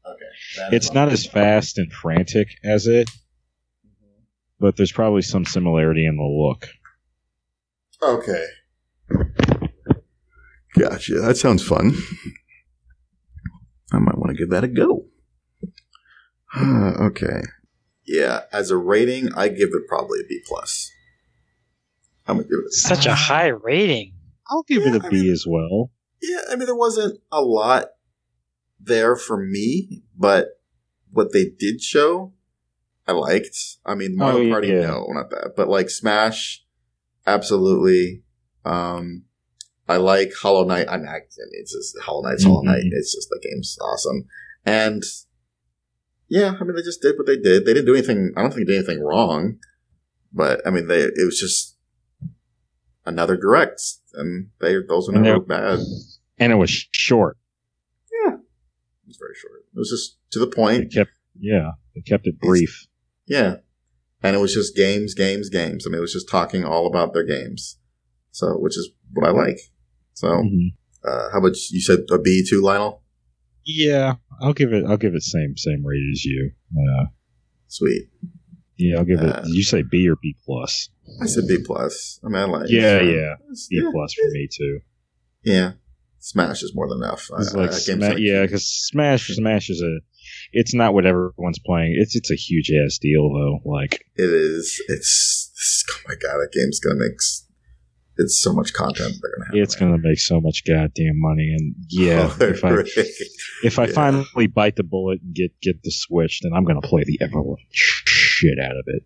okay That It's not as fast and frantic as it, but there's probably some similarity in the look. Okay. Gotcha. That sounds fun. I might want to give that a go. okay. Yeah, as a rating, I give it probably a B plus. I'm gonna give it. A, Such a high rating. I'll give Yeah, it a I B mean- as well. yeah, I mean there wasn't a lot there for me, but what they did show, I liked. I mean, Mario Oh, yeah. Party, no, not that, but like Smash, absolutely. Um, I like Hollow Knight. I mean, I, I mean it's just Hollow Knight's Hollow Mhm. Knight. It's just the game's awesome, and yeah, I mean they just did what they did. They didn't do anything. I don't think they did anything wrong, but I mean they. It was just another direct, and they those were And never bad. And it was short. Yeah. It was very short. It was just to the They point. kept, yeah, they kept it brief. Yeah. And it was just games, games, games. I mean, it was just talking all about their games. So, which is what I like. So, Mhm. uh, how about you said a B two, Lionel? Yeah, I'll give it. I'll give it same same rate as you. Uh, Sweet. Yeah, I'll give Uh, it. Did you say B or B plus? I said B plus. I mean, I like Yeah, so- yeah, B yeah, plus for me too. Yeah. Smash is more than enough. It's I- like, I- Sma- like- yeah, because Smash Smash is a. It's not what everyone's playing. It's it's a huge ass deal though. Like It is. It's, it's. Oh my god, that game's gonna make. it's so much content they're gonna have. It's going to make so much goddamn money, and yeah, Oh, if I if I Yeah. finally bite the bullet and get get the Switch, then I'm going to play the ever shit out of it.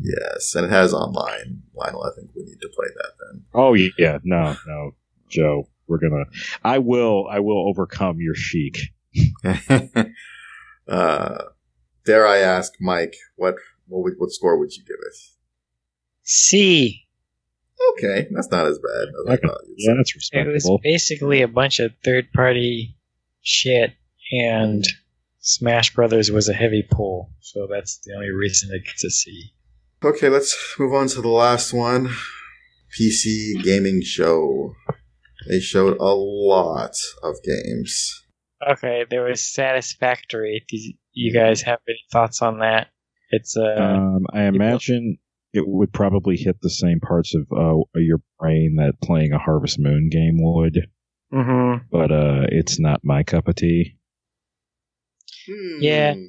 yes, and it has online. Lionel, I think we need to play that then. Oh yeah, no, no, Joe, we're gonna. I will, I will overcome your chic. uh, dare I ask, Mike, what what, would, what score would you give it? C. Okay, that's not as bad as I thought. you'd Yeah, say. that's It was basically a bunch of third party shit, and Smash Brothers was a heavy pull, so that's the only reason it gets a C. Okay, let's move on to the last one. PC gaming show. They showed a lot of games. Okay, there was Satisfactory. Did you guys have any thoughts on that? It's uh, Um, I imagine it would probably hit the same parts of uh, your brain that playing a Harvest Moon game would, mhm. but uh, it's not my cup of tea. Yeah. Hmm.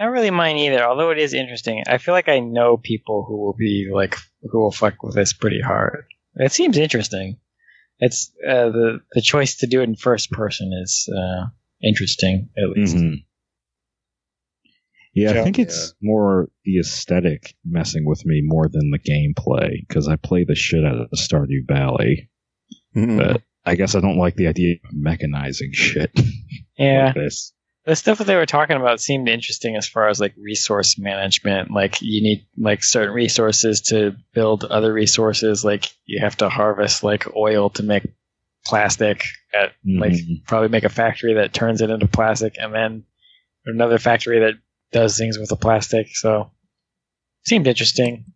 I don't really mind either, although it is interesting. I feel like I know people who will be like who will fuck with this pretty hard. It seems interesting. It's uh, the the choice to do it in first person is uh, interesting at least. Mhm. Yeah, Joe? I think it's more the aesthetic messing with me more than the gameplay because I play the shit out of Stardew Valley, but I guess I don't like the idea of mechanizing shit Yeah, like this. The stuff that they were talking about seemed interesting as far as like resource management. Like you need like certain resources to build other resources. Like you have to harvest like oil to make plastic at like Mhm. probably make a factory that turns it into plastic and then another factory that does things with the plastic so seemed interesting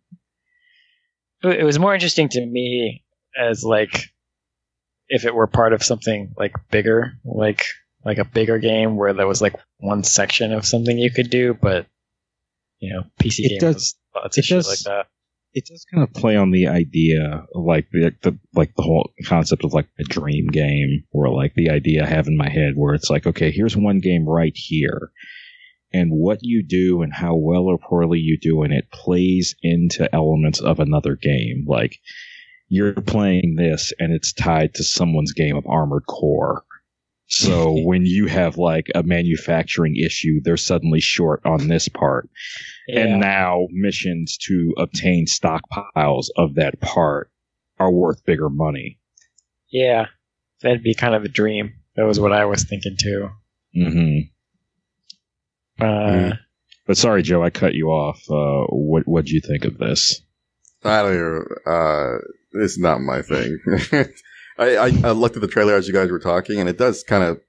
it was more interesting to me as like if it were part of something like bigger like like a bigger game where there was like one section of something you could do but you know pc It game does- lots of it shit does- like that. it does kind of play on the idea of like the, the like the whole concept of like a dream game or like the idea I have in my head where it's like okay here's one game right here. And what you do and how well or poorly you do and it plays into elements of another game. Like you're playing this and it's tied to someone's game of armored core so when you have like a manufacturing issue they're suddenly short on this part yeah. and now missions to obtain stockpiles of that part are worth bigger money. yeah that'd be kind of a dream that was what i was thinking too hmm uh, Mm. But sorry, Joe, I cut you off. Uh, what what'd you think of this? I don't even, uh, it's not my thing. I, I, I looked at the trailer as you guys were talking, and it does kind of,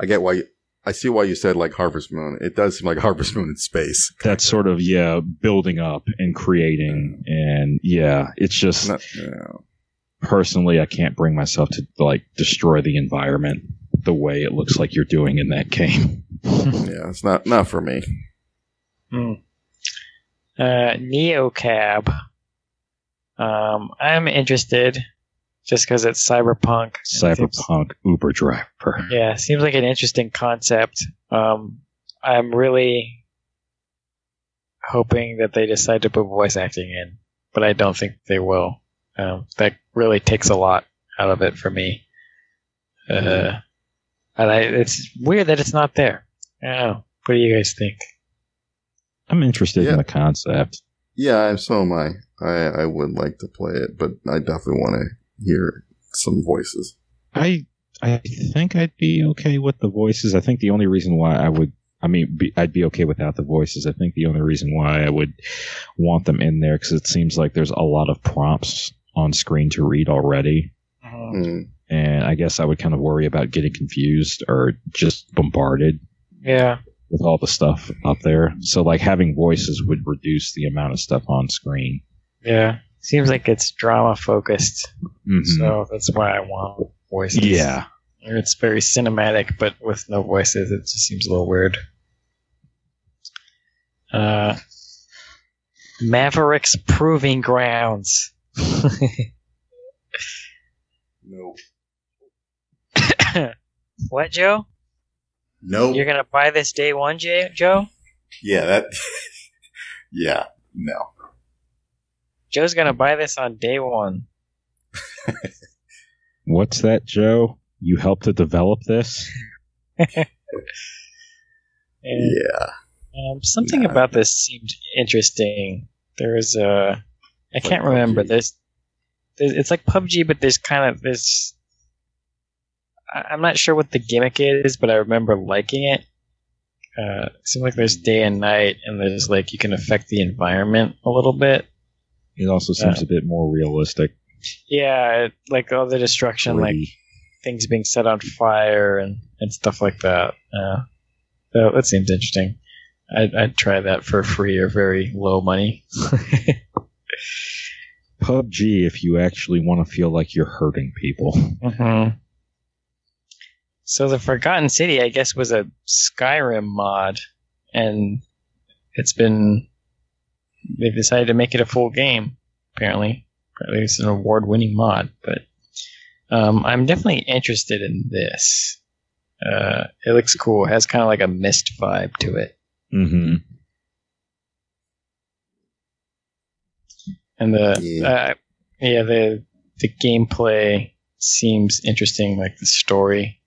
I get why, you, I see why you said like Harvest Moon. It does seem like Harvest Moon in space. That's sort of yeah, building up and creating, and yeah, it's just Not, you know, personally, I can't bring myself to like destroy the environment the way it looks like you're doing in that game. yeah, it's not, not for me. Hmm. Uh, Neocab. Um, I'm interested just because it's cyberpunk. It seems- Cyberpunk Uber driver. yeah, seems like an interesting concept. Um, I'm really hoping that they decide to put voice acting in, but I don't think they will. Um, that really takes a lot out of it for me. Uh, and I, it's weird that it's not there. I don't know. What do you guys think? I'm interested Yeah. in the concept. Yeah, and so am I. I, I would like to play it, but I definitely want to hear some voices. I I think I'd be okay with the voices. I think the only reason why I would I mean be, I'd be okay without the voices. I think the only reason why I would want them in there because it seems like there's a lot of prompts on screen to read already, Hmm. and I guess I would kind of worry about getting confused or just bombarded Yeah. with all the stuff up there. So like having voices would reduce the amount of stuff on screen. Yeah. Seems like it's drama focused, Mhm. so that's why I want voices. yeah. It's very cinematic, but with no voices, it just seems a little weird. Uh, Mavericks Proving Grounds. No. what, Joe? No. You're gonna buy this day one, J- Joe? Yeah, that. yeah, no. Joe's gonna buy this on day one. What's that, Joe? You helped to develop this? And, Yeah. um, something Nah. about this seemed interesting. There was a, I can't Like remember. There's, there's, it's like PUBG, but there's kind of this. I'm not sure what the gimmick is, but I remember liking it. Uh, it seems like there's day and night, and there's like you can affect the environment a little bit. It also seems a bit more realistic. Yeah, it- like all the destruction, like things being set on fire and, and stuff like that. Uh, so that seems interesting. I'd, I'd try that for free or very low money. PUBG if you actually want to feel like you're hurting people. Mm-hmm. So the Forgotten City, I guess, was a Skyrim mod, and it's been they've decided to make it a full game. Apparently, apparently it's an award-winning mod. But um, I'm definitely interested in this. Uh, it looks cool. It has kind of like a mist vibe to it, Mm-hmm. and the Yeah. uh, yeah the the gameplay seems interesting. Like the story,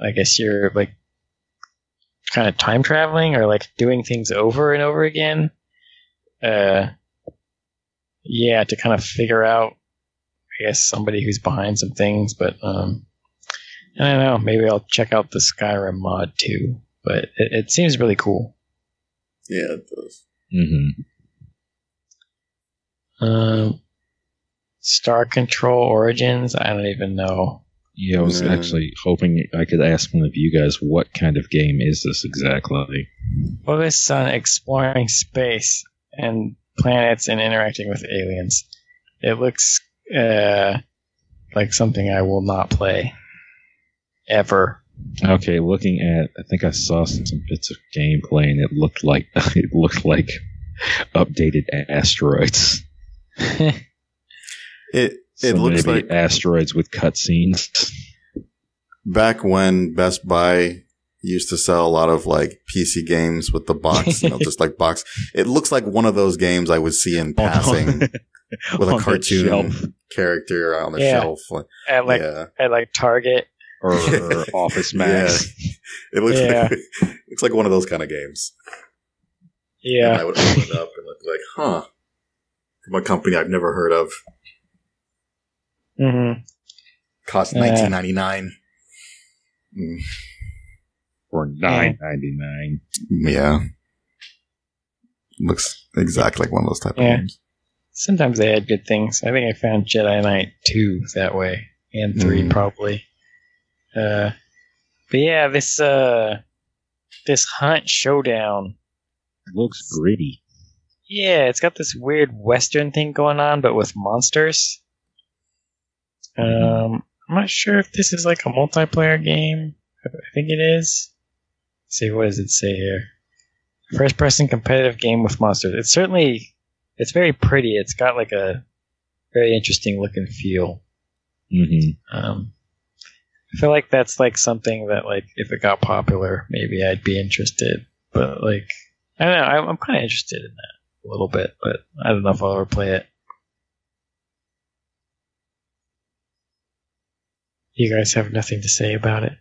I guess you're like kind of time traveling or like doing things over and over again. Uh, yeah, to kind of figure out, I guess somebody who's behind some things. But um, I don't know. Maybe I'll check out the Skyrim mod too. But it, it seems really cool. Yeah, it does. Mm-hmm. Um, Star Control Origins. I don't even know. Yeah, I was Mm. actually hoping I could ask one of you guys what kind of game is this exactly? Well, Focus on exploring space and planets and interacting with aliens. It looks uh, like something I will not play ever. Okay, looking at, I think I saw some, some bits of gameplay, and it looked like it looked like updated asteroids. It it So looks maybe like asteroids with cutscenes. back when Best Buy used to sell a lot of like PC games with the box, you know, just like box. It looks like one of those games I would see in passing with a cartoon character on the Yeah. shelf. Like, At like yeah, at like Target. or or Office Max. it looks Yeah. like looks like one of those kind of games. And Yeah. I would open it up and look like, huh, from a company I've never heard of. Mm-hmm. Cost Yeah. nineteen ninety nine. Or nine ninety nine. Yeah, looks exactly like one of those type Yeah. of games. Sometimes they had good things. I think I found Jedi Knight 2 that way. And 3 Mhm. probably. Uh, but yeah, this uh this hunt showdown. Looks gritty. Yeah, it's got this weird western thing going on, but with monsters. Um, I'm not sure if this is like a multiplayer game. I think it is. Let's see, what does it say here? First person competitive game with monsters. It's certainly it's very pretty. It's got like a very interesting look and feel. Mm-hmm. Um, I feel like that's like something that like if it got popular, maybe I'd be interested. But like I don't know, I'm, I'm kind of interested in that a little bit, but I don't know if I'll ever play it. You guys have nothing to say about it.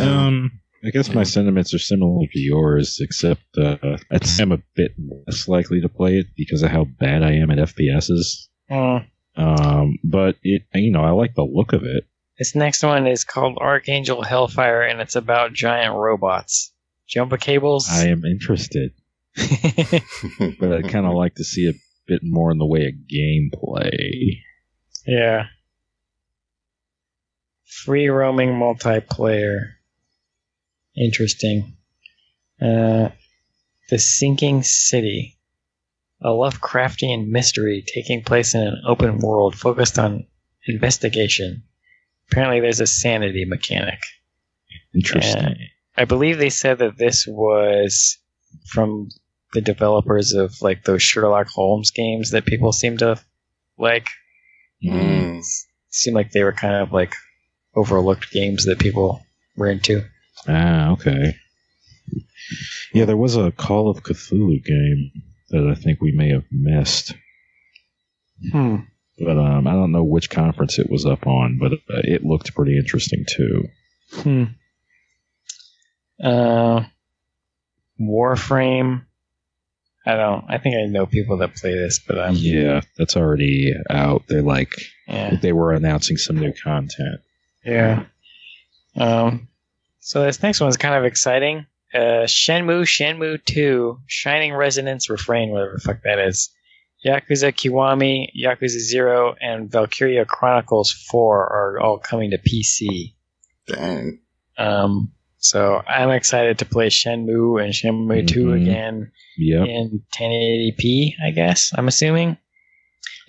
Um, I guess my sentiments are similar to yours, except uh, I'd say I'm a bit less likely to play it because of how bad I am at FPSs. Mm. Um, but it, you know, I like the look of it. This next one is called Archangel Hellfire, and it's about giant robots. Jumper cables. I am interested, but I'd kind of like to see a bit more in the way of gameplay. Yeah. Free roaming multiplayer. Interesting. Uh, the Sinking City. A Lovecraftian mystery taking place in an open world focused on investigation. Apparently, there's a sanity mechanic. Interesting. Uh, I believe they said that this was from the developers of like those Sherlock Holmes games that people seem to like. Mm. Seemed like they were kind of like overlooked games that people were into. Ah, okay. Yeah, there was a Call of Cthulhu game that I think we may have missed. Hmm. but um, I don't know which conference it was up on, but uh, it looked pretty interesting too. Hmm. Uh, Warframe. I don't. I think I know people that play this, but I'm Yeah, that's already out. They're like yeah. they were announcing some new content. Yeah. Um, so this next one is kind of exciting. Uh, Shenmue, Shenmue 2, Shining Resonance Refrain, whatever the fuck that is. Yakuza Kiwami, Yakuza 0, and Valkyria Chronicles 4 are all coming to PC. Dang. Um, so I'm excited to play Shenmue and Shenmue 2 Mhm. again Yep. in 1080p, I guess, I'm assuming.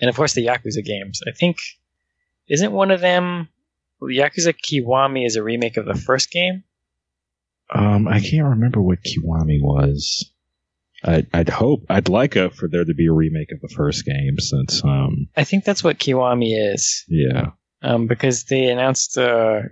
And of course, the Yakuza games. I think, isn't one of them, Yakuza Kiwami is a remake of the first game? Um, I can't remember what Kiwami was. I'd, I'd hope I'd like a, for there to be a remake of the first game since um I think that's what Kiwami is. yeah Um, because they announced, uh,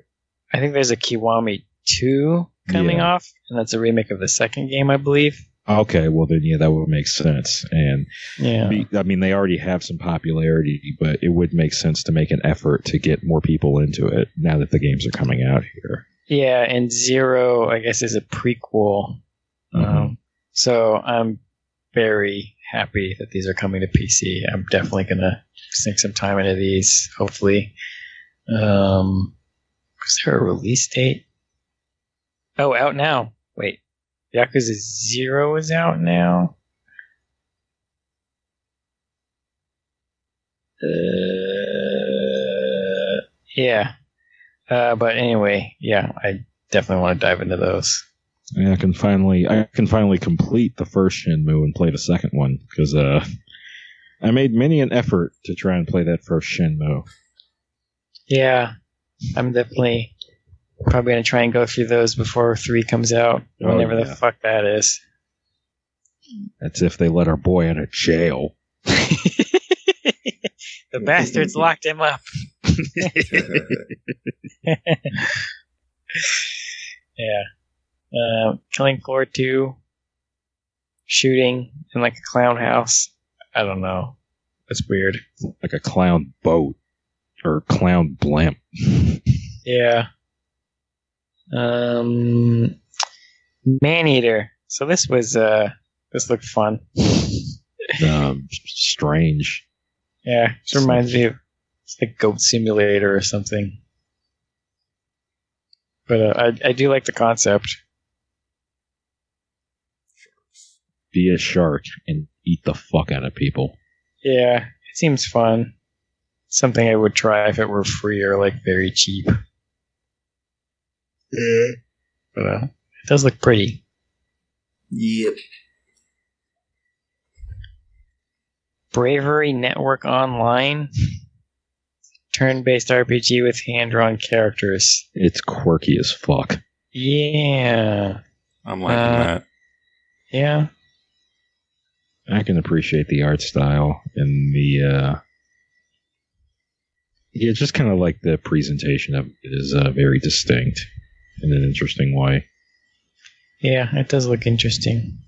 I think there's a Kiwami 2 coming Yeah. off, and that's a remake of the second game, I believe. okay well then yeah that would make sense and Yeah. be, I mean they already have some popularity but it would make sense to make an effort to get more people into it now that the games are coming out here. Yeah, and Zero, I guess, is a prequel. Um, so I'm very happy that these are coming to PC. I'm definitely gonna sink some time into these. Hopefully, um, is there a release date? Oh, out now. Wait, Yakuza Zero is out now. Uh, yeah. Uh, but anyway, yeah, I definitely want to dive into those. Yeah, I can finally I can finally complete the first Shenmue and play the second one because uh, I made many an effort to try and play that first Shenmue. Yeah, I'm definitely probably gonna try and go through those before three comes out, Oh, whenever the fuck that is. That's if they let our boy out of jail. the bastards locked him up. Yeah. Uh, Killing Floor 2. Shooting in like a clown house. I don't know. That's weird. like a clown boat or clown blimp. Yeah. Um, Man Eater. So this was, uh, this looked fun. um, strange. Yeah. This reminds me of it's like Goat Simulator or something. But uh, I, I do like the concept. Be a shark and eat the fuck out of people. Yeah, it seems fun. Something I would try if it were free or like very cheap. But uh, it does look pretty. Yep. Bravery Network Online. Turn-based RPG with hand-drawn characters. It's quirky as fuck. Yeah, I'm liking Uh, that. yeah, I can appreciate the art style and the uh yeah, just kind of like the presentation of it is uh, very distinct in an interesting way. yeah. It does look interesting.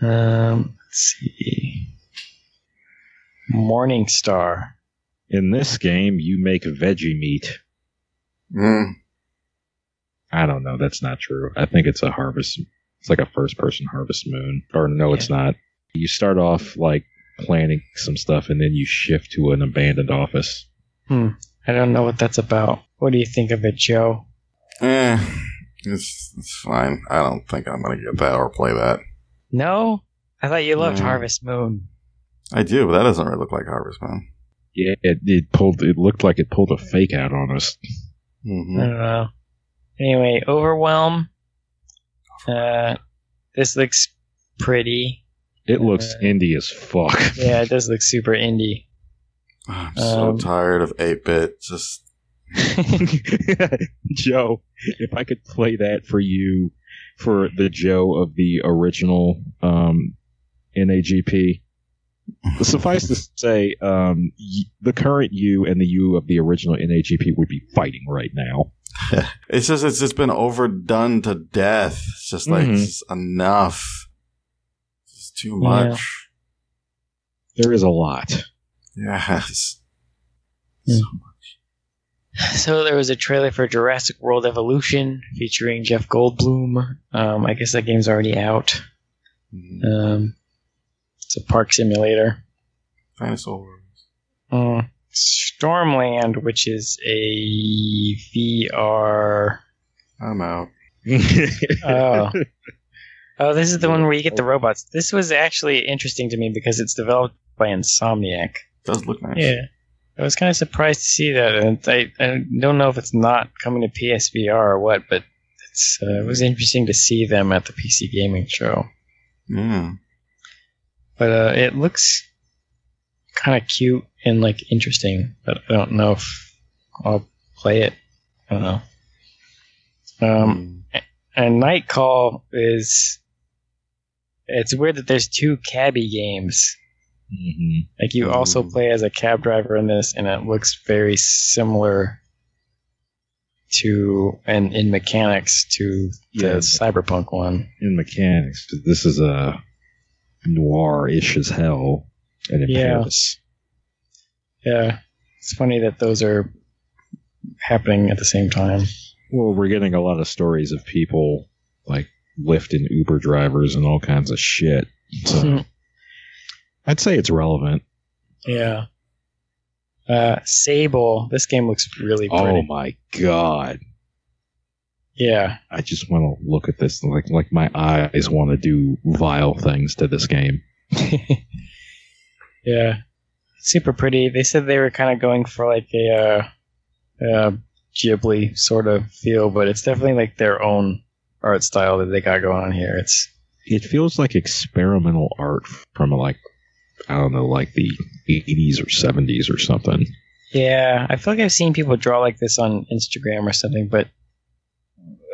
Um, let's see. Morning Star. In this game, you make veggie meat. Mm. I don't know. That's not true. I think it's a harvest. It's like a first-person Harvest Moon. Or no, it's not. You start off like planning some stuff, and then you shift to an abandoned office. I don't know what that's about. What do you think of it, Joe? Eh, it's, it's fine. I don't think I'm going to get that or play that. No? I thought you loved No. Harvest Moon. I do, but that doesn't really look like Harvest Moon. Yeah, it, it pulled. It looked like it pulled a fake out on us. hmm I don't know. Anyway, Overwhelm. Uh, this looks pretty. It looks Uh, indie as fuck. Yeah, it does look super indie. I'm so Um, tired of 8 bit. Just Joe, if I could play that for you for the Joe of the original um, NAGP, suffice to say, um, y- the current you and the you of the original NAGP would be fighting right now. it's just it's just been overdone to death. It's just like Mhm. it's enough. It's too Yeah. much. There is a lot. Yes. So there was a trailer for Jurassic World Evolution featuring Jeff Goldblum. Um, I guess that game's already out. Mhm. Um, it's a park simulator. Dinosaurs. Mm. Stormland, which is a VR. I'm out. Oh. Oh, this is the one where you get the robots. This was actually interesting to me because it's developed by Insomniac. Does look nice. Yeah. I was kind of surprised to see that. And I, I don't know if it's not coming to PSVR or what, but it's, uh, it was interesting to see them at the PC Gaming Show. Yeah. But uh, it looks kind of cute and like interesting, but I don't know if I'll play it. I don't know. Um, and Night Call is. It's weird that there's two cabbie games. Mhm. Like you also play as a cab driver in this, and it looks very similar to and in mechanics to the Yeah. cyberpunk one. In mechanics, this is a noir-ish as hell, and in Yeah. Paris. Yeah, it's funny that those are happening at the same time. Well, we're getting a lot of stories of people like Lyft and Uber drivers and all kinds of shit. So I'd say it's relevant. yeah. Uh, Sable. This game looks really Oh my god! Yeah. I just want to look at this. Like, like my eyes want to do vile things to this game. yeah. Super pretty. They said they were kind of going for like a uh, uh, Ghibli sort of feel, but it's definitely like their own art style that they got going on here. It's It feels like experimental art from like I don't know, like the 80s or 70s or something. yeah. I feel like I've seen people draw like this on Instagram or something, but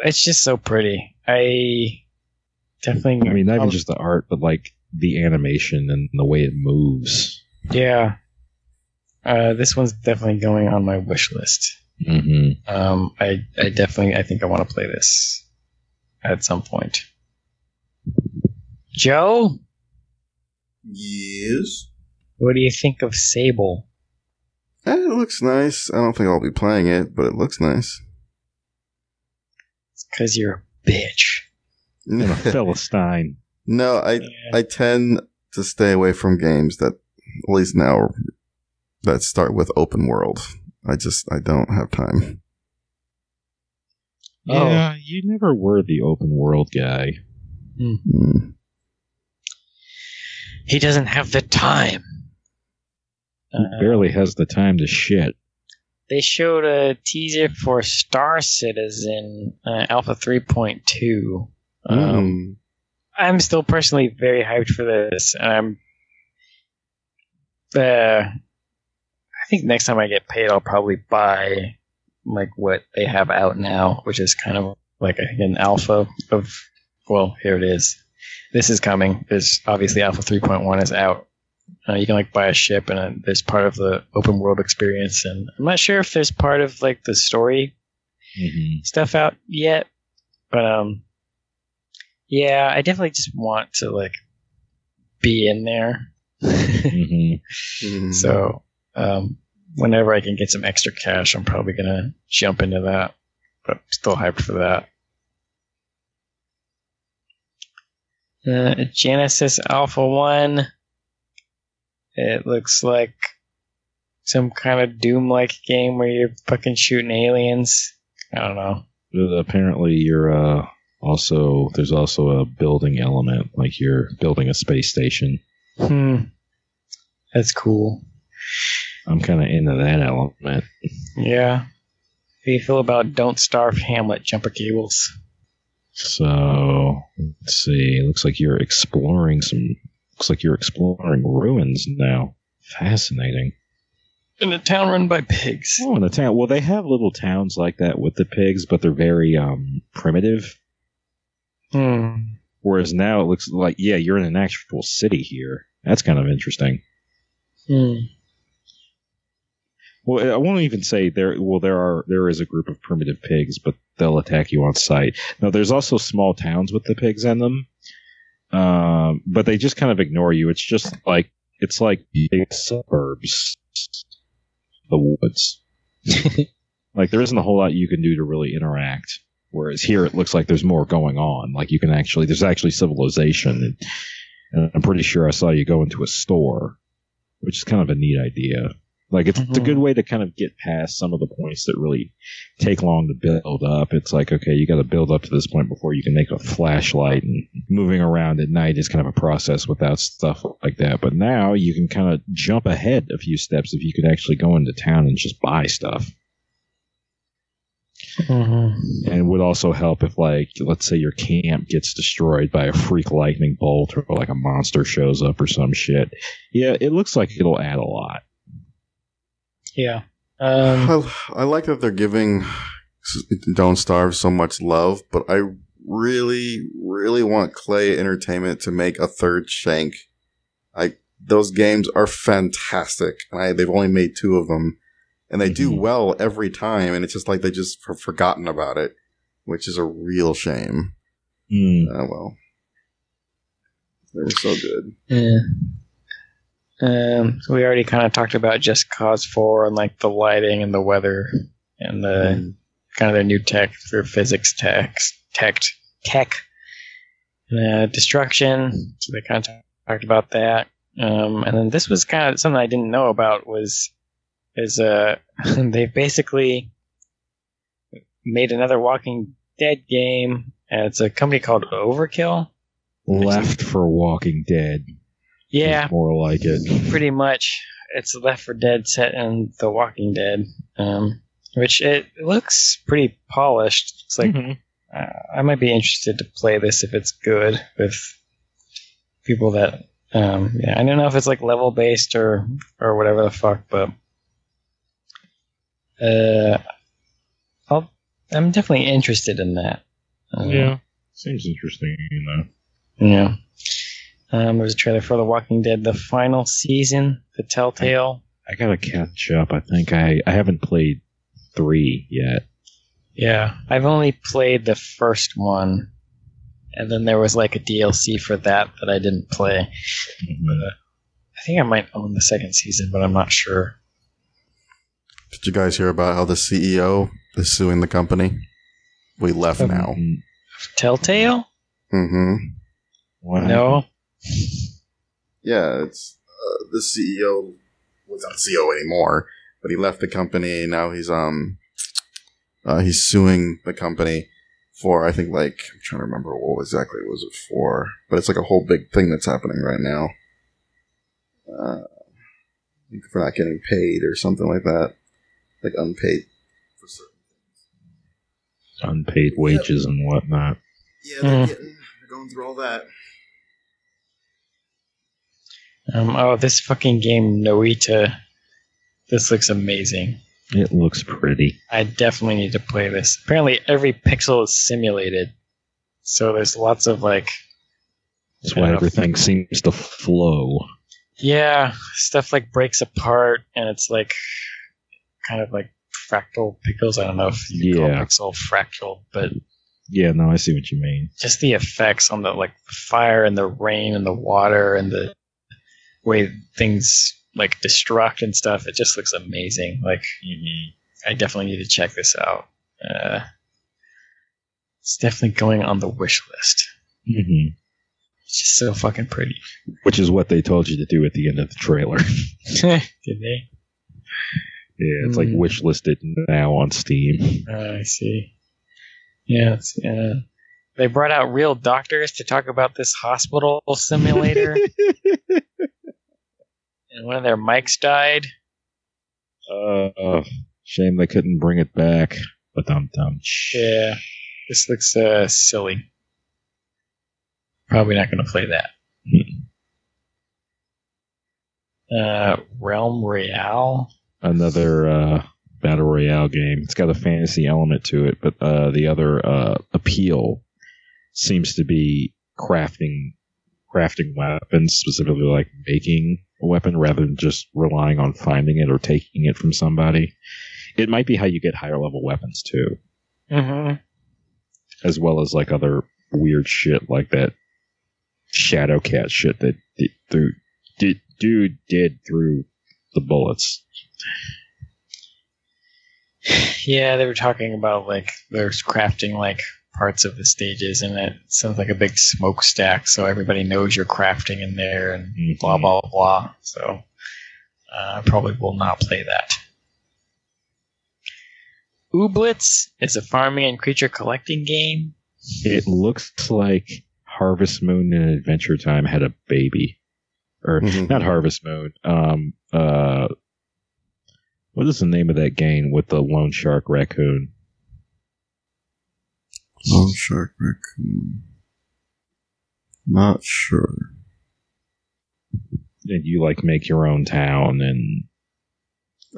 it's just so pretty. I definitely. I mean, not even just the art, but like the animation and the way it moves. yeah. Uh, this one's definitely going on my wish list. hmm Um, I, I definitely, I think I want to play this at some point. Joe, Yes. what do you think of Sable? Eh, it looks nice. I don't think I'll be playing it, but it looks nice. Because you're a bitch. And a Philistine. no, I I tend to stay away from games that, at least now, that start with open world. I just I don't have time. Oh. Yeah, you never were the open world guy. Mm. he doesn't have the time. He Uh, barely has the time to shit. They showed a teaser for Star Citizen uh, Alpha 3.2. Um, Mm. I'm still personally very hyped for this, and I'm. Uh, I think next time I get paid, I'll probably buy like what they have out now, which is kind of like a, an alpha of. Well, here it is. This is coming. There's obviously Alpha 3.1 is out. Uh, you can like buy a ship, and uh, there's part of the open world experience, and I'm not sure if there's part of like the story hmm stuff out yet, but um, yeah, I definitely just want to like be in there. hmm Mm. so um, whenever I can get some extra cash, I'm probably gonna jump into that. But still hyped for that. Uh, Genesis Alpha One. It looks like some kind of Doom-like game where you're fucking shooting aliens. I don't know. Uh, Apparently, you're uh, also there's also a building element, like you're building a space station. Hmm. That's cool. I'm kind of into that element. Yeah. How do you feel about Don't Starve Hamlet jumper cables? So let's see. Looks like you're exploring some. Looks like you're exploring ruins now. Fascinating. In a town run by pigs. Oh, in a town. Well, they have little towns like that with the pigs, but they're very um primitive. Hmm. Whereas now it looks like yeah, you're in an actual city here. That's kind of interesting. Hmm. Well, I won't even say there. Well, there are there is a group of primitive pigs, but they'll attack you on sight. Now, there's also small towns with the pigs in them, um, but they just kind of ignore you. It's just like it's like big suburbs, the woods. like there isn't a whole lot you can do to really interact. Whereas here, it looks like there's more going on. Like you can actually, there's actually civilization. And, and I'm pretty sure I saw you go into a store, which is kind of a neat idea. Like it's, it's a good way to kind of get past some of the points that really take long to build up. It's like okay, you got to build up to this point before you can make a flashlight, and moving around at night is kind of a process without stuff like that. But now you can kind of jump ahead a few steps if you could actually go into town and just buy stuff. Mm-hmm. And it would also help if, like, let's say your camp gets destroyed by a freak lightning bolt or like a monster shows up or some shit. Yeah, it looks like it'll add a lot. Yeah. Um, I, I like that they're giving Don't Starve so much love, but I really, really want Klei Entertainment to make a third Shank. I those games are fantastic, and I, they've only made two of them, and they do Mhm. well every time. And it's just like they just have forgotten about it, which is a real shame. Mm. Oh well, they were so good. yeah. Um, so we already kind of talked about Just Cause 4 and like the lighting and the weather and the kind of their new tech for physics tech, tech, tech, uh, destruction. So they kind of talked about that. Um, and then this was kind of something I didn't know about was is uh they basically made another Walking Dead game. And it's a company called Overkill. Left for Walking Dead. Yeah, more like it. pretty much. It's Left for Dead set in The Walking Dead, um, which it looks pretty polished. It's like Mhm. uh, I might be interested to play this if it's good with people that. Um, yeah, I don't know if it's like level based or or whatever the fuck, but uh, I'll, I'm definitely interested in that. Um, yeah, seems interesting. You know. yeah. Um, there was a trailer for The Walking Dead, the final season, the Telltale. I gotta catch up. I think I I haven't played three yet. Yeah, I've only played the first one, and then there was like a DLC for that that I didn't play. Mhm. I think I might own the second season, but I'm not sure. Did you guys hear about how the CEO is suing the company? We left Um, now. Mm, Telltale? Mm-hmm. what No. Yeah, it's uh, the CEO was not CEO anymore, but he left the company. Now he's um uh, he's suing the company for I think like I'm trying to remember what exactly was it for, but it's like a whole big thing that's happening right now. Uh, I think for not getting paid or something like that, like unpaid for certain things. unpaid wages and whatnot. Yeah, they're getting they're going through all that. Um, oh, this fucking game, Noita. This looks amazing. It looks pretty. I definitely need to play this. Apparently, every pixel is simulated. So there's lots of like. That's why know. everything seems to flow. Yeah, stuff like breaks apart and it's like kind of like fractal pixels. I don't know if you call Yeah. pixel fractal, but Yeah, no, I see what you mean. just the effects on the like fire and the rain and the water and the way things like destruct and stuff. It just looks amazing. Like I definitely need to check this out. Uh, it's definitely going on the wish list. hmm It's just so fucking pretty. Which is what they told you to do at the end of the trailer. Did they? Yeah, it's like Mm. wish listed now on Steam. Uh, I see. Yeah, it's, uh, they brought out real doctors to talk about this hospital simulator, and one of their mics died. Uh, shame they couldn't bring it back. But dum dum. Yeah, this looks uh, silly. Probably not going to play that. Uh, Realm Royale. Another uh, battle royale game. It's got a fantasy element to it, but uh, the other uh, appeal seems to be crafting crafting weapons, specifically like making a weapon rather than just relying on finding it or taking it from somebody. It might be how you get higher level weapons too. Mm-hmm. as well as like other weird shit like that Shadow Cat shit that through, dude did through the bullets. Yeah, they were talking about like there's crafting like parts of the stages, and it sounds like a big smokestack, so everybody knows you're crafting in there, and Mhm. blah blah blah. So uh, I probably will not play that. Ooblets is a farming and creature collecting game. It looks like Harvest Moon and Adventure Time had a baby, or Mhm. not Harvest Moon. Um, uh, what is the name of that game with the loan shark raccoon? Loan Shark Raccoon. Not sure. And you like make your own town and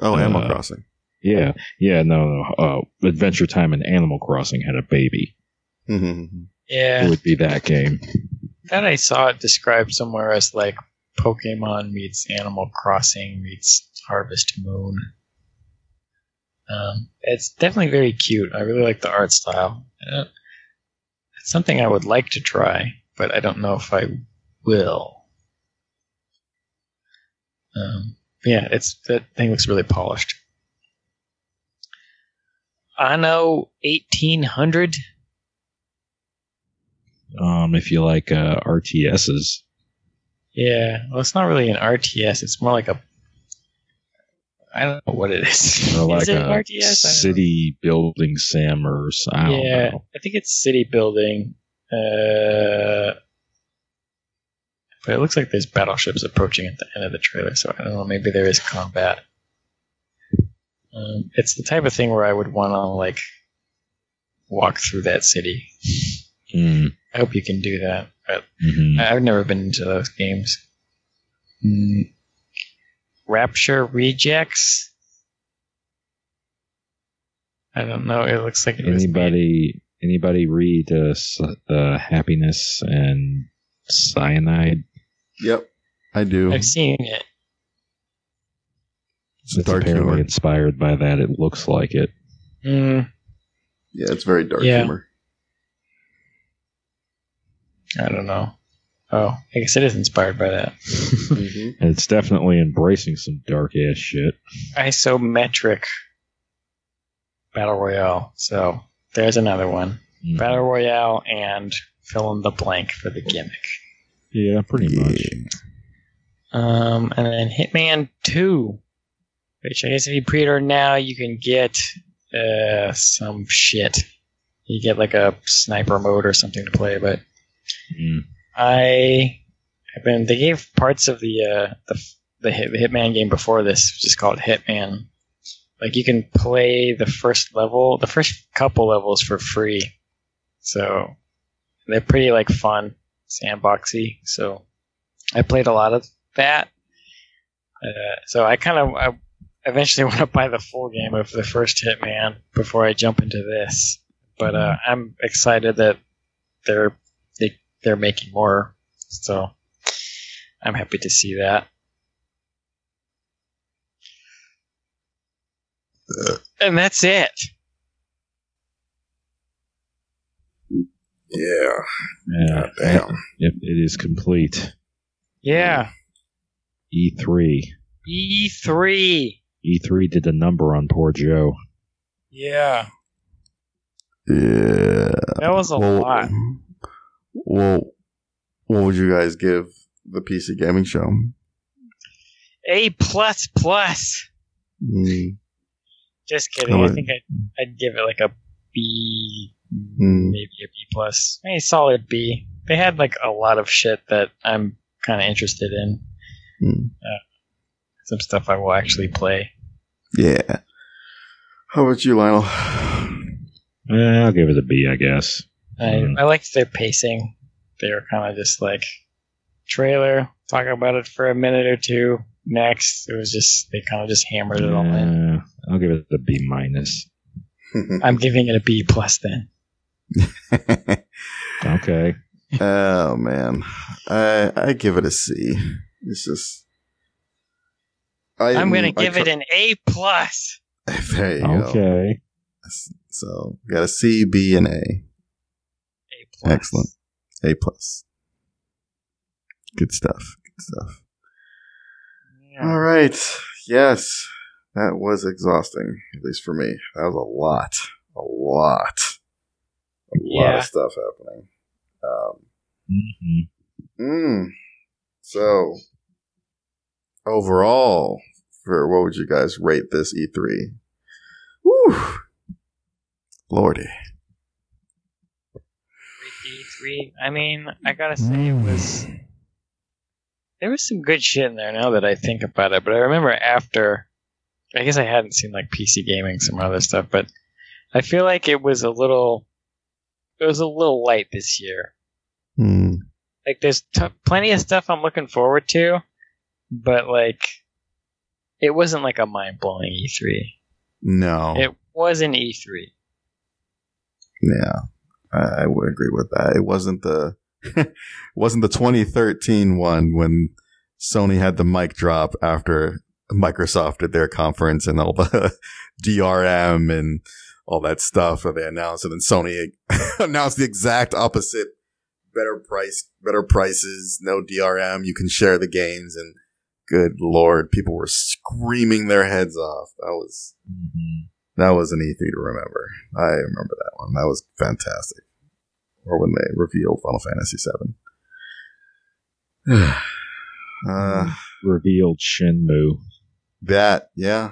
Oh, Animal Uh, Crossing. yeah, yeah, no, no. Uh, Adventure Time and Animal Crossing had a baby. Mm-hmm. Yeah, it would be that game. that I saw it described somewhere as like Pokemon meets Animal Crossing meets Harvest Moon. Um, it's definitely very cute. I really like the art style. Something I would like to try, but I don't know if I will. Um, yeah, it's that thing looks really polished. Anno eighteen hundred. Um, if you like uh, RTSs, Yeah, well, it's not really an RTS. It's more like a. I don't know what it is. or like is it a RTS? I don't know. city building sim or s- I don't yeah, know. I think it's city building. Uh, but it looks like there's battleships approaching at the end of the trailer, so I don't know. Maybe there is combat. Um, it's the type of thing where I would want to like walk through that city. Mm, I hope you can do that, but mhm. I- I've never been into those games. Mm. Rapture Rejects. I don't know. It looks like it was Anybody anybody read uh, uh, Happiness and Cyanide? Yep, I do. I've seen it. It's It's dark apparently humor. inspired by that. It looks like it. Mm, Yeah, it's very dark Yeah. humor. I don't know. Oh, I guess it is inspired by that. Mhm. And it's definitely embracing some dark ass shit. Isometric Battle Royale. So there's another one. Mhm. Battle Royale and fill in the blank for the gimmick. Yeah, pretty much. Um, and then Hitman 2, which I guess if you pre-order now, you can get uh, some shit. You get like a sniper mode or something to play, but Mm. I have been. They gave parts of the uh, the the, hit, the Hitman game before this, which is called Hitman. Like you can play the first level, the first couple levels for free. So they're pretty like fun, sandboxy. So I played a lot of that. Uh, so I kind of I eventually want to buy the full game of the first Hitman before I jump into this. But uh, I'm excited that they're they, they're making more. So I'm happy to see that. Uh, and that's it. Yeah. Yeah, God damn. Yep, it is complete. Yeah. E E3. E3. E3 did a number on poor Joe. Yeah. Yeah. That was a Well, lot. Well, what would you guys give the PC gaming show? A plus plus. Mm, Just kidding. How I think I'd, I'd give it like a B, mm, maybe a B plus. Maybe solid B. They had like a lot of shit that I'm kind of interested in. mm. Some stuff I will actually play. Yeah. How about you, Lionel? Eh, I'll give it a B, I guess. I, Mm. I liked their pacing. They were kind of just like trailer, talk about it for a minute or two. Next, it was just they kind of just hammered it all in. I'll give it a B minus. I'm giving it a B plus then. Okay. oh man, I I give it a C. It's just. I, I'm gonna give tr- it an A plus. There you go. Okay. So got a C, B, and A. Plus. Excellent. A plus. Good stuff. Good stuff. All right. Yes, that was exhausting, at least for me. That was a lot. A lot. A lot of stuff happening. Um, Mhm. mm, so, overall, for what would you guys rate this E3? Woo! Lordy. E3. I mean, I gotta say it was. There was some good shit in there now that I think about it, but I remember after. I guess I hadn't seen like PC gaming, some other stuff, but I feel like it was a little. It was a little light this year. Hmm. Like, there's t- plenty of stuff I'm looking forward to, but like, it wasn't like a mind blowing E3. No. It was an E E3. Yeah, I, I would agree with that. It wasn't the wasn't the 2013 one when Sony had the mic drop after Microsoft did their conference and all the DRM and all that stuff that they announced, and then Sony announced the exact opposite: better price, better prices, no DRM, you can share the games, and good lord, people were screaming their heads off. That was Mhm. That was an E3 to remember. I remember that one. That was fantastic. Or when they revealed Final Fantasy VII. uh, Revealed Shenmue. that, yeah.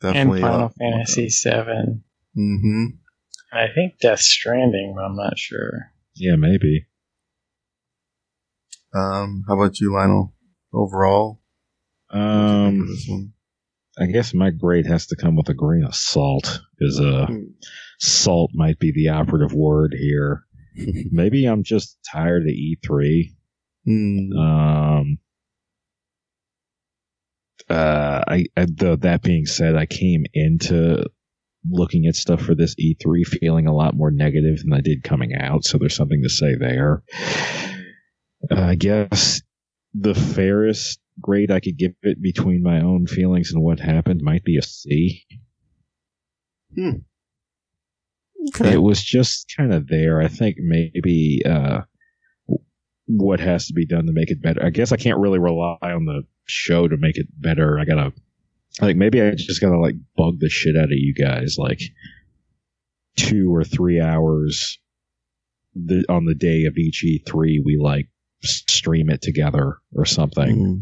Definitely. And Definitely. Final uh, Fantasy VII. hmm I think Death Stranding, but I'm not sure. Yeah, maybe. Um, how about you, Lionel? Overall? What did you think of Um, this one? I guess my grade has to come with a grain of salt, because uh, salt might be the operative word here. Maybe I'm just tired of E3. Hmm. Um, uh, I, I though that being said, I came into looking at stuff for this E3 feeling a lot more negative than I did coming out. So there's something to say there. Uh, I guess the fairest grade I could give it between my own feelings and what happened might be a C. Okay. It was just kind of there. I think maybe uh, what has to be done to make it better. I guess I can't really rely on the show to make it better. I gotta like maybe I just gotta like bug the shit out of you guys like two or three hours the, on the day of each E3 we like stream it together or something Hmm.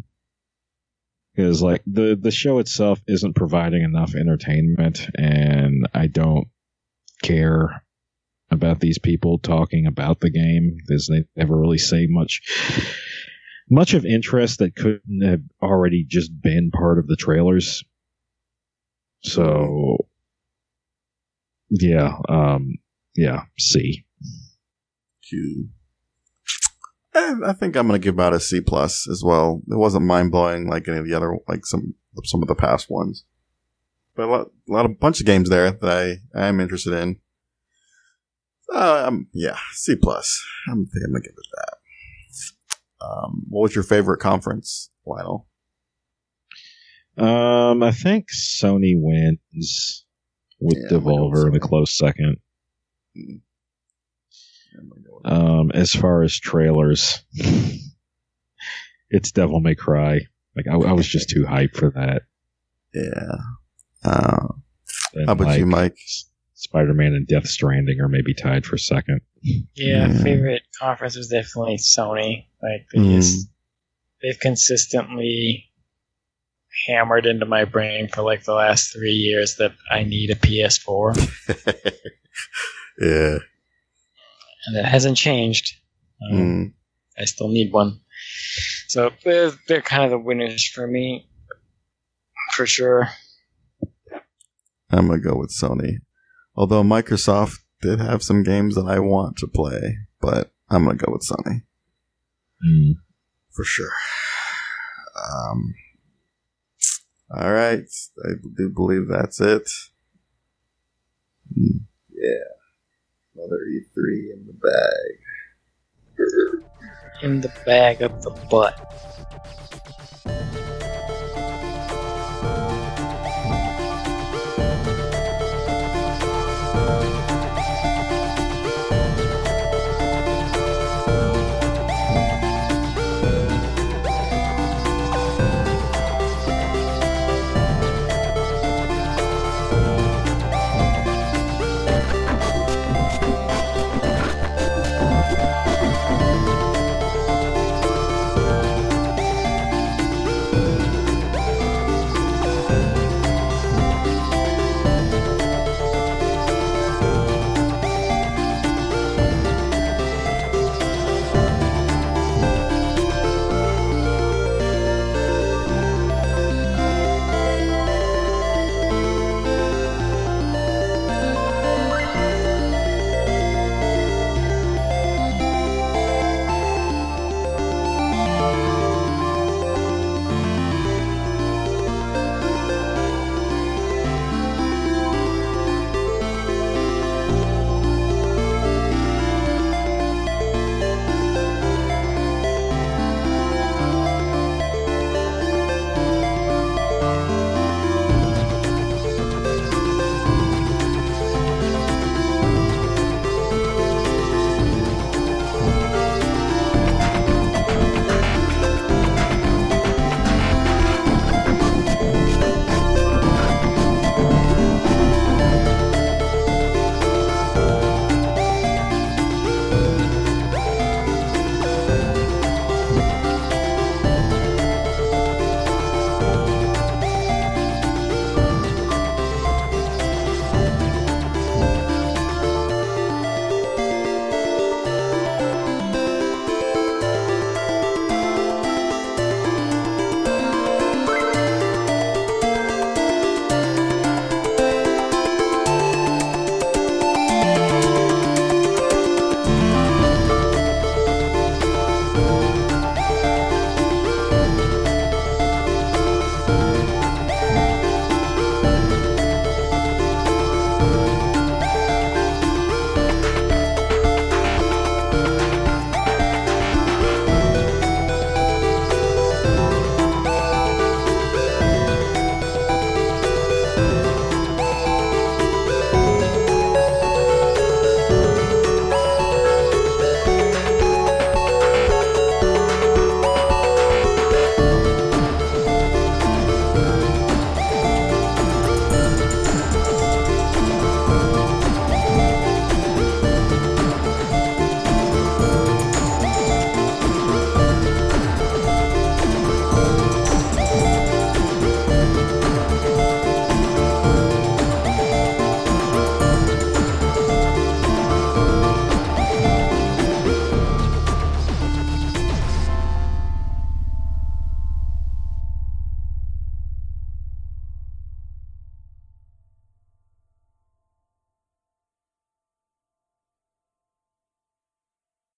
Because like the the show itself isn't providing enough entertainment and i don't care about these people talking about the game because they never really say much much of interest that couldn't have already just been part of the trailers so yeah um yeah c Q. I, I think I'm gonna give about a C plus as well. It wasn't mind blowing like any of the other like some some of the past ones, but a lot, a lot of bunch of games there that I I am interested in. Uh, um, yeah, C plus. I'm think I'm gonna give it that. Um, what was your favorite conference, Lionel? um i think sony wins with Yeah, I'm gonna go with devolver in a close second Mm. I'm gonna go with- Um, as far as trailers, it's Devil May Cry. Like I, I was just too hyped for that. yeah. Uh, how about you, Mike? Spider Man and Death Stranding are maybe tied for second. Yeah, Yeah. favorite conference was definitely Sony. Like they Mm. just they've consistently hammered into my brain for like the last three years that I need a PS4, yeah. And it hasn't changed. Um, Mm. I still need one. So they're, they're kind of the winners for me, for sure. I'm gonna go with Sony. Although Microsoft did have some games that I want to play, but I'm gonna go with Sony Mm. for sure. Um, all right, I do believe that's it. Hmm, Yeah, Another E3 in the bag. in the bag of the butt.